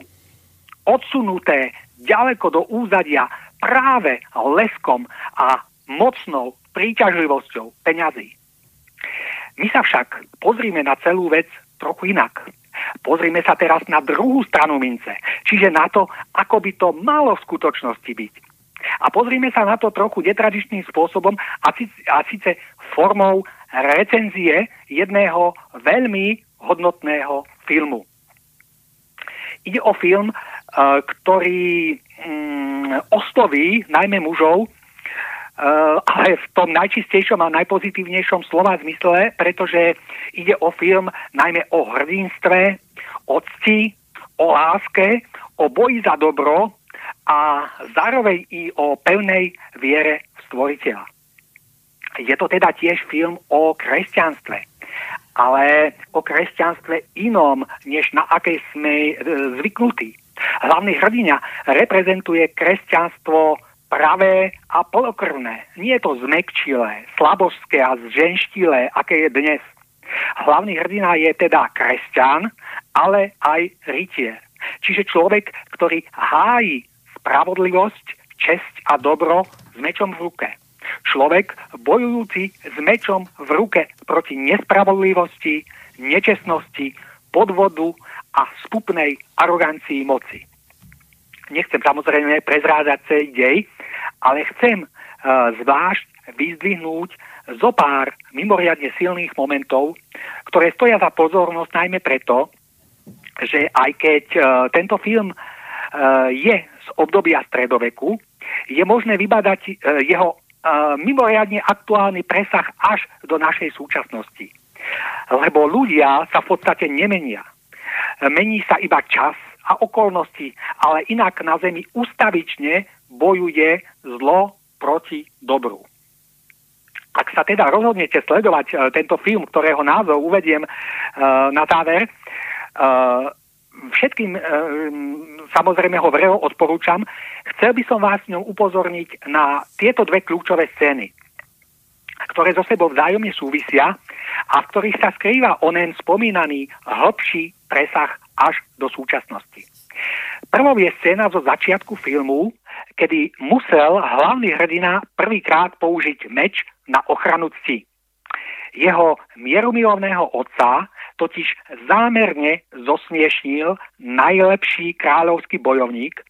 odsunuté ďaleko do úzadia práve leskom a mocnou príťažlivosťou peňazí. My sa však pozrime na celú vec trochu inak. Pozrime sa teraz na druhú stranu mince, čiže na to, ako by to malo v skutočnosti byť. A pozrime sa na to trochu netradičným spôsobom a síce formou recenzie jedného veľmi hodnotného filmu. Ide o film, e, ktorý mm, osloví najmä mužov, e, ale v tom najčistejšom a najpozitívnejšom slova zmysle, pretože ide o film najmä o hrdinstve, o cti, o láske, o boji za dobro a zároveň i o pevnej viere stvoriteľa. Je to teda tiež film o kresťanstve, ale o kresťanstve inom, než na akej sme e, zvyknutí. Hlavný hrdina reprezentuje kresťanstvo pravé a polokrvné. Nie je to zmekčilé, slabožské a zženštilé, aké je dnes. Hlavný hrdina je teda kresťan, ale aj rytier. Čiže človek, ktorý hájí spravodlivosť, česť a dobro s mečom v ruke. Človek bojujúci s mečom v ruke proti nespravodlivosti, nečestnosti, podvodu a spupnej arogancii moci. Nechcem samozrejme prezrádať celý dej, ale chcem uh, zvlášť vyzdvihnúť zo pár mimoriadne silných momentov, ktoré stoja za pozornosť najmä preto, že aj keď uh, tento film uh, je z obdobia stredoveku, je možné vybadať uh, jeho mimoriadne aktuálny presah až do našej súčasnosti. Lebo ľudia sa v podstate nemenia. Mení sa iba čas a okolnosti, ale inak na Zemi ustavične bojuje zlo proti dobru. Ak sa teda rozhodnete sledovať uh, tento film, ktorého názov uvediem uh, na záver, uh, všetkým uh, samozrejme ho vrelo odporúčam. Chcel by som vás ňou upozorniť na tieto dve kľúčové scény, ktoré so sebou vzájomne súvisia a v ktorých sa skrýva onen spomínaný hĺbší presah až do súčasnosti. Prvou je scéna zo začiatku filmu, kedy musel hlavný hrdina prvýkrát použiť meč na ochranu cti. Jeho mierumilovného otca totiž zámerne zosmiešnil najlepší kráľovský bojovník,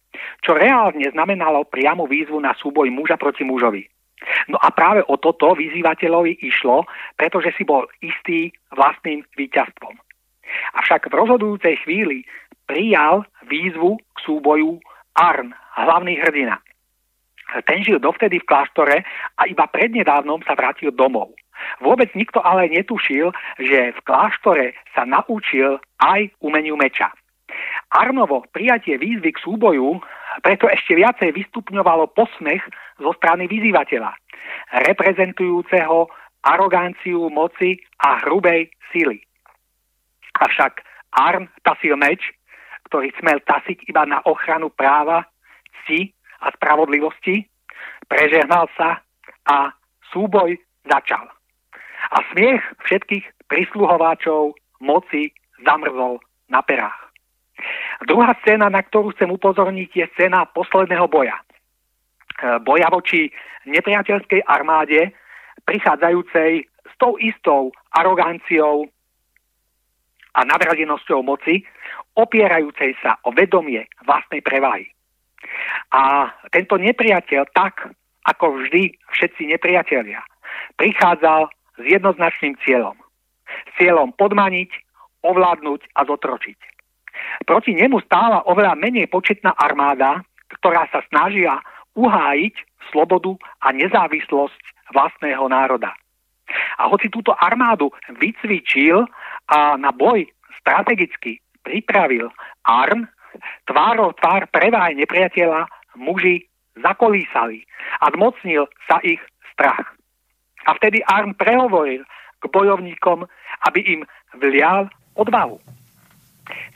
čo reálne znamenalo priamu výzvu na súboj muža proti mužovi. No a práve o toto vyzývateľovi išlo, pretože si bol istý vlastným víťazstvom. Avšak v rozhodujúcej chvíli prijal výzvu k súboju Arn, hlavný hrdina. Ten žil dovtedy v kláštore a iba prednedávnom sa vrátil domov. Vôbec nikto ale netušil, že v kláštore sa naučil aj umeniu meča. Arnovo prijatie výzvy k súboju preto ešte viacej vystupňovalo posmech zo strany vyzývateľa, reprezentujúceho aroganciu moci a hrubej sily. Avšak Arn tasil meč, ktorý smel tasiť iba na ochranu práva, cti a spravodlivosti, prežehnal sa a súboj začal. A smiech všetkých prisluhováčov moci zamrzol na perách. Druhá scéna, na ktorú chcem upozorniť, je scéna posledného boja. E, boja voči nepriateľskej armáde, prichádzajúcej s tou istou aroganciou a nadradenosťou moci, opierajúcej sa o vedomie vlastnej prevahy. A tento nepriateľ, tak ako vždy všetci nepriatelia, prichádzal s jednoznačným cieľom. S cieľom podmaniť, ovládnuť a zotročiť. Proti nemu stála oveľa menej početná armáda, ktorá sa snažila uhájiť slobodu a nezávislosť vlastného národa. A hoci túto armádu vycvičil a na boj strategicky pripravil Arn, tvárov tvár preváj nepriateľa muži zakolísali a zmocnil sa ich strach. A vtedy Arn prehovoril k bojovníkom, aby im vlial odvahu.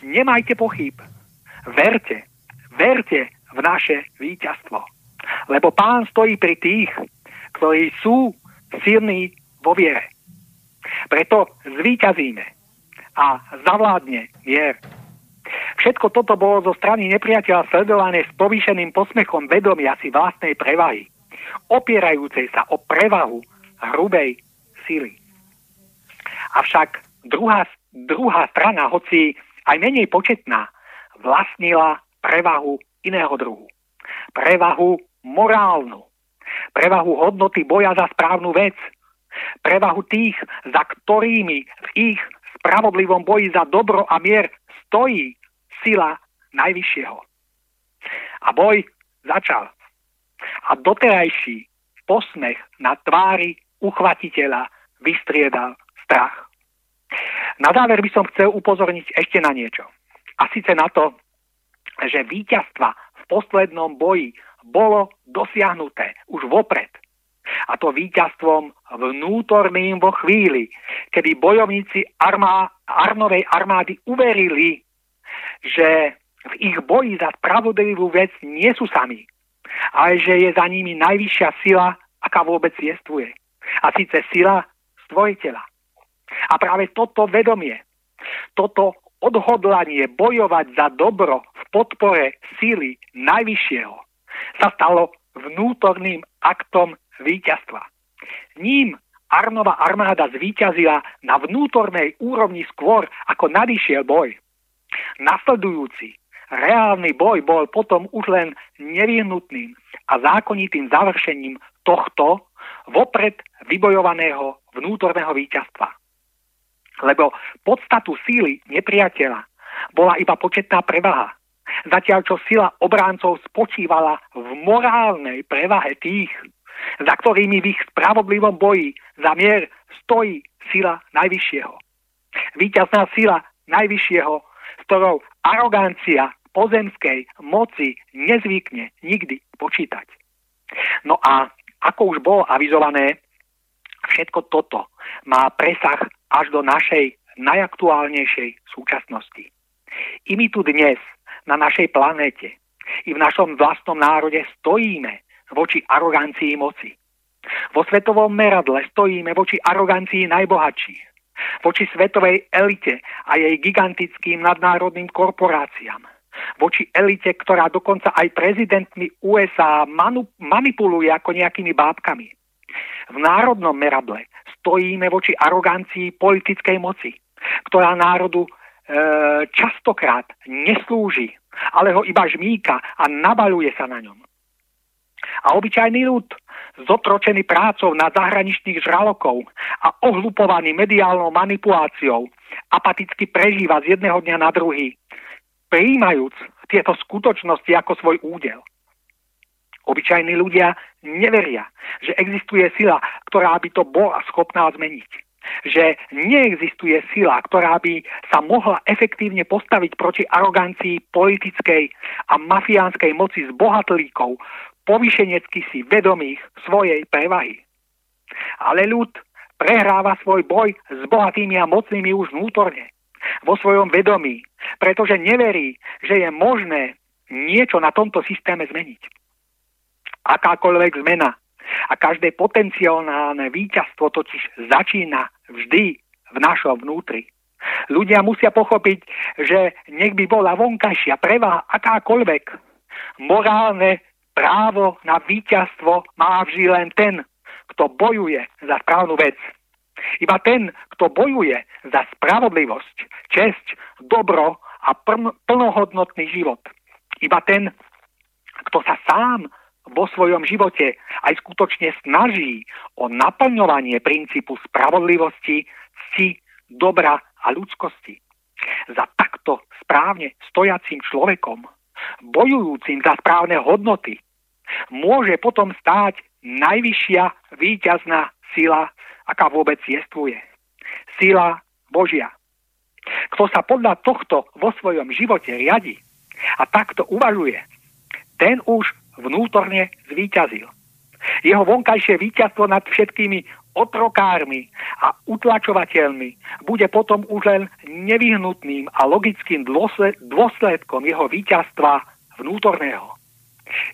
Nemajte pochyb, verte, verte v naše víťazstvo. Lebo pán stojí pri tých, ktorí sú silní vo viere. Preto zvíťazíme a zavládne mier. Všetko toto bolo zo strany nepriateľa sledované s povýšeným posmechom vedomia si vlastnej prevahy, opierajúcej sa o prevahu hrubej sily. Avšak druhá, druhá strana, hoci aj menej početná, vlastnila prevahu iného druhu. Prevahu morálnu. Prevahu hodnoty boja za správnu vec. Prevahu tých, za ktorými v ich spravodlivom boji za dobro a mier stojí sila najvyššieho. A boj začal. A doterajší posmech na tvári uchvatiteľa vystriedal strach. Na záver by som chcel upozorniť ešte na niečo. A síce na to, že víťazstva v poslednom boji bolo dosiahnuté už vopred. A to víťazstvom vnútorným vo chvíli, kedy bojovníci armá, Arnovej armády uverili, že v ich boji za spravodlivú vec nie sú sami, ale že je za nimi najvyššia sila, aká vôbec jestvuje. A síce sila stvoriteľa. A práve toto vedomie, toto odhodlanie bojovať za dobro v podpore síly najvyššieho sa stalo vnútorným aktom víťazstva. Ním Arnova armáda zvíťazila na vnútornej úrovni skôr, ako nadišiel boj. Nasledujúci reálny boj bol potom už len nevyhnutným a zákonitým završením tohto vopred vybojovaného vnútorného víťazstva. Lebo podstatu síly nepriateľa bola iba početná prevaha, zatiaľ čo sila obráncov spočívala v morálnej prevahe tých, za ktorými v ich spravodlivom boji za mier stojí sila najvyššieho. víťazná sila najvyššieho, s ktorou arogancia pozemskej moci nezvykne nikdy počítať. No a ako už bolo avizované, všetko toto má presah až do našej najaktuálnejšej súčasnosti. I my tu dnes, na našej planéte, i v našom vlastnom národe stojíme voči arogancii moci. Vo svetovom meradle stojíme voči arogancii najbohatších, voči svetovej elite a jej gigantickým nadnárodným korporáciám, voči elite, ktorá dokonca aj prezidentmi USA manu- manipuluje ako nejakými bábkami. V národnom meradle stojíme voči arogancii politickej moci, ktorá národu e, častokrát neslúži, ale ho iba žmíka a nabaluje sa na ňom. A obyčajný ľud, zotročený prácou na zahraničných žralokov a ohlupovaný mediálnou manipuláciou, apaticky prežíva z jedného dňa na druhý, prijímajúc tieto skutočnosti ako svoj údel. Obyčajní ľudia neveria, že existuje sila, ktorá by to bola schopná zmeniť. Že neexistuje sila, ktorá by sa mohla efektívne postaviť proti arogancii politickej a mafiánskej moci z bohatlíkov, povýšenecky si vedomých svojej prevahy. Ale ľud prehráva svoj boj s bohatými a mocnými už vnútorne, vo svojom vedomí, pretože neverí, že je možné niečo na tomto systéme zmeniť akákoľvek zmena a každé potenciálne víťazstvo totiž začína vždy v našom vnútri. Ľudia musia pochopiť, že nech by bola vonkajšia prevaha akákoľvek. Morálne právo na víťazstvo má vždy len ten, kto bojuje za správnu vec. Iba ten, kto bojuje za spravodlivosť, česť, dobro a plnohodnotný život. Iba ten, kto sa sám vo svojom živote aj skutočne snaží o naplňovanie princípu spravodlivosti, cti, dobra a ľudskosti. Za takto správne stojacím človekom, bojujúcim za správne hodnoty, môže potom stáť najvyššia víťazná sila, aká vôbec jestvuje. Sila Božia. Kto sa podľa tohto vo svojom živote riadi a takto uvažuje, ten už vnútorne zvíťazil. Jeho vonkajšie víťazstvo nad všetkými otrokármi a utlačovateľmi bude potom už len nevyhnutným a logickým dôsledkom jeho víťazstva vnútorného.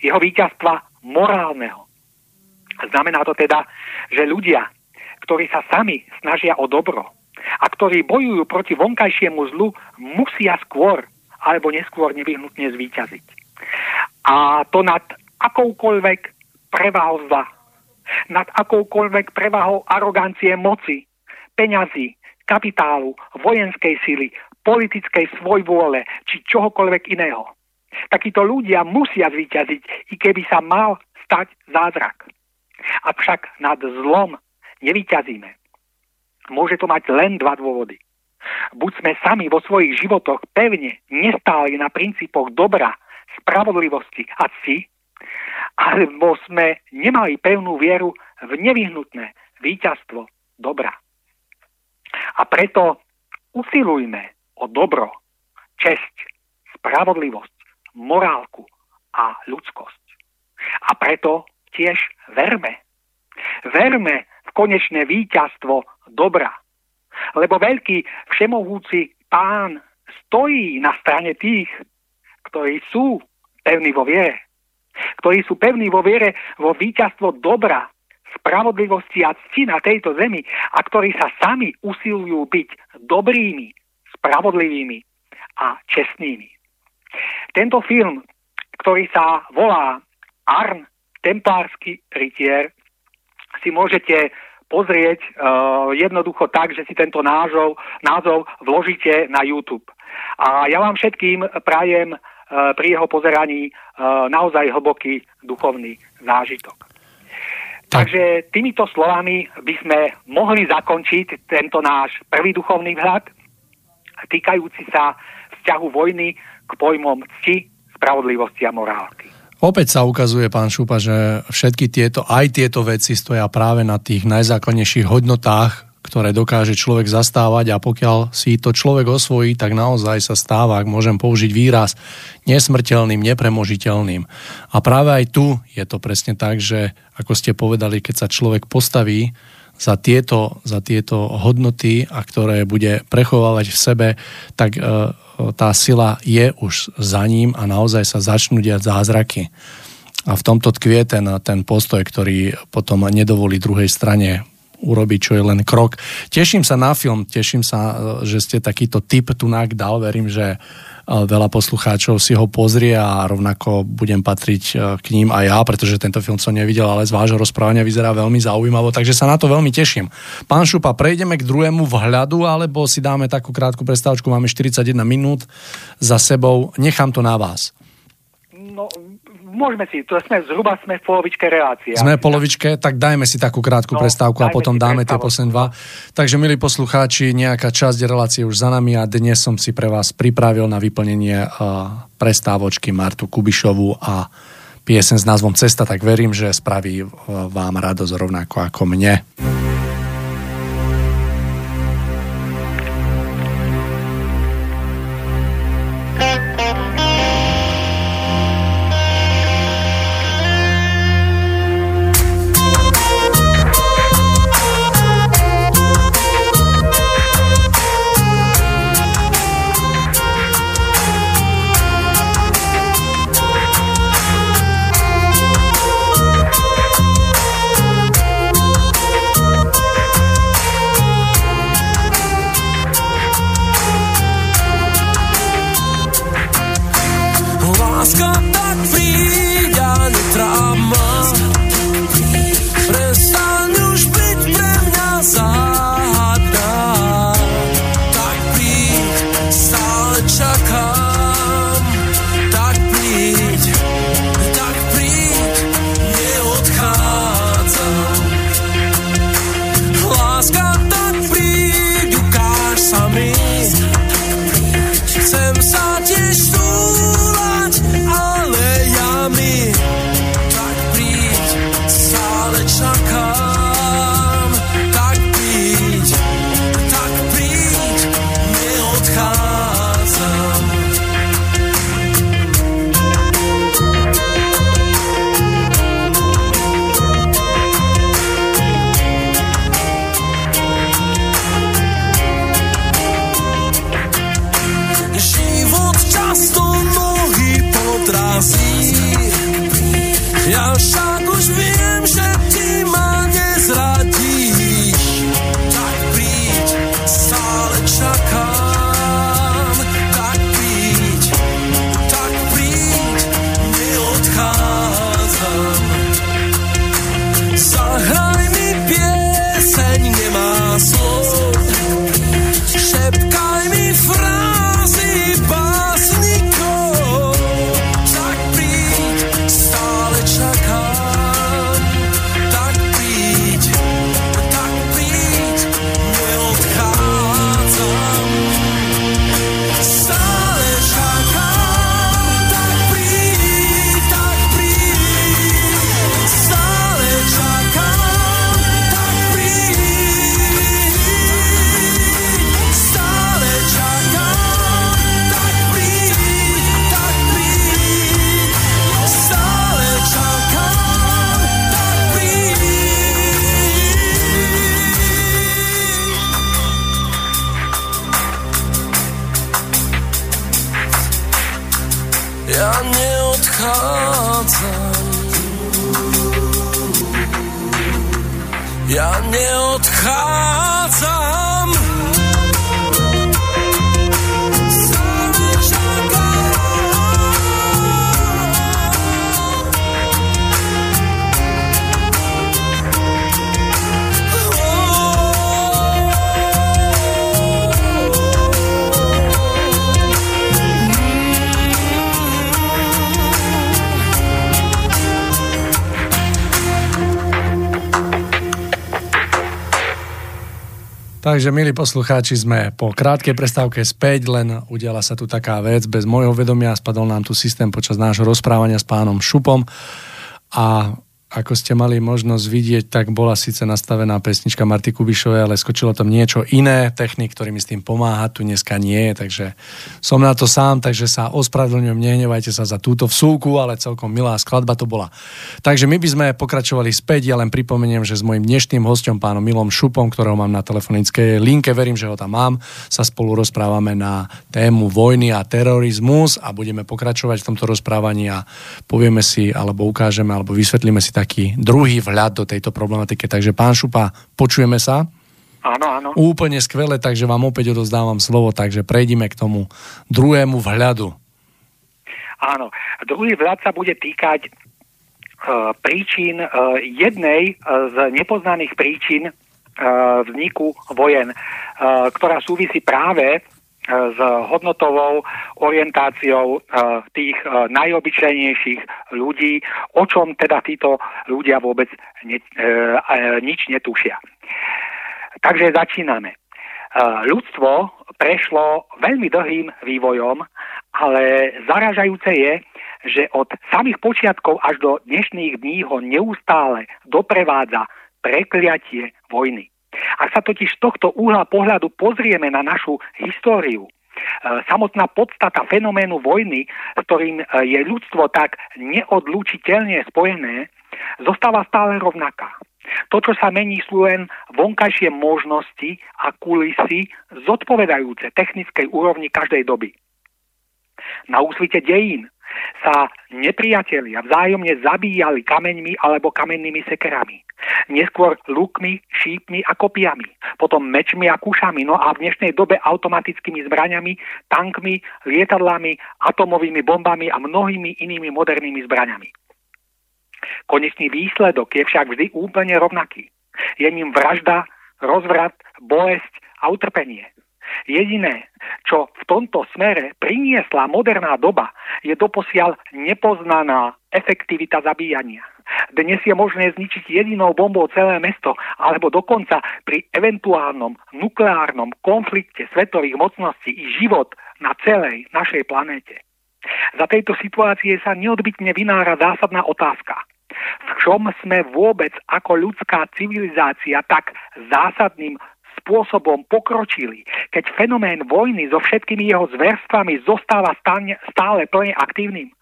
Jeho víťazstva morálneho. Znamená to teda, že ľudia, ktorí sa sami snažia o dobro a ktorí bojujú proti vonkajšiemu zlu, musia skôr alebo neskôr nevyhnutne zvíťaziť a to nad akoukoľvek prevahou zla, nad akoukoľvek prevahou arogancie moci, peňazí, kapitálu, vojenskej sily, politickej svojvôle či čohokoľvek iného. Takíto ľudia musia zvíťaziť, i keby sa mal stať zázrak. Avšak nad zlom nevyťazíme. Môže to mať len dva dôvody. Buď sme sami vo svojich životoch pevne nestáli na princípoch dobra spravodlivosti a cti, alebo sme nemali pevnú vieru v nevyhnutné víťazstvo dobra. A preto usilujme o dobro, česť, spravodlivosť, morálku a ľudskosť. A preto tiež verme. Verme v konečné víťazstvo dobra. Lebo veľký všemohúci pán stojí na strane tých, ktorí sú pevní vo viere, ktorí sú pevní vo viere vo víťazstvo dobra, spravodlivosti a cti na tejto zemi a ktorí sa sami usilujú byť dobrými, spravodlivými a čestnými. Tento film, ktorý sa volá Arn, templársky rytier, si môžete pozrieť uh, jednoducho tak, že si tento názov, názov vložíte na YouTube. A ja vám všetkým prajem Eh, pri jeho pozeraní eh, naozaj hlboký duchovný zážitok. Tak. Takže týmito slovami by sme mohli zakončiť tento náš prvý duchovný vhľad, týkajúci sa vzťahu vojny k pojmom cti, spravodlivosti a morálky. Opäť sa ukazuje, pán Šupa, že všetky tieto, aj tieto veci stoja práve na tých najzákladnejších hodnotách, ktoré dokáže človek zastávať a pokiaľ si to človek osvojí, tak naozaj sa stáva, ak môžem použiť výraz, nesmrteľným, nepremožiteľným. A práve aj tu je to presne tak, že ako ste povedali, keď sa človek postaví za tieto, za tieto hodnoty a ktoré bude prechovávať v sebe, tak e, tá sila je už za ním a naozaj sa začnú diať zázraky. A v tomto tkvie ten, ten postoj, ktorý potom nedovolí druhej strane urobiť, čo je len krok. Teším sa na film, teším sa, že ste takýto tip tu dal, verím, že veľa poslucháčov si ho pozrie a rovnako budem patriť e, k ním aj ja, pretože tento film som nevidel, ale z vášho rozprávania vyzerá veľmi zaujímavo, takže sa na to veľmi teším. Pán Šupa, prejdeme k druhému vhľadu, alebo si dáme takú krátku prestávočku, máme 41 minút za sebou, nechám to na vás. No, môžeme si, to sme zhruba sme v polovičke relácie. Sme v polovičke, tak dajme si takú krátku no, prestávku a potom dáme tie posledné dva. Takže, milí poslucháči, nejaká časť relácie už za nami a dnes som si pre vás pripravil na vyplnenie uh, prestávočky Martu Kubišovu a piesen s názvom Cesta, tak verím, že spraví uh, vám radosť rovnako ako mne. Takže, milí poslucháči, sme po krátkej prestávke späť, len udiala sa tu taká vec, bez môjho vedomia spadol nám tu systém počas nášho rozprávania s pánom Šupom. A ako ste mali možnosť vidieť, tak bola síce nastavená pesnička Marty Kubišovej, ale skočilo tam niečo iné, technik, ktorý mi s tým pomáha, tu dneska nie, takže som na to sám, takže sa ospravedlňujem, nehnevajte sa za túto vsúku, ale celkom milá skladba to bola. Takže my by sme pokračovali späť, ja len pripomeniem, že s mojim dnešným hostom, pánom Milom Šupom, ktorého mám na telefonickej linke, verím, že ho tam mám, sa spolu rozprávame na tému vojny a terorizmus a budeme pokračovať v tomto rozprávaní a povieme si, alebo ukážeme, alebo vysvetlíme si taký druhý vhľad do tejto problematiky. Takže pán Šupa, počujeme sa? Áno, áno. Úplne skvelé, takže vám opäť odozdávam slovo, takže prejdime k tomu druhému vhľadu. Áno, druhý vhľad sa bude týkať príčin, uh, jednej uh, z nepoznaných príčin vzniku vojen, ktorá súvisí práve s hodnotovou orientáciou tých najobyčajnejších ľudí, o čom teda títo ľudia vôbec nič netušia. Takže začíname. Ľudstvo prešlo veľmi dlhým vývojom, ale zaražajúce je, že od samých počiatkov až do dnešných dní ho neustále doprevádza prekliatie vojny. Ak sa totiž z tohto uhla pohľadu pozrieme na našu históriu, e, samotná podstata fenoménu vojny, s ktorým e, je ľudstvo tak neodlučiteľne spojené, zostáva stále rovnaká. To, čo sa mení, sú len vonkajšie možnosti a kulisy zodpovedajúce technickej úrovni každej doby. Na úsvite dejín sa nepriatelia vzájomne zabíjali kameňmi alebo kamennými sekerami. Neskôr lukmi, šípmi a kopiami, potom mečmi a kušami, no a v dnešnej dobe automatickými zbraňami, tankmi, lietadlami, atomovými bombami a mnohými inými modernými zbraňami. Konečný výsledok je však vždy úplne rovnaký. Je ním vražda, rozvrat, bolesť a utrpenie. Jediné, čo v tomto smere priniesla moderná doba, je doposiaľ nepoznaná efektivita zabíjania. Dnes je možné zničiť jedinou bombou celé mesto, alebo dokonca pri eventuálnom nukleárnom konflikte svetových mocností i život na celej našej planéte. Za tejto situácie sa neodbytne vynára zásadná otázka. V čom sme vôbec ako ľudská civilizácia tak zásadným spôsobom pokročili, keď fenomén vojny so všetkými jeho zverstvami zostáva stále, plne aktívnym?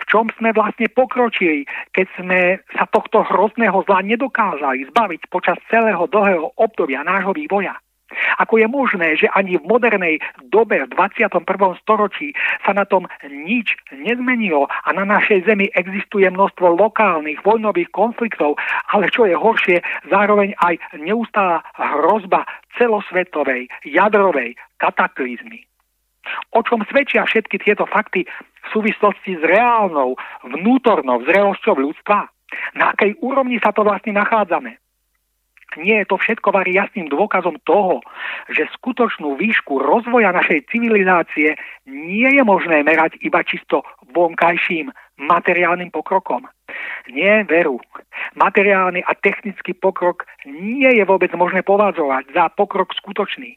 V čom sme vlastne pokročili, keď sme sa tohto hrozného zla nedokázali zbaviť počas celého dlhého obdobia nášho vývoja? Ako je možné, že ani v modernej dobe v 21. storočí sa na tom nič nezmenilo a na našej zemi existuje množstvo lokálnych vojnových konfliktov, ale čo je horšie, zároveň aj neustála hrozba celosvetovej jadrovej kataklizmy. O čom svedčia všetky tieto fakty v súvislosti s reálnou vnútornou zrelosťou ľudstva? Na akej úrovni sa to vlastne nachádzame? Nie je to všetko varí jasným dôkazom toho, že skutočnú výšku rozvoja našej civilizácie nie je možné merať iba čisto vonkajším materiálnym pokrokom. Nie, veru. Materiálny a technický pokrok nie je vôbec možné považovať za pokrok skutočný.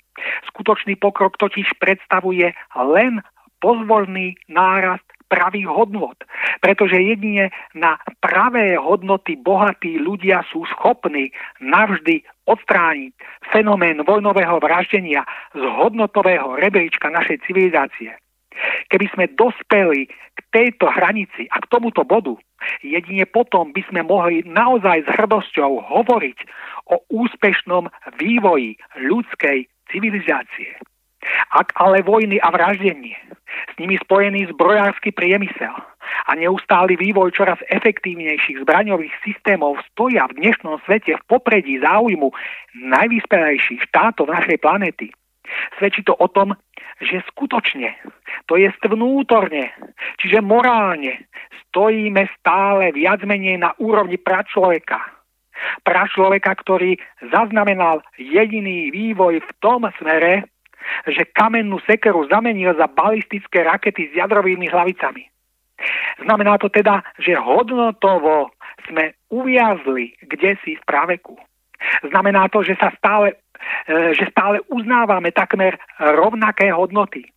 Skutočný pokrok totiž predstavuje len pozvolný nárast pravých hodnot. Pretože jedine na pravé hodnoty bohatí ľudia sú schopní navždy odstrániť fenomén vojnového vraždenia z hodnotového rebríčka našej civilizácie. Keby sme dospeli k tejto hranici a k tomuto bodu, jedine potom by sme mohli naozaj s hrdosťou hovoriť o úspešnom vývoji ľudskej civilizácie. Ale vojny a vraždenie, s nimi spojený zbrojársky priemysel a neustály vývoj čoraz efektívnejších zbraňových systémov stoja v dnešnom svete v popredí záujmu najvyspelejších štátov našej planety, svedčí to o tom, že skutočne, to je vnútorne, čiže morálne, stojíme stále viac menej na úrovni pračloveka. Pračloveka, ktorý zaznamenal jediný vývoj v tom smere, že kamennú sekeru zamenil za balistické rakety s jadrovými hlavicami. Znamená to teda, že hodnotovo sme uviazli kde si v praveku. Znamená to, že sa stále, e, že stále uznávame takmer rovnaké hodnoty.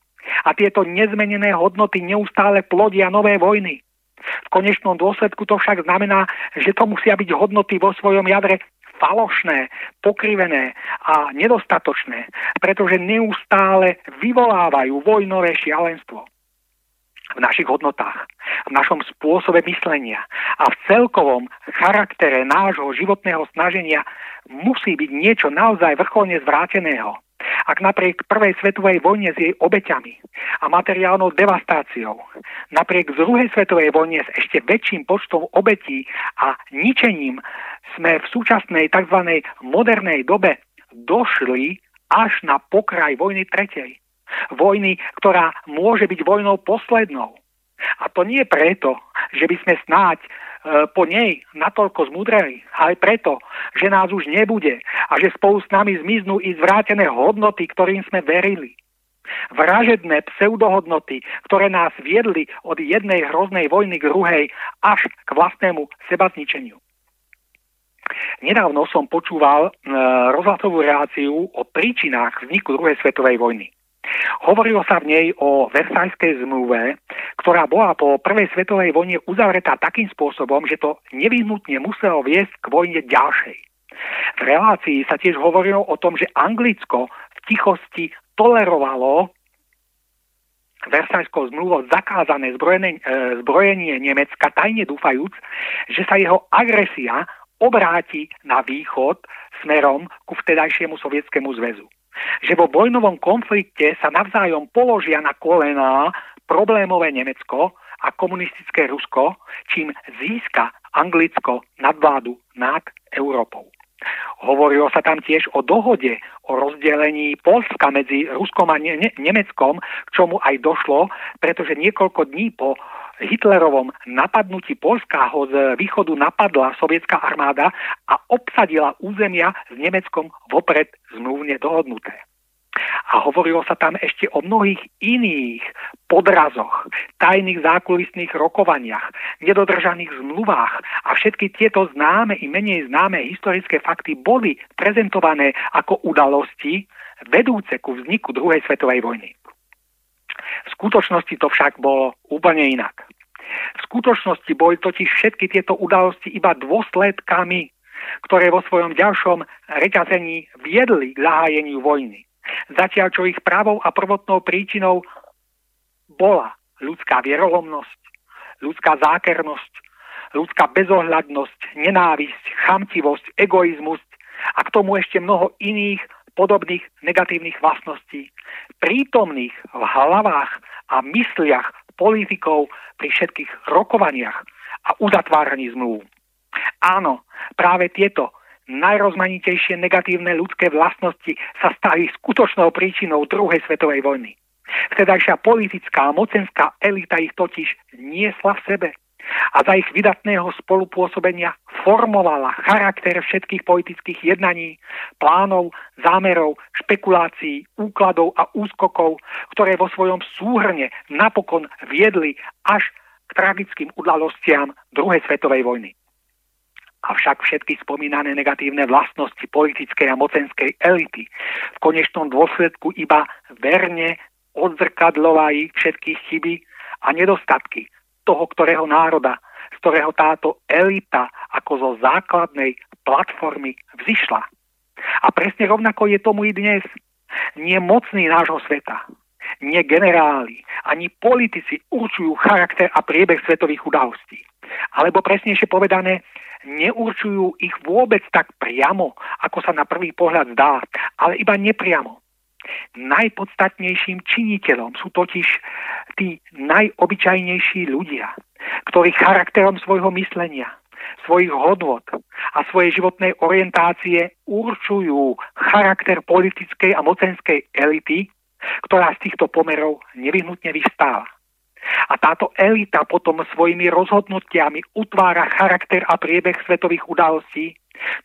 A tieto nezmenené hodnoty neustále plodia nové vojny. V konečnom dôsledku to však znamená, že to musia byť hodnoty vo svojom jadre falošné, pokrivené a nedostatočné, pretože neustále vyvolávajú vojnové šialenstvo v našich hodnotách, v našom spôsobe myslenia a v celkovom charaktere nášho životného snaženia musí byť niečo naozaj vrcholne zvráteného. Ak napriek prvej svetovej vojne s jej obeťami a materiálnou devastáciou, napriek druhej svetovej vojne s ešte väčším počtom obetí a ničením sme v súčasnej tzv. modernej dobe došli až na pokraj vojny tretej. Vojny, ktorá môže byť vojnou poslednou. A to nie preto, že by sme snáď po nej natoľko zmudreli, ale preto, že nás už nebude a že spolu s nami zmiznú i zvrátené hodnoty, ktorým sme verili. Vražedné pseudohodnoty, ktoré nás viedli od jednej hroznej vojny k druhej až k vlastnému sebazničeniu. Nedávno som počúval e, rozhlasovú reláciu o príčinách vzniku druhej svetovej vojny. Hovorilo sa v nej o Versajskej zmluve, ktorá bola po prvej svetovej vojne uzavretá takým spôsobom, že to nevyhnutne muselo viesť k vojne ďalšej. V relácii sa tiež hovorilo o tom, že Anglicko v tichosti tolerovalo Versajskou zmluvou zakázané zbrojenie, e, zbrojenie Nemecka, tajne dúfajúc, že sa jeho agresia obráti na východ smerom ku vtedajšiemu sovietskému zväzu že vo vojnovom konflikte sa navzájom položia na kolená problémové Nemecko a komunistické Rusko, čím získa Anglicko nadvládu nad Európou. Hovorilo sa tam tiež o dohode o rozdelení Polska medzi Ruskom a ne- Nemeckom, k čomu aj došlo, pretože niekoľko dní po Hitlerovom napadnutí Polska ho z východu napadla sovietská armáda a obsadila územia s Nemeckom vopred zmluvne dohodnuté. A hovorilo sa tam ešte o mnohých iných podrazoch, tajných zákulisných rokovaniach, nedodržaných zmluvách a všetky tieto známe i menej známe historické fakty boli prezentované ako udalosti vedúce ku vzniku druhej svetovej vojny. V skutočnosti to však bolo úplne inak. V skutočnosti boli totiž všetky tieto udalosti iba dôsledkami, ktoré vo svojom ďalšom reťazení viedli k zahájeniu vojny. Zatiaľ, čo ich pravou a prvotnou príčinou bola ľudská vierolomnosť, ľudská zákernosť, ľudská bezohľadnosť, nenávisť, chamtivosť, egoizmus a k tomu ešte mnoho iných podobných negatívnych vlastností, prítomných v hlavách a mysliach politikov pri všetkých rokovaniach a uzatváraní zmluv. Áno, práve tieto najrozmanitejšie negatívne ľudské vlastnosti sa stali skutočnou príčinou druhej svetovej vojny. Vtedajšia politická a mocenská elita ich totiž niesla v sebe a za ich vydatného spolupôsobenia formovala charakter všetkých politických jednaní, plánov, zámerov, špekulácií, úkladov a úskokov, ktoré vo svojom súhrne napokon viedli až k tragickým udalostiam druhej svetovej vojny. Avšak všetky spomínané negatívne vlastnosti politickej a mocenskej elity v konečnom dôsledku iba verne odzrkadlovali všetky chyby a nedostatky toho, ktorého národa, z ktorého táto elita ako zo základnej platformy vzýšla. A presne rovnako je tomu i dnes. Nie mocný nášho sveta, nie generáli, ani politici určujú charakter a priebeh svetových udalostí. Alebo presnejšie povedané, neurčujú ich vôbec tak priamo, ako sa na prvý pohľad zdá, ale iba nepriamo. Najpodstatnejším činiteľom sú totiž tí najobyčajnejší ľudia, ktorí charakterom svojho myslenia, svojich hodnot a svojej životnej orientácie určujú charakter politickej a mocenskej elity, ktorá z týchto pomerov nevyhnutne vystáva. A táto elita potom svojimi rozhodnutiami utvára charakter a priebeh svetových udalostí,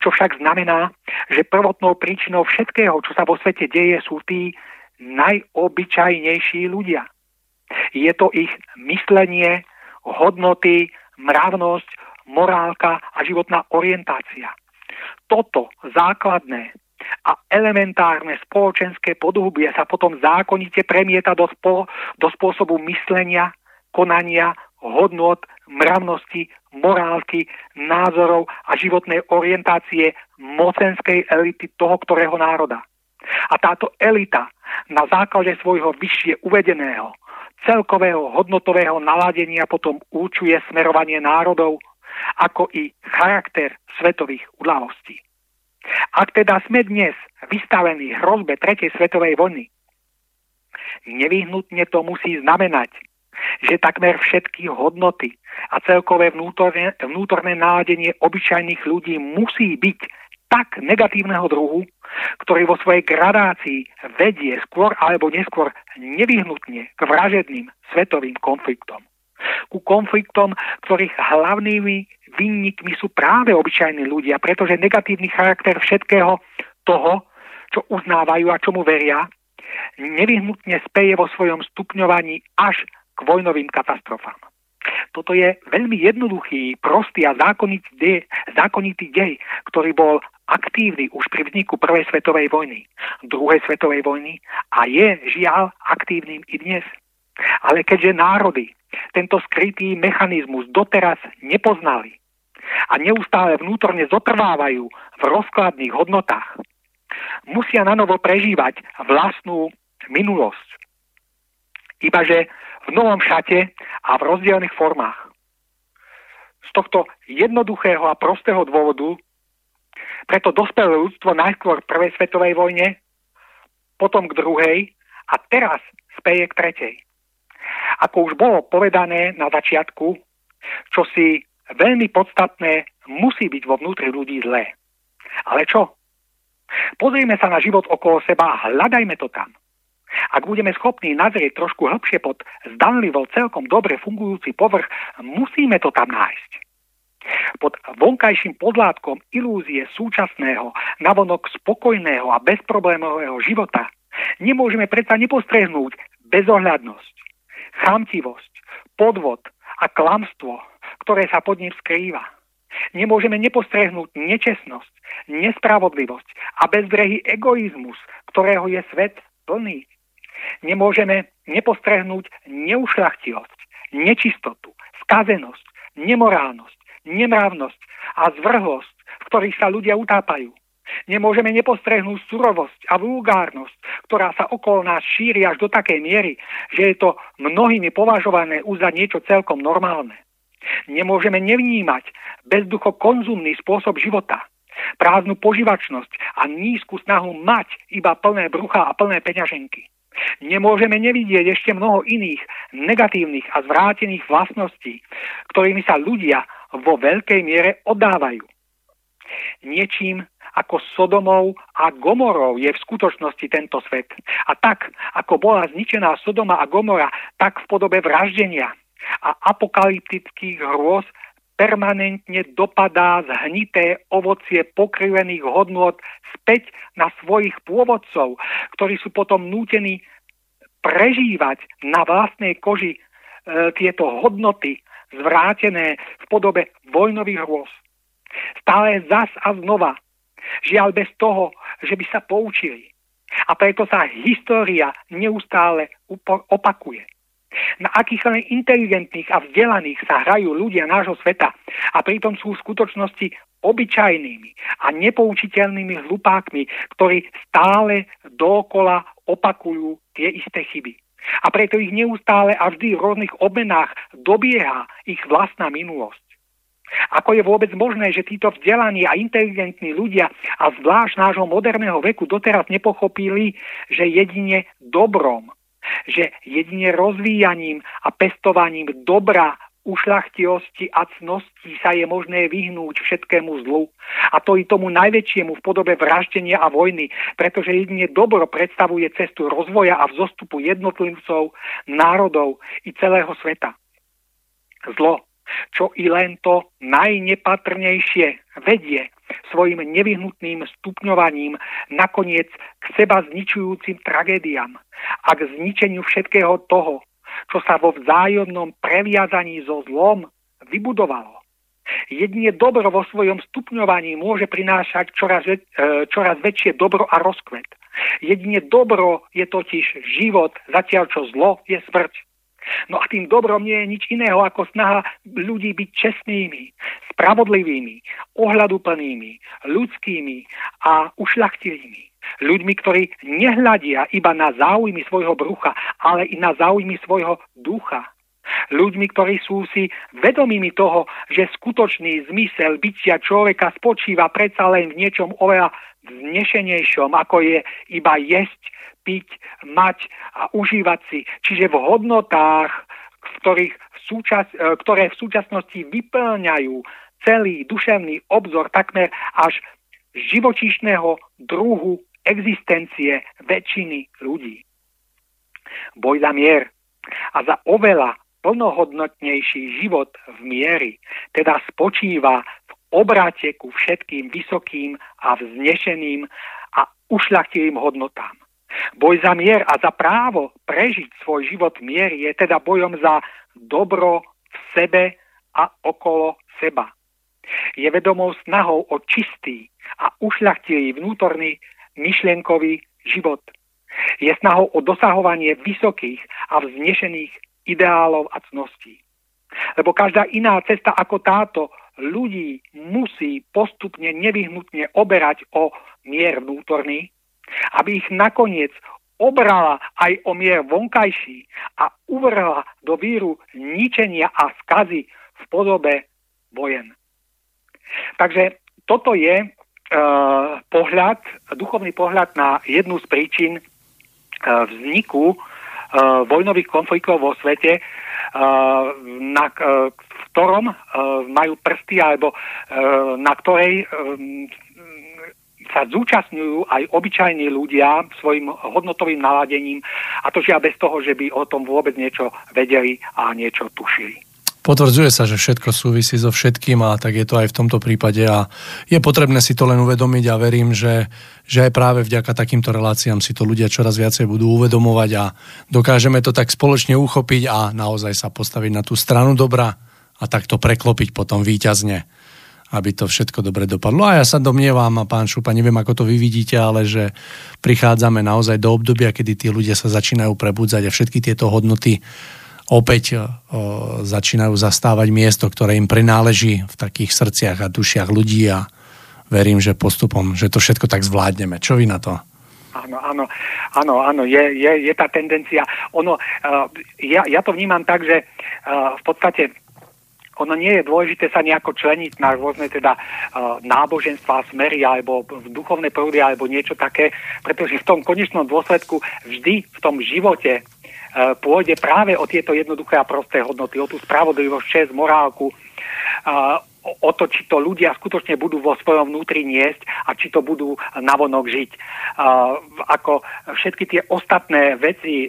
čo však znamená, že prvotnou príčinou všetkého, čo sa vo svete deje, sú tí najobyčajnejší ľudia. Je to ich myslenie, hodnoty, mravnosť, morálka a životná orientácia. Toto základné a elementárne spoločenské podhubie sa potom zákonite premieta do, spo, do spôsobu myslenia, konania, hodnot, mravnosti, morálky, názorov a životnej orientácie mocenskej elity toho, ktorého národa. A táto elita na základe svojho vyššie uvedeného celkového hodnotového naladenia potom určuje smerovanie národov, ako i charakter svetových udalostí. Ak teda sme dnes vystavení hrozbe tretej svetovej vojny, nevyhnutne to musí znamenať, že takmer všetky hodnoty a celkové vnútorné, vnútorné náladenie obyčajných ľudí musí byť tak negatívneho druhu, ktorý vo svojej gradácii vedie skôr alebo neskôr nevyhnutne k vražedným svetovým konfliktom. Ku konfliktom, ktorých hlavnými vinníkmi sú práve obyčajní ľudia, pretože negatívny charakter všetkého toho, čo uznávajú a čomu veria, nevyhnutne speje vo svojom stupňovaní až k vojnovým katastrofám. Toto je veľmi jednoduchý, prostý a zákonitý dej, zákonitý dej, ktorý bol aktívny už pri vzniku Prvej svetovej vojny, druhej svetovej vojny a je žiaľ aktívnym i dnes. Ale keďže národy tento skrytý mechanizmus doteraz nepoznali a neustále vnútorne zotrvávajú v rozkladných hodnotách, musia na novo prežívať vlastnú minulosť. Ibaže v novom šate a v rozdielnych formách. Z tohto jednoduchého a prostého dôvodu preto dospelo ľudstvo najskôr v prvej svetovej vojne, potom k druhej a teraz speje k tretej. Ako už bolo povedané na začiatku, čo si veľmi podstatné musí byť vo vnútri ľudí zlé. Ale čo? Pozrieme sa na život okolo seba a hľadajme to tam. Ak budeme schopní nazrieť trošku hĺbšie pod zdanlivo celkom dobre fungujúci povrch, musíme to tam nájsť. Pod vonkajším podlátkom ilúzie súčasného, navonok spokojného a bezproblémového života nemôžeme predsa nepostrehnúť bezohľadnosť, chamtivosť, podvod a klamstvo, ktoré sa pod ním skrýva. Nemôžeme nepostrehnúť nečestnosť, nespravodlivosť a bezbrehý egoizmus, ktorého je svet plný. Nemôžeme nepostrehnúť neušľachtilosť, nečistotu, skazenosť, nemorálnosť, nemravnosť a zvrhlosť, v ktorých sa ľudia utápajú. Nemôžeme nepostrehnúť surovosť a vulgárnosť, ktorá sa okolo nás šíri až do takej miery, že je to mnohými považované už za niečo celkom normálne. Nemôžeme nevnímať bezducho konzumný spôsob života, prázdnu poživačnosť a nízku snahu mať iba plné brucha a plné peňaženky. Nemôžeme nevidieť ešte mnoho iných negatívnych a zvrátených vlastností, ktorými sa ľudia vo veľkej miere oddávajú. Niečím ako Sodomou a Gomorou je v skutočnosti tento svet. A tak, ako bola zničená Sodoma a Gomora, tak v podobe vraždenia a apokalyptických hrôz permanentne dopadá zhnité ovocie pokrivených hodnôt späť na svojich pôvodcov, ktorí sú potom nútení prežívať na vlastnej koži e, tieto hodnoty zvrátené v podobe vojnových hrôz. Stále zas a znova. Žiaľ bez toho, že by sa poučili. A preto sa história neustále opakuje. Na akých len inteligentných a vzdelaných sa hrajú ľudia nášho sveta a pritom sú v skutočnosti obyčajnými a nepoučiteľnými hlupákmi, ktorí stále dokola opakujú tie isté chyby. A preto ich neustále a vždy v rôznych obmenách dobieha ich vlastná minulosť. Ako je vôbec možné, že títo vzdelaní a inteligentní ľudia a zvlášť nášho moderného veku doteraz nepochopili, že jedine dobrom že jedine rozvíjaním a pestovaním dobra ušľachtilosti a cnosti sa je možné vyhnúť všetkému zlu. A to i tomu najväčšiemu v podobe vraždenia a vojny, pretože jedine dobro predstavuje cestu rozvoja a vzostupu jednotlivcov, národov i celého sveta. Zlo, čo i len to najnepatrnejšie vedie svojim nevyhnutným stupňovaním nakoniec k seba zničujúcim tragédiám a k zničeniu všetkého toho, čo sa vo vzájomnom previazaní so zlom vybudovalo. Jedine dobro vo svojom stupňovaní môže prinášať čoraz, e, čoraz väčšie dobro a rozkvet. Jedine dobro je totiž život, zatiaľ čo zlo je smrť. No a tým dobrom nie je nič iného ako snaha ľudí byť čestnými, spravodlivými, ohľaduplnými, ľudskými a ušľachtilými. Ľuďmi, ktorí nehľadia iba na záujmy svojho brucha, ale i na záujmy svojho ducha. Ľuďmi, ktorí sú si vedomými toho, že skutočný zmysel bytia človeka spočíva predsa len v niečom oveľa vznešenejšom, ako je iba jesť, piť, mať a užívať si. Čiže v hodnotách, v ktorých v súčas, e, ktoré v súčasnosti vyplňajú celý duševný obzor takmer až živočíšneho druhu existencie väčšiny ľudí. Boj za mier a za oveľa plnohodnotnejší život v miery teda spočíva v obrate ku všetkým vysokým a vznešeným a ušľachtilým hodnotám. Boj za mier a za právo prežiť svoj život miery je teda bojom za dobro v sebe a okolo seba. Je vedomou snahou o čistý a ušľachtilý vnútorný myšlienkový život. Je snahou o dosahovanie vysokých a vznešených ideálov a cností. Lebo každá iná cesta ako táto ľudí musí postupne nevyhnutne oberať o mier vnútorný, aby ich nakoniec obrala aj o mier vonkajší a uvrhla do víru ničenia a skazy v podobe vojen. Takže toto je pohľad, duchovný pohľad na jednu z príčin uh, vzniku uh, vojnových konfliktov vo svete, na, ktorom majú prsty alebo na ktorej sa zúčastňujú aj obyčajní ľudia svojim hodnotovým naladením a to žiaľ bez toho, že by o tom vôbec niečo vedeli a niečo tušili. Potvrdzuje sa, že všetko súvisí so všetkým a tak je to aj v tomto prípade a je potrebné si to len uvedomiť a verím, že, že aj práve vďaka takýmto reláciám si to ľudia čoraz viacej budú uvedomovať a dokážeme to tak spoločne uchopiť a naozaj sa postaviť na tú stranu dobra a takto preklopiť potom výťazne aby to všetko dobre dopadlo. A ja sa domnievam, a pán Šupa, neviem, ako to vy vidíte, ale že prichádzame naozaj do obdobia, kedy tí ľudia sa začínajú prebudzať a všetky tieto hodnoty opäť o, začínajú zastávať miesto, ktoré im prináleží v takých srdciach a dušiach ľudí a verím, že postupom, že to všetko tak zvládneme. Čo vy na to? Áno, áno, áno, áno, je, je, je tá tendencia. Ono, uh, ja, ja to vnímam tak, že uh, v podstate ono nie je dôležité sa nejako členiť na rôzne teda uh, náboženstva, smery alebo duchovné prúdy alebo niečo také, pretože v tom konečnom dôsledku vždy v tom živote E, pôjde práve o tieto jednoduché a prosté hodnoty, o tú spravodlivosť, čest, morálku, o to, či to ľudia skutočne budú vo svojom vnútri niesť a či to budú navonok žiť. Ako všetky tie ostatné veci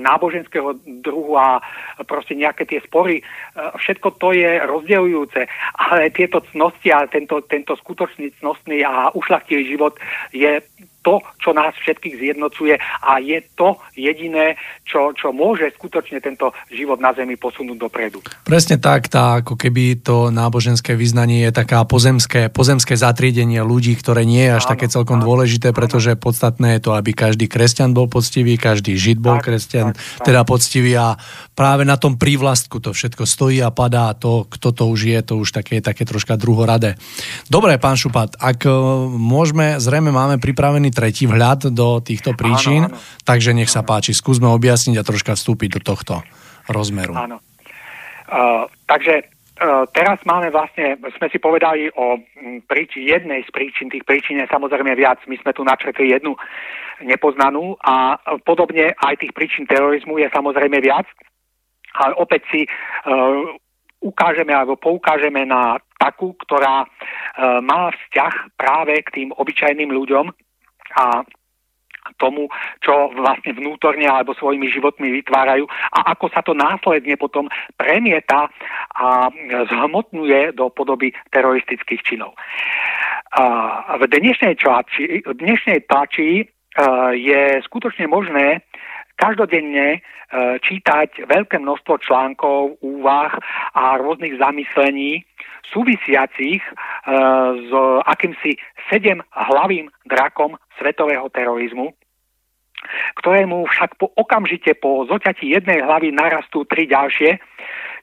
náboženského druhu a proste nejaké tie spory, všetko to je rozdeľujúce, ale tieto cnosti a tento, tento skutočný cnostný a ušlachtilý život je to, čo nás všetkých zjednocuje a je to jediné, čo, čo môže skutočne tento život na Zemi posunúť dopredu. Presne tak, tá ako keby to náboženské vyznanie je taká pozemské, pozemské zatriedenie ľudí, ktoré nie je až áno, také celkom áno, dôležité, pretože áno. podstatné je to, aby každý kresťan bol poctivý, každý žid bol tak, kresťan, tak, tak. teda poctivý a práve na tom prívlastku to všetko stojí a padá to, kto to už je, to už také, také troška druhoradé. Dobre, pán Šupat, ak e, môžeme, zrejme máme pripravený tretí vhľad do týchto príčin, áno, áno. takže nech sa páči, skúsme objasniť a troška vstúpiť do tohto rozmeru. Áno. Uh, takže uh, teraz máme vlastne, sme si povedali o príči, jednej z príčin, tých príčin je samozrejme viac, my sme tu načretli jednu nepoznanú a podobne aj tých príčin terorizmu je samozrejme viac, ale opäť si uh, ukážeme alebo poukážeme na takú, ktorá uh, má vzťah práve k tým obyčajným ľuďom, a tomu, čo vlastne vnútorne alebo svojimi životmi vytvárajú a ako sa to následne potom premieta a zhmotňuje do podoby teroristických činov. V dnešnej, v dnešnej tlači je skutočne možné každodenne čítať veľké množstvo článkov, úvah a rôznych zamyslení súvisiacich s akýmsi sedem hlavým drakom svetového terorizmu, ktorému však po, okamžite po zoťati jednej hlavy narastú tri ďalšie,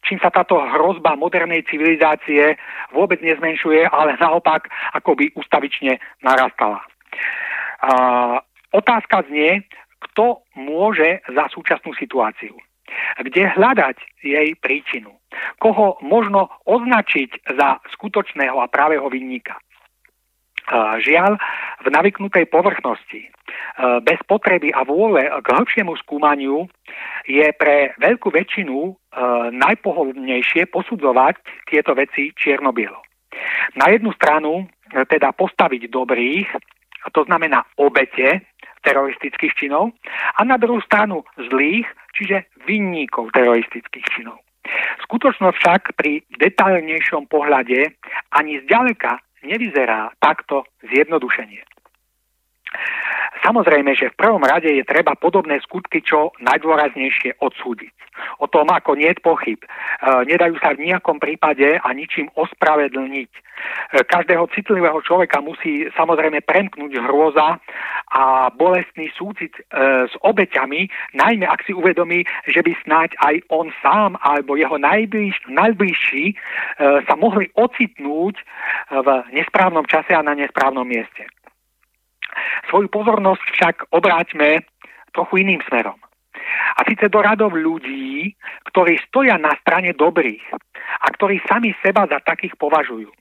čím sa táto hrozba modernej civilizácie vôbec nezmenšuje, ale naopak akoby ustavične narastala. A, otázka znie, kto môže za súčasnú situáciu kde hľadať jej príčinu, koho možno označiť za skutočného a pravého vinníka. Žiaľ, v navyknutej povrchnosti, bez potreby a vôle k hĺbšiemu skúmaniu je pre veľkú väčšinu najpohodlnejšie posudzovať tieto veci čierno-bielo. Na jednu stranu teda postaviť dobrých, to znamená obete teroristických činov, a na druhú stranu zlých, čiže vinníkov teroristických činov. Skutočnosť však pri detailnejšom pohľade ani zďaleka nevyzerá takto zjednodušenie. Samozrejme, že v prvom rade je treba podobné skutky čo najdôraznejšie odsúdiť. O tom ako nie je pochyb. E, nedajú sa v nejakom prípade a ničím ospravedlniť. E, každého citlivého človeka musí samozrejme premknúť hrôza a bolestný súcit e, s obeťami, najmä ak si uvedomí, že by snáď aj on sám alebo jeho najbliž, najbližší sa mohli ocitnúť v nesprávnom čase a na nesprávnom mieste. Svoju pozornosť však obráťme trochu iným smerom. A síce do radov ľudí, ktorí stoja na strane dobrých a ktorí sami seba za takých považujú. E,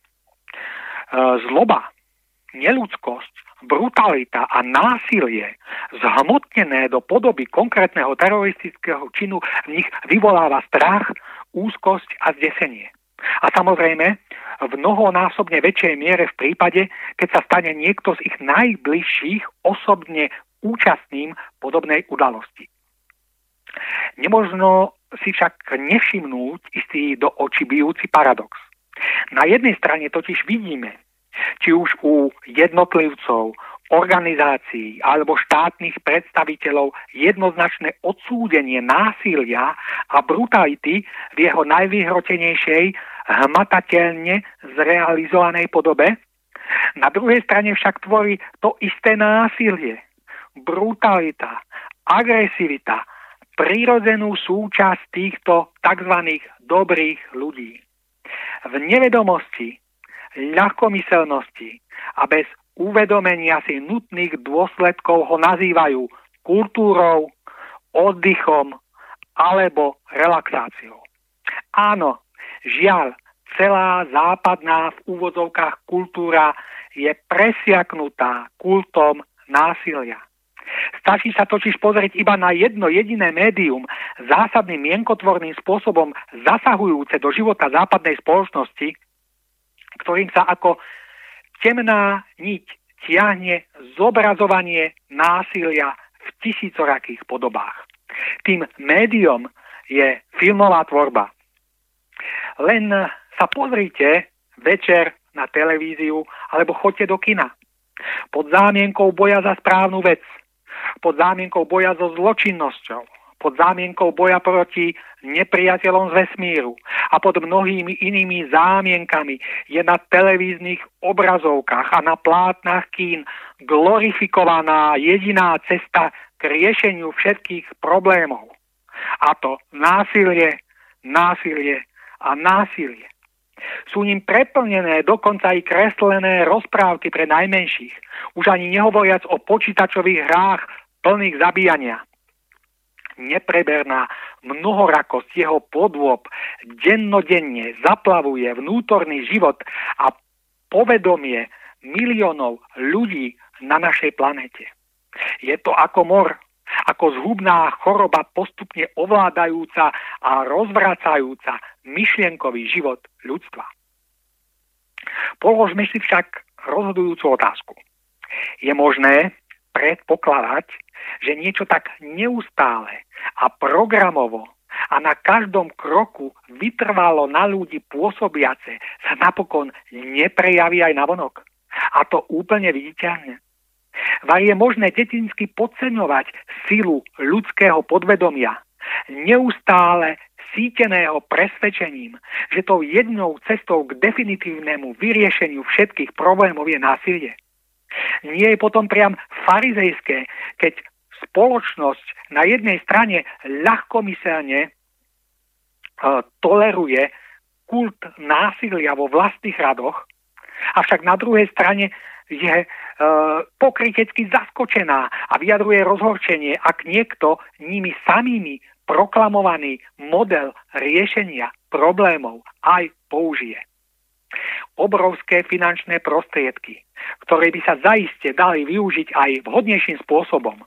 zloba, neludskosť, brutalita a násilie zhmotnené do podoby konkrétneho teroristického činu v nich vyvoláva strach, úzkosť a zdesenie. A samozrejme, v mnohonásobne väčšej miere v prípade, keď sa stane niekto z ich najbližších osobne účastným podobnej udalosti. Nemožno si však nevšimnúť istý do očí bijúci paradox. Na jednej strane totiž vidíme, či už u jednotlivcov, organizácií alebo štátnych predstaviteľov jednoznačné odsúdenie násilia a brutality v jeho najvyhrotenejšej hmatateľne zrealizovanej podobe. Na druhej strane však tvorí to isté násilie, brutalita, agresivita, prirodzenú súčasť týchto tzv. dobrých ľudí. V nevedomosti, ľahkomyselnosti a bez uvedomenia si nutných dôsledkov ho nazývajú kultúrou, oddychom alebo relaxáciou. Áno, žiaľ, celá západná v úvodzovkách kultúra je presiaknutá kultom násilia. Stačí sa totiž pozrieť iba na jedno jediné médium, zásadným mienkotvorným spôsobom zasahujúce do života západnej spoločnosti, ktorým sa ako temná niť tiahne zobrazovanie násilia v tisícorakých podobách. Tým médium je filmová tvorba. Len sa pozrite večer na televíziu alebo choďte do kina. Pod zámienkou boja za správnu vec, pod zámienkou boja so zločinnosťou, pod zámienkou boja proti nepriateľom z vesmíru a pod mnohými inými zámienkami je na televíznych obrazovkách a na plátnach kín glorifikovaná jediná cesta k riešeniu všetkých problémov. A to násilie, násilie a násilie. Sú ním preplnené dokonca i kreslené rozprávky pre najmenších, už ani nehovoriac o počítačových hrách plných zabíjania nepreberná mnohorakosť jeho podôb dennodenne zaplavuje vnútorný život a povedomie miliónov ľudí na našej planete. Je to ako mor, ako zhubná choroba postupne ovládajúca a rozvracajúca myšlienkový život ľudstva. Položme si však rozhodujúcu otázku. Je možné predpokladať, že niečo tak neustále a programovo a na každom kroku vytrvalo na ľudí pôsobiace sa napokon neprejaví aj na vonok. A to úplne viditeľne. Var je možné detinsky podceňovať silu ľudského podvedomia, neustále síteného presvedčením, že tou jednou cestou k definitívnemu vyriešeniu všetkých problémov je násilie. Nie je potom priam farizejské, keď spoločnosť na jednej strane ľahkomyselne e, toleruje kult násilia vo vlastných radoch, avšak na druhej strane je e, pokrytecky zaskočená a vyjadruje rozhorčenie, ak niekto nimi samými proklamovaný model riešenia problémov aj použije. Obrovské finančné prostriedky, ktoré by sa zaiste dali využiť aj vhodnejším spôsobom,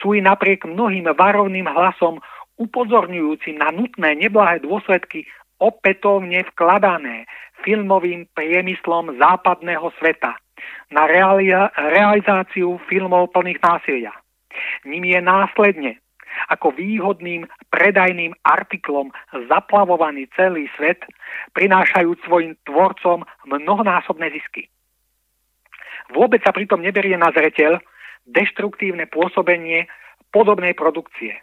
sú i napriek mnohým varovným hlasom upozorňujúcim na nutné neblahé dôsledky opätovne vkladané filmovým priemyslom západného sveta na reali- realizáciu filmov plných násilia. Ním je následne ako výhodným predajným artiklom zaplavovaný celý svet, prinášajúc svojim tvorcom mnohonásobné zisky. Vôbec sa pritom neberie na zreteľ deštruktívne pôsobenie podobnej produkcie,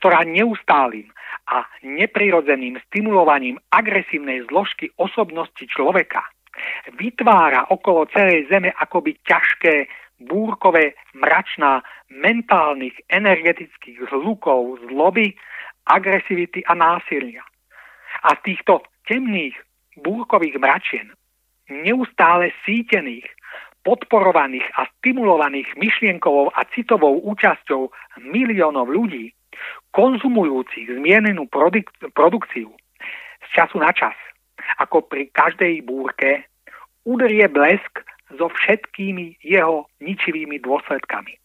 ktorá neustálým a neprirodzeným stimulovaním agresívnej zložky osobnosti človeka vytvára okolo celej Zeme akoby ťažké búrkové mračná mentálnych energetických zlukov zloby, agresivity a násilia. A z týchto temných búrkových mračien, neustále sítených, podporovaných a stimulovaných myšlienkovou a citovou účasťou miliónov ľudí, konzumujúcich zmienenú produk- produkciu z času na čas, ako pri každej búrke, udrie blesk so všetkými jeho ničivými dôsledkami.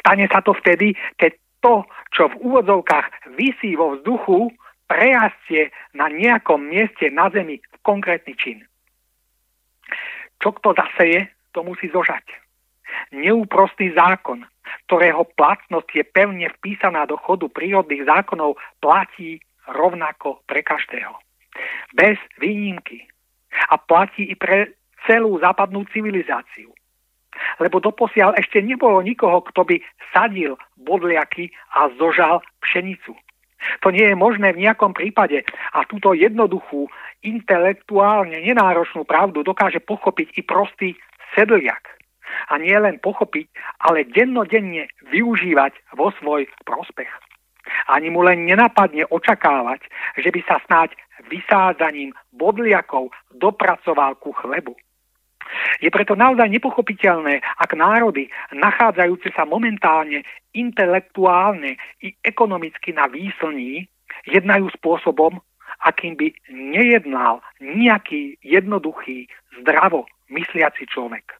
Stane sa to vtedy, keď to, čo v úvodzovkách vysí vo vzduchu, prejastie na nejakom mieste na zemi v konkrétny čin. Čo kto zaseje, to musí zožať. Neúprostný zákon, ktorého platnosť je pevne vpísaná do chodu prírodných zákonov, platí rovnako pre každého. Bez výnimky. A platí i pre celú západnú civilizáciu. Lebo doposiaľ ešte nebolo nikoho, kto by sadil bodliaky a zožal pšenicu. To nie je možné v nejakom prípade a túto jednoduchú, intelektuálne nenáročnú pravdu dokáže pochopiť i prostý sedliak. A nie len pochopiť, ale dennodenne využívať vo svoj prospech. Ani mu len nenapadne očakávať, že by sa snáď vysádzaním bodliakov dopracoval ku chlebu. Je preto naozaj nepochopiteľné, ak národy, nachádzajúce sa momentálne intelektuálne i ekonomicky na výslní, jednajú spôsobom, akým by nejednal nejaký jednoduchý, zdravo mysliaci človek.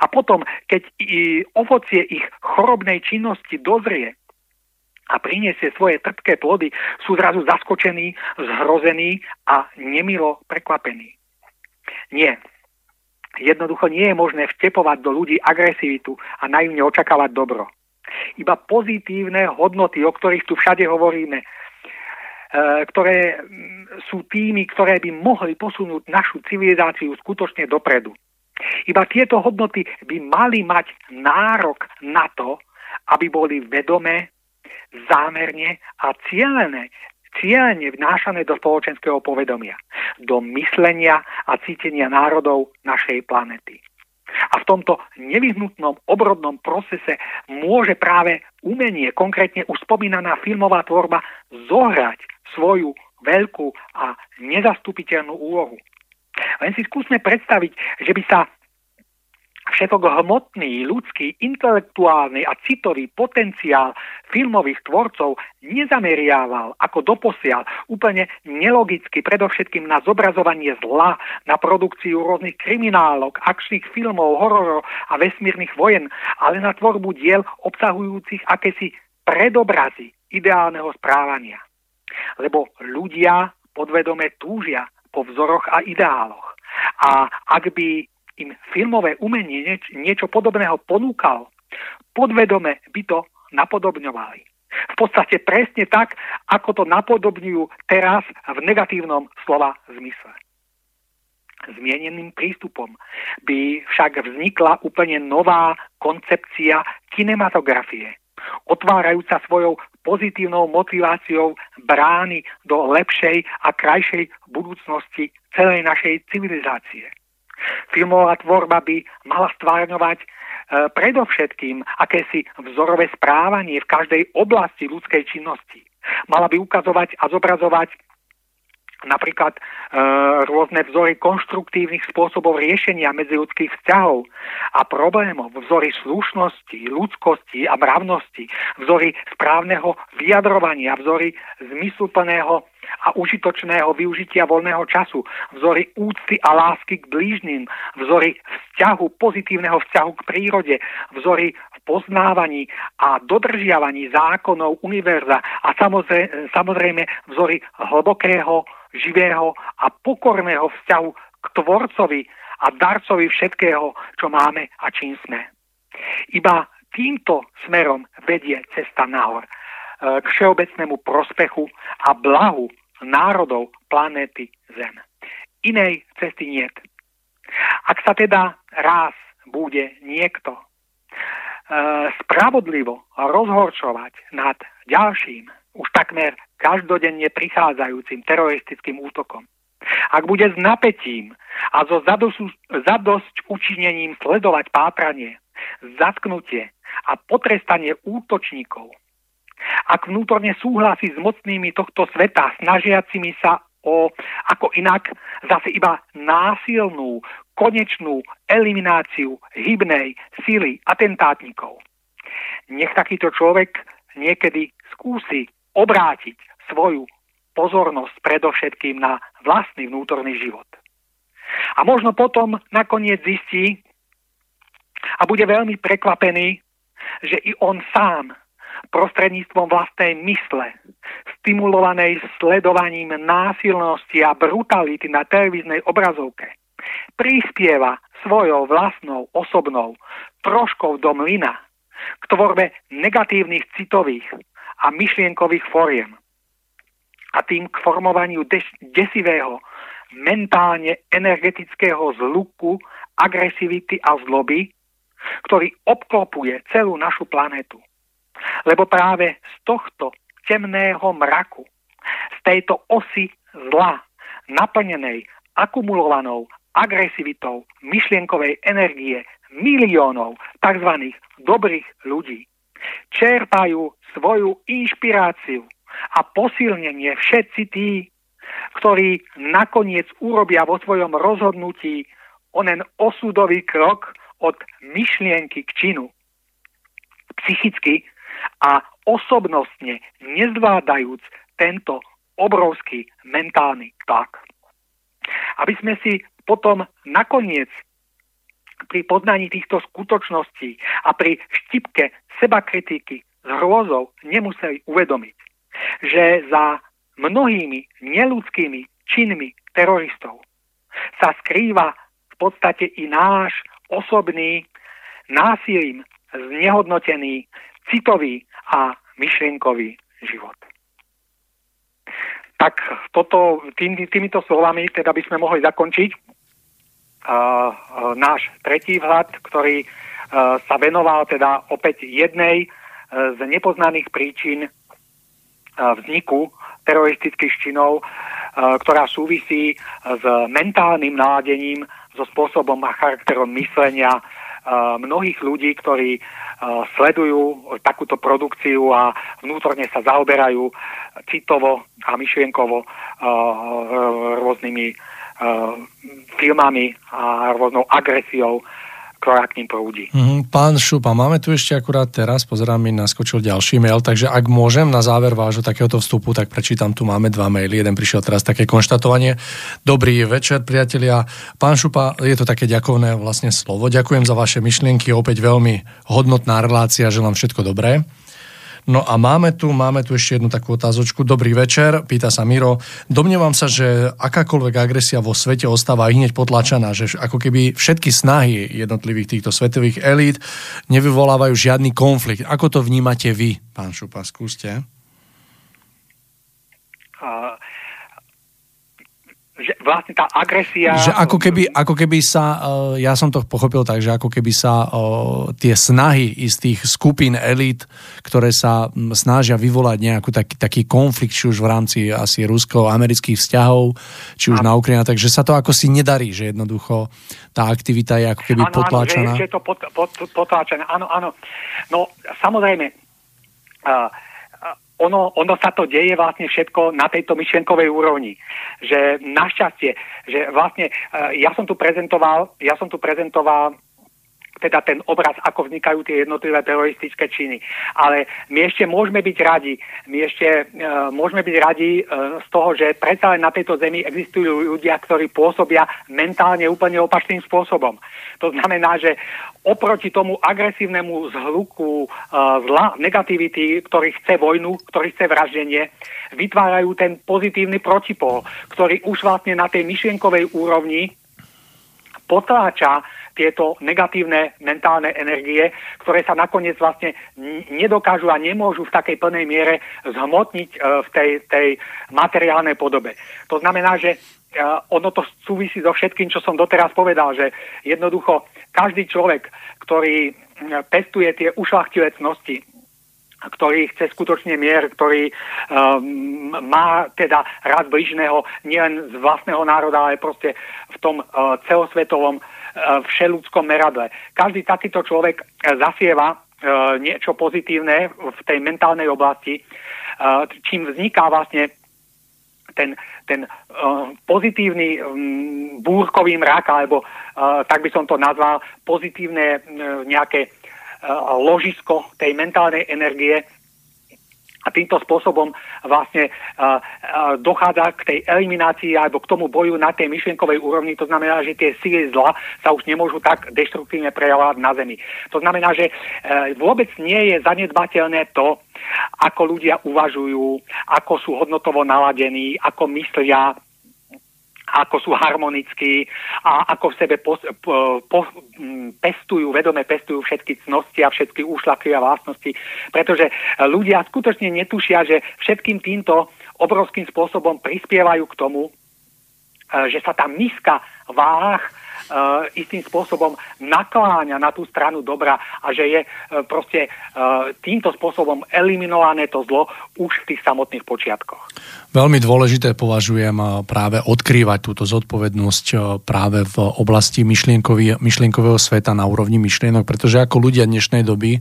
A potom, keď i ovocie ich chorobnej činnosti dozrie a priniesie svoje trpké plody, sú zrazu zaskočení, zhrození a nemilo prekvapení. Nie, Jednoducho nie je možné vtepovať do ľudí agresivitu a naivne očakávať dobro. Iba pozitívne hodnoty, o ktorých tu všade hovoríme, e, ktoré mm, sú tými, ktoré by mohli posunúť našu civilizáciu skutočne dopredu. Iba tieto hodnoty by mali mať nárok na to, aby boli vedomé, zámerne a cieľené cieľene vnášané do spoločenského povedomia, do myslenia a cítenia národov našej planety. A v tomto nevyhnutnom obrodnom procese môže práve umenie, konkrétne už spomínaná filmová tvorba, zohrať svoju veľkú a nezastupiteľnú úlohu. Len si skúsme predstaviť, že by sa všetok hmotný, ľudský, intelektuálny a citový potenciál filmových tvorcov nezameriaval ako doposiaľ úplne nelogicky predovšetkým na zobrazovanie zla, na produkciu rôznych kriminálok, akčných filmov, hororov a vesmírnych vojen, ale na tvorbu diel obsahujúcich akési predobrazy ideálneho správania. Lebo ľudia podvedome túžia po vzoroch a ideáloch. A ak by im filmové umenie nieč, niečo podobného ponúkal, podvedome by to napodobňovali. V podstate presne tak, ako to napodobňujú teraz v negatívnom slova zmysle. Zmieneným prístupom by však vznikla úplne nová koncepcia kinematografie, otvárajúca svojou pozitívnou motiváciou brány do lepšej a krajšej budúcnosti celej našej civilizácie. Filmová tvorba by mala stvárňovať predovšetkým akési vzorové správanie v každej oblasti ľudskej činnosti. Mala by ukazovať a zobrazovať napríklad e, rôzne vzory konštruktívnych spôsobov riešenia medziludských vzťahov a problémov, vzory slušnosti, ľudskosti a mravnosti, vzory správneho vyjadrovania, vzory zmysluplného a užitočného využitia voľného času, vzory úcty a lásky k blížnym, vzory vzťahu, pozitívneho vzťahu k prírode, vzory v poznávaní a dodržiavaní zákonov univerza a samozrejme, samozrejme vzory hlbokého živého a pokorného vzťahu k Tvorcovi a darcovi všetkého, čo máme a čím sme. Iba týmto smerom vedie cesta nahor k všeobecnému prospechu a blahu národov planéty Zem. Inej cesty niet. Ak sa teda raz bude niekto e, spravodlivo rozhorčovať nad ďalším už takmer každodenne prichádzajúcim teroristickým útokom. Ak bude s napätím a so zadosť učinením sledovať pátranie, zatknutie a potrestanie útočníkov, ak vnútorne súhlasí s mocnými tohto sveta, snažiacimi sa o, ako inak, zase iba násilnú, konečnú elimináciu hybnej síly atentátnikov. Nech takýto človek niekedy skúsi obrátiť svoju pozornosť predovšetkým na vlastný vnútorný život. A možno potom nakoniec zistí a bude veľmi prekvapený, že i on sám prostredníctvom vlastnej mysle, stimulovanej sledovaním násilnosti a brutality na televíznej obrazovke, prispieva svojou vlastnou osobnou troškou do mlyna k tvorbe negatívnych citových a myšlienkových fóriem a tým k formovaniu des- desivého, mentálne energetického zluku, agresivity a zloby, ktorý obklopuje celú našu planetu. Lebo práve z tohto temného mraku, z tejto osy zla, naplnenej akumulovanou agresivitou myšlienkovej energie miliónov tzv. dobrých ľudí, čerpajú svoju inšpiráciu a posilnenie všetci tí, ktorí nakoniec urobia vo svojom rozhodnutí onen osudový krok od myšlienky k činu. Psychicky a osobnostne nezvládajúc tento obrovský mentálny tlak. Aby sme si potom nakoniec pri poznaní týchto skutočností a pri štipke seba kritiky s hrôzou nemuseli uvedomiť, že za mnohými neludskými činmi teroristov sa skrýva v podstate i náš osobný násilím znehodnotený citový a myšlienkový život. Tak toto, tým, týmito slovami teda by sme mohli zakončiť uh, uh, náš tretí vhľad, ktorý uh, sa venoval teda opäť jednej z nepoznaných príčin vzniku teroristických činov, ktorá súvisí s mentálnym náladením, so spôsobom a charakterom myslenia mnohých ľudí, ktorí sledujú takúto produkciu a vnútorne sa zaoberajú citovo a myšlienkovo rôznymi filmami a rôznou agresiou ktorá prúdi. Mm, pán Šupa, máme tu ešte akurát teraz, pozerám, mi naskočil ďalší mail, takže ak môžem na záver vášho takéhoto vstupu, tak prečítam, tu máme dva maily, jeden prišiel teraz také konštatovanie. Dobrý večer, priatelia. Pán Šupa, je to také ďakovné vlastne slovo. Ďakujem za vaše myšlienky, opäť veľmi hodnotná relácia, želám všetko dobré. No a máme tu, máme tu ešte jednu takú otázočku. Dobrý večer, pýta sa Miro. Domnievam sa, že akákoľvek agresia vo svete ostáva hneď potlačená, že ako keby všetky snahy jednotlivých týchto svetových elít nevyvolávajú žiadny konflikt. Ako to vnímate vy, pán Šupa, skúste. Že vlastne tá agresia... Že ako keby, ako keby sa, eh, ja som to pochopil tak, že ako keby sa uh, tie snahy istých skupín elít, ktoré sa snažia vyvolať nejakú taký, taký konflikt, či už v rámci asi rusko-amerických vzťahov, či už a... na Ukrajina, takže sa to ako si nedarí, že jednoducho tá aktivita je ako keby ano, potláčaná. Áno, že, že je to pot, pot, potláčané, áno, áno. No, samozrejme, uh, ono, ono sa to deje vlastne všetko na tejto myšlienkovej úrovni. Že našťastie, že vlastne e, ja som tu prezentoval, ja som tu prezentoval teda ten obraz, ako vznikajú tie jednotlivé teroristické činy. Ale my ešte môžeme byť radi, my ešte uh, môžeme byť radi uh, z toho, že predsa len na tejto zemi existujú ľudia, ktorí pôsobia mentálne úplne opačným spôsobom. To znamená, že oproti tomu agresívnemu zhluku uh, zla, negativity, ktorý chce vojnu, ktorý chce vraždenie, vytvárajú ten pozitívny protipol, ktorý už vlastne na tej myšlienkovej úrovni potláča tieto negatívne mentálne energie, ktoré sa nakoniec vlastne nedokážu a nemôžu v takej plnej miere zhmotniť e, v tej, tej materiálnej podobe. To znamená, že e, ono to súvisí so všetkým, čo som doteraz povedal, že jednoducho každý človek, ktorý pestuje tie ušlachtilé cnosti, ktorý chce skutočne mier, ktorý um, má teda rád bližného nielen z vlastného národa, ale proste v tom uh, celosvetovom všeludskom meradle. Každý takýto človek e, zasieva e, niečo pozitívne v tej mentálnej oblasti, e, čím vzniká vlastne ten, ten pozitívny búrkový mrak, alebo tak by som to nazval, pozitívne nejaké ložisko tej mentálnej energie, a týmto spôsobom vlastne uh, uh, dochádza k tej eliminácii alebo k tomu boju na tej myšlienkovej úrovni. To znamená, že tie síly zla sa už nemôžu tak deštruktívne prejavovať na Zemi. To znamená, že uh, vôbec nie je zanedbateľné to, ako ľudia uvažujú, ako sú hodnotovo naladení, ako myslia, ako sú harmonickí a ako v sebe po, po, pestujú, vedome pestujú všetky cnosti a všetky úšlaky a vlastnosti, pretože ľudia skutočne netušia, že všetkým týmto obrovským spôsobom prispievajú k tomu, že sa tá miska váh uh, istým spôsobom nakláňa na tú stranu dobra a že je uh, proste uh, týmto spôsobom eliminované to zlo už v tých samotných počiatkoch. Veľmi dôležité považujem práve odkrývať túto zodpovednosť práve v oblasti myšlienkového sveta na úrovni myšlienok, pretože ako ľudia dnešnej doby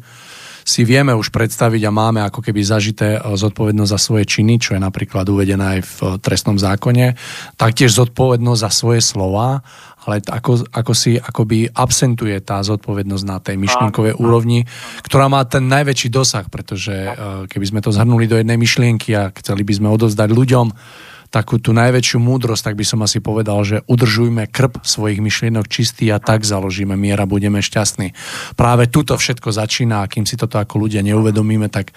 si vieme už predstaviť a máme ako keby zažité zodpovednosť za svoje činy, čo je napríklad uvedené aj v trestnom zákone, taktiež zodpovednosť za svoje slova ale ako, ako si akoby absentuje tá zodpovednosť na tej myšlienkovej úrovni, ktorá má ten najväčší dosah, pretože eh, keby sme to zhrnuli do jednej myšlienky a chceli by sme odovzdať ľuďom takú tú najväčšiu múdrosť, tak by som asi povedal, že udržujme krb svojich myšlienok čistý a tak založíme mier a budeme šťastní. Práve tuto všetko začína a kým si toto ako ľudia neuvedomíme, tak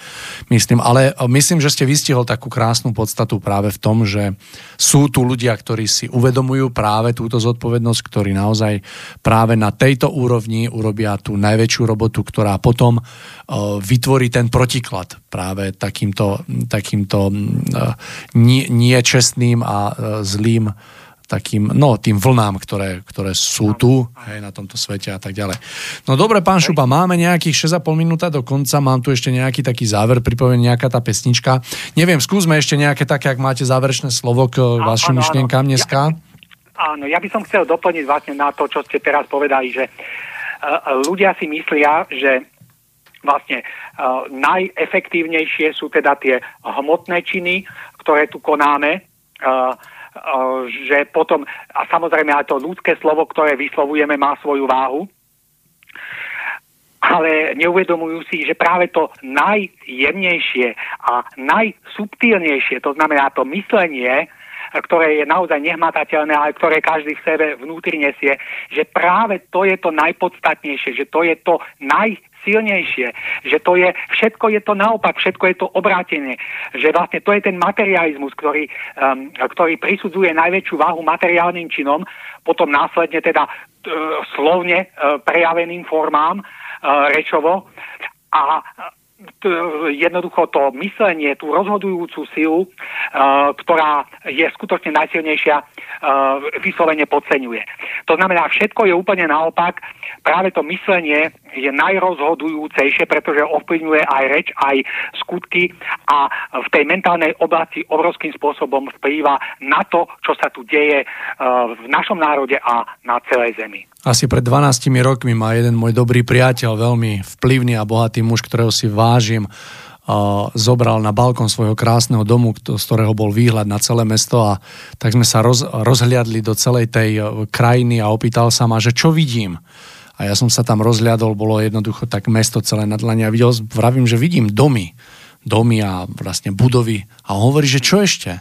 myslím, ale myslím, že ste vystihol takú krásnu podstatu práve v tom, že sú tu ľudia, ktorí si uvedomujú práve túto zodpovednosť, ktorí naozaj práve na tejto úrovni urobia tú najväčšiu robotu, ktorá potom vytvorí ten protiklad práve takýmto, takýmto nie, nie čestným a zlým takým, no, tým vlnám, ktoré, ktoré sú tu hej, na tomto svete a tak ďalej. No dobre, pán Šupa, máme nejakých 6,5 minúta do konca, mám tu ešte nejaký taký záver, pripomeniem nejaká tá pesnička. Neviem, skúsme ešte nejaké také, ak máte záverečné slovo k vašim myšlienkám dneska. Ja, áno, ja by som chcel doplniť vlastne na to, čo ste teraz povedali, že uh, ľudia si myslia, že vlastne uh, najefektívnejšie sú teda tie hmotné činy, ktoré tu konáme, že potom, a samozrejme aj to ľudské slovo, ktoré vyslovujeme, má svoju váhu, ale neuvedomujú si, že práve to najjemnejšie a najsubtilnejšie, to znamená to myslenie, ktoré je naozaj nehmatateľné, ale ktoré každý v sebe vnútri nesie, že práve to je to najpodstatnejšie, že to je to naj silnejšie, že to je, všetko je to naopak, všetko je to obrátenie, že vlastne to je ten materializmus, ktorý, um, ktorý prisudzuje najväčšiu váhu materiálnym činom, potom následne teda uh, slovne uh, prejaveným formám uh, rečovo. A jednoducho to myslenie, tú rozhodujúcu silu, e, ktorá je skutočne najsilnejšia, e, vyslovene podceňuje. To znamená, všetko je úplne naopak. Práve to myslenie je najrozhodujúcejšie, pretože ovplyvňuje aj reč, aj skutky a v tej mentálnej oblasti obrovským spôsobom vplýva na to, čo sa tu deje e, v našom národe a na celej zemi. Asi pred 12 rokmi má jeden môj dobrý priateľ, veľmi vplyvný a bohatý muž, ktorého si vážim, zobral na balkón svojho krásneho domu, z ktorého bol výhľad na celé mesto a tak sme sa roz, rozhliadli do celej tej e, krajiny a opýtal sa ma, že čo vidím. A ja som sa tam rozhliadol, bolo jednoducho tak mesto celé na dlani a videl, vravím, že vidím domy, domy a vlastne budovy. A on hovorí, že čo ešte?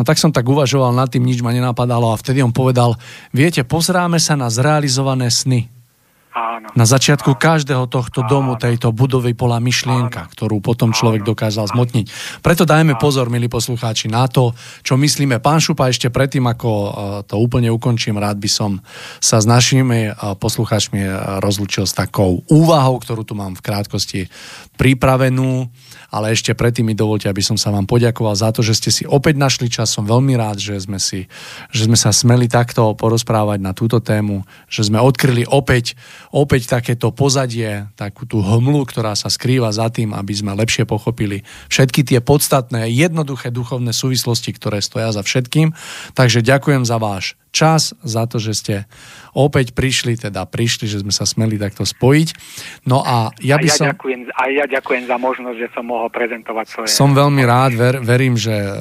No tak som tak uvažoval nad tým, nič ma nenapadalo a vtedy on povedal, viete, pozráme sa na zrealizované sny. Áno. Na začiatku áno. každého tohto domu, tejto budovy bola myšlienka, áno. ktorú potom človek dokázal zmotniť. Preto dajme pozor, milí poslucháči, na to, čo myslíme. Pán Šupa, ešte predtým, ako e, to úplne ukončím, rád by som sa s našimi e, poslucháčmi e, rozlučil s takou úvahou, ktorú tu mám v krátkosti pripravenú ale ešte predtým mi dovolte, aby som sa vám poďakoval za to, že ste si opäť našli čas. Som veľmi rád, že sme, si, že sme sa smeli takto porozprávať na túto tému, že sme odkryli opäť, opäť takéto pozadie, takú tú hmlu, ktorá sa skrýva za tým, aby sme lepšie pochopili všetky tie podstatné, jednoduché duchovné súvislosti, ktoré stoja za všetkým. Takže ďakujem za váš čas, za to, že ste opäť prišli, teda prišli, že sme sa smeli takto spojiť. No a ja by a ja som... Ďakujem, a ja ďakujem za možnosť, že som mohol prezentovať svoje... Som veľmi rád, ver, verím, že e,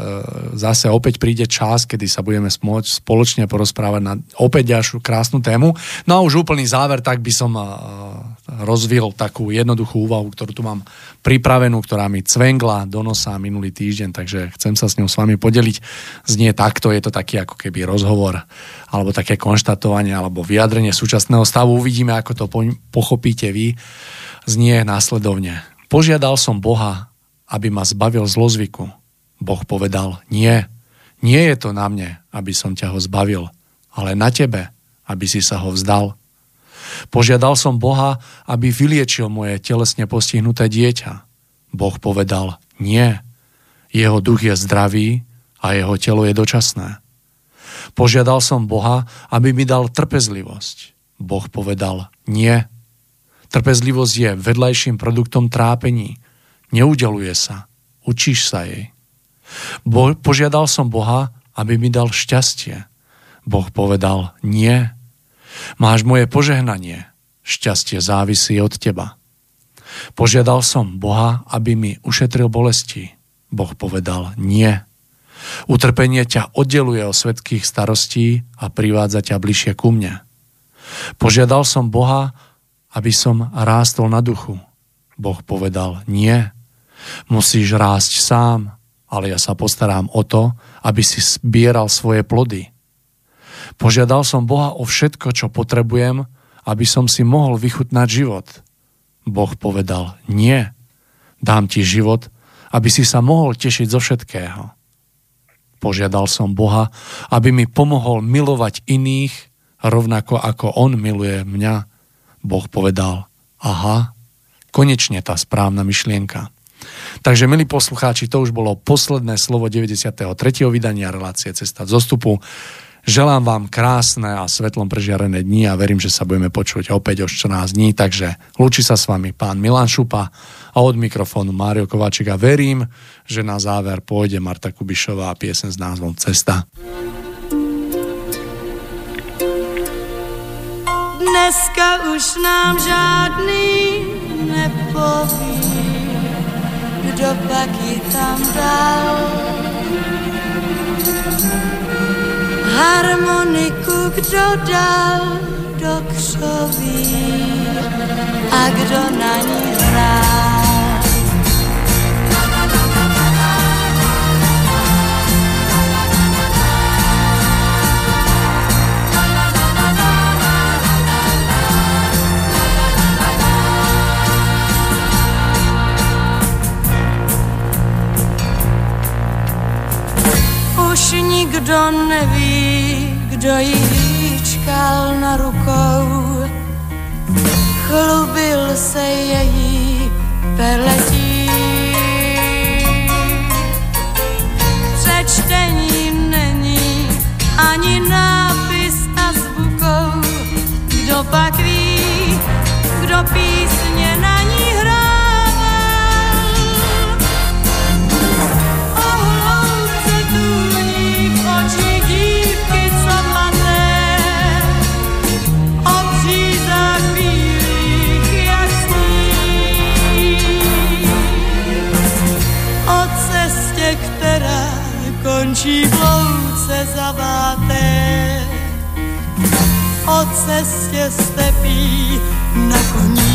zase opäť príde čas, kedy sa budeme smôcť spoločne porozprávať na opäť ďalšiu krásnu tému. No a už úplný záver, tak by som e, rozvil takú jednoduchú úvahu, ktorú tu mám pripravenú, ktorá mi cvengla do nosa minulý týždeň, takže chcem sa s ňou s vami podeliť. Znie takto, je to taký ako keby rozhovor alebo také konštatovanie alebo vyjadrenie súčasného stavu. Uvidíme, ako to pochopíte vy. Znie následovne. Požiadal som Boha, aby ma zbavil zlozvyku. Boh povedal, nie, nie je to na mne, aby som ťa ho zbavil, ale na tebe, aby si sa ho vzdal. Požiadal som Boha, aby vyliečil moje telesne postihnuté dieťa. Boh povedal, nie, jeho duch je zdravý a jeho telo je dočasné. Požiadal som Boha, aby mi dal trpezlivosť. Boh povedal, nie. Trpezlivosť je vedľajším produktom trápení. Neudeluje sa. Učíš sa jej. Bo- požiadal som Boha, aby mi dal šťastie. Boh povedal, nie. Máš moje požehnanie. Šťastie závisí od teba. Požiadal som Boha, aby mi ušetril bolesti. Boh povedal, nie. Utrpenie ťa oddeluje od svetkých starostí a privádza ťa bližšie ku mne. Požiadal som Boha, aby som rástol na duchu. Boh povedal, nie. Musíš rásť sám, ale ja sa postarám o to, aby si zbieral svoje plody. Požiadal som Boha o všetko, čo potrebujem, aby som si mohol vychutnať život. Boh povedal, nie. Dám ti život, aby si sa mohol tešiť zo všetkého. Požiadal som Boha, aby mi pomohol milovať iných, rovnako ako On miluje mňa. Boh povedal, aha, konečne tá správna myšlienka. Takže, milí poslucháči, to už bolo posledné slovo 93. vydania relácie Cesta zostupu. Želám vám krásne a svetlom prežiarené dni a verím, že sa budeme počuť opäť o 14 dní. Takže lúči sa s vami pán Milan Šupa a od mikrofónu Mário Kováčik a verím, že na záver pôjde Marta Kubišová a piesen s názvom Cesta. Dneska už nám žádný nepoví, kdo pak ji tam dal harmoniku kdo dal do křoví a kdo na ní hrál. nikdo neví, kdo ji čkal na rukou. Chlubil se její peletí. Přečtení není ani nápis a zvukou, kdo pak ví, kdo písní louce zaváté. O cestě stepí na koních.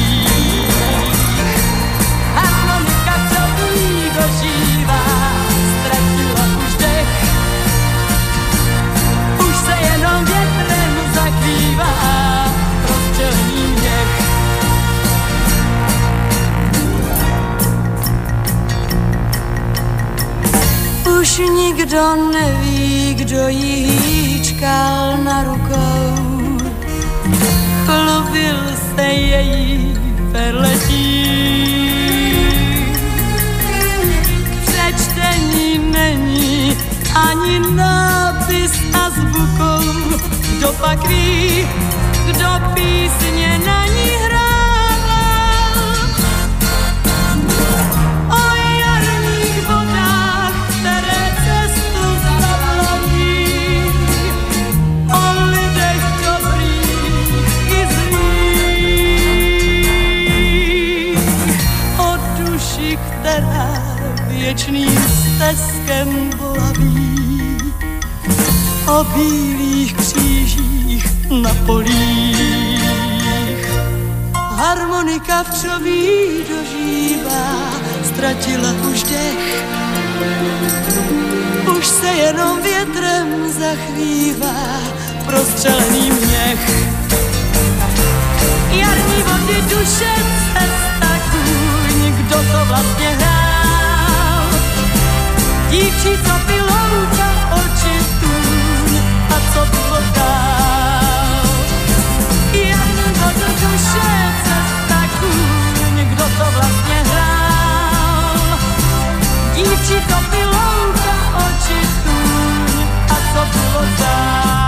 Už nikdo neví, kdo jí hýčkal na rukou. Chlubil se její perletí. Přečtení není ani nápis a zvukou. Kdo pak ví, kdo písně na věčným stezkem volaví, o bílých křížích na polích. Harmonika v čoví dožívá, ztratila už dech. Už se jenom větrem zachvívá prostřelený měch. Jarní vody duše, cesta kůň, kdo to vlastně Dívčica pilovka, oči tún a co bylo dál. Jen do duše cesta kůň, kdo to vlastně hrál. Dívčica pilovka, oči tún a co bylo dál.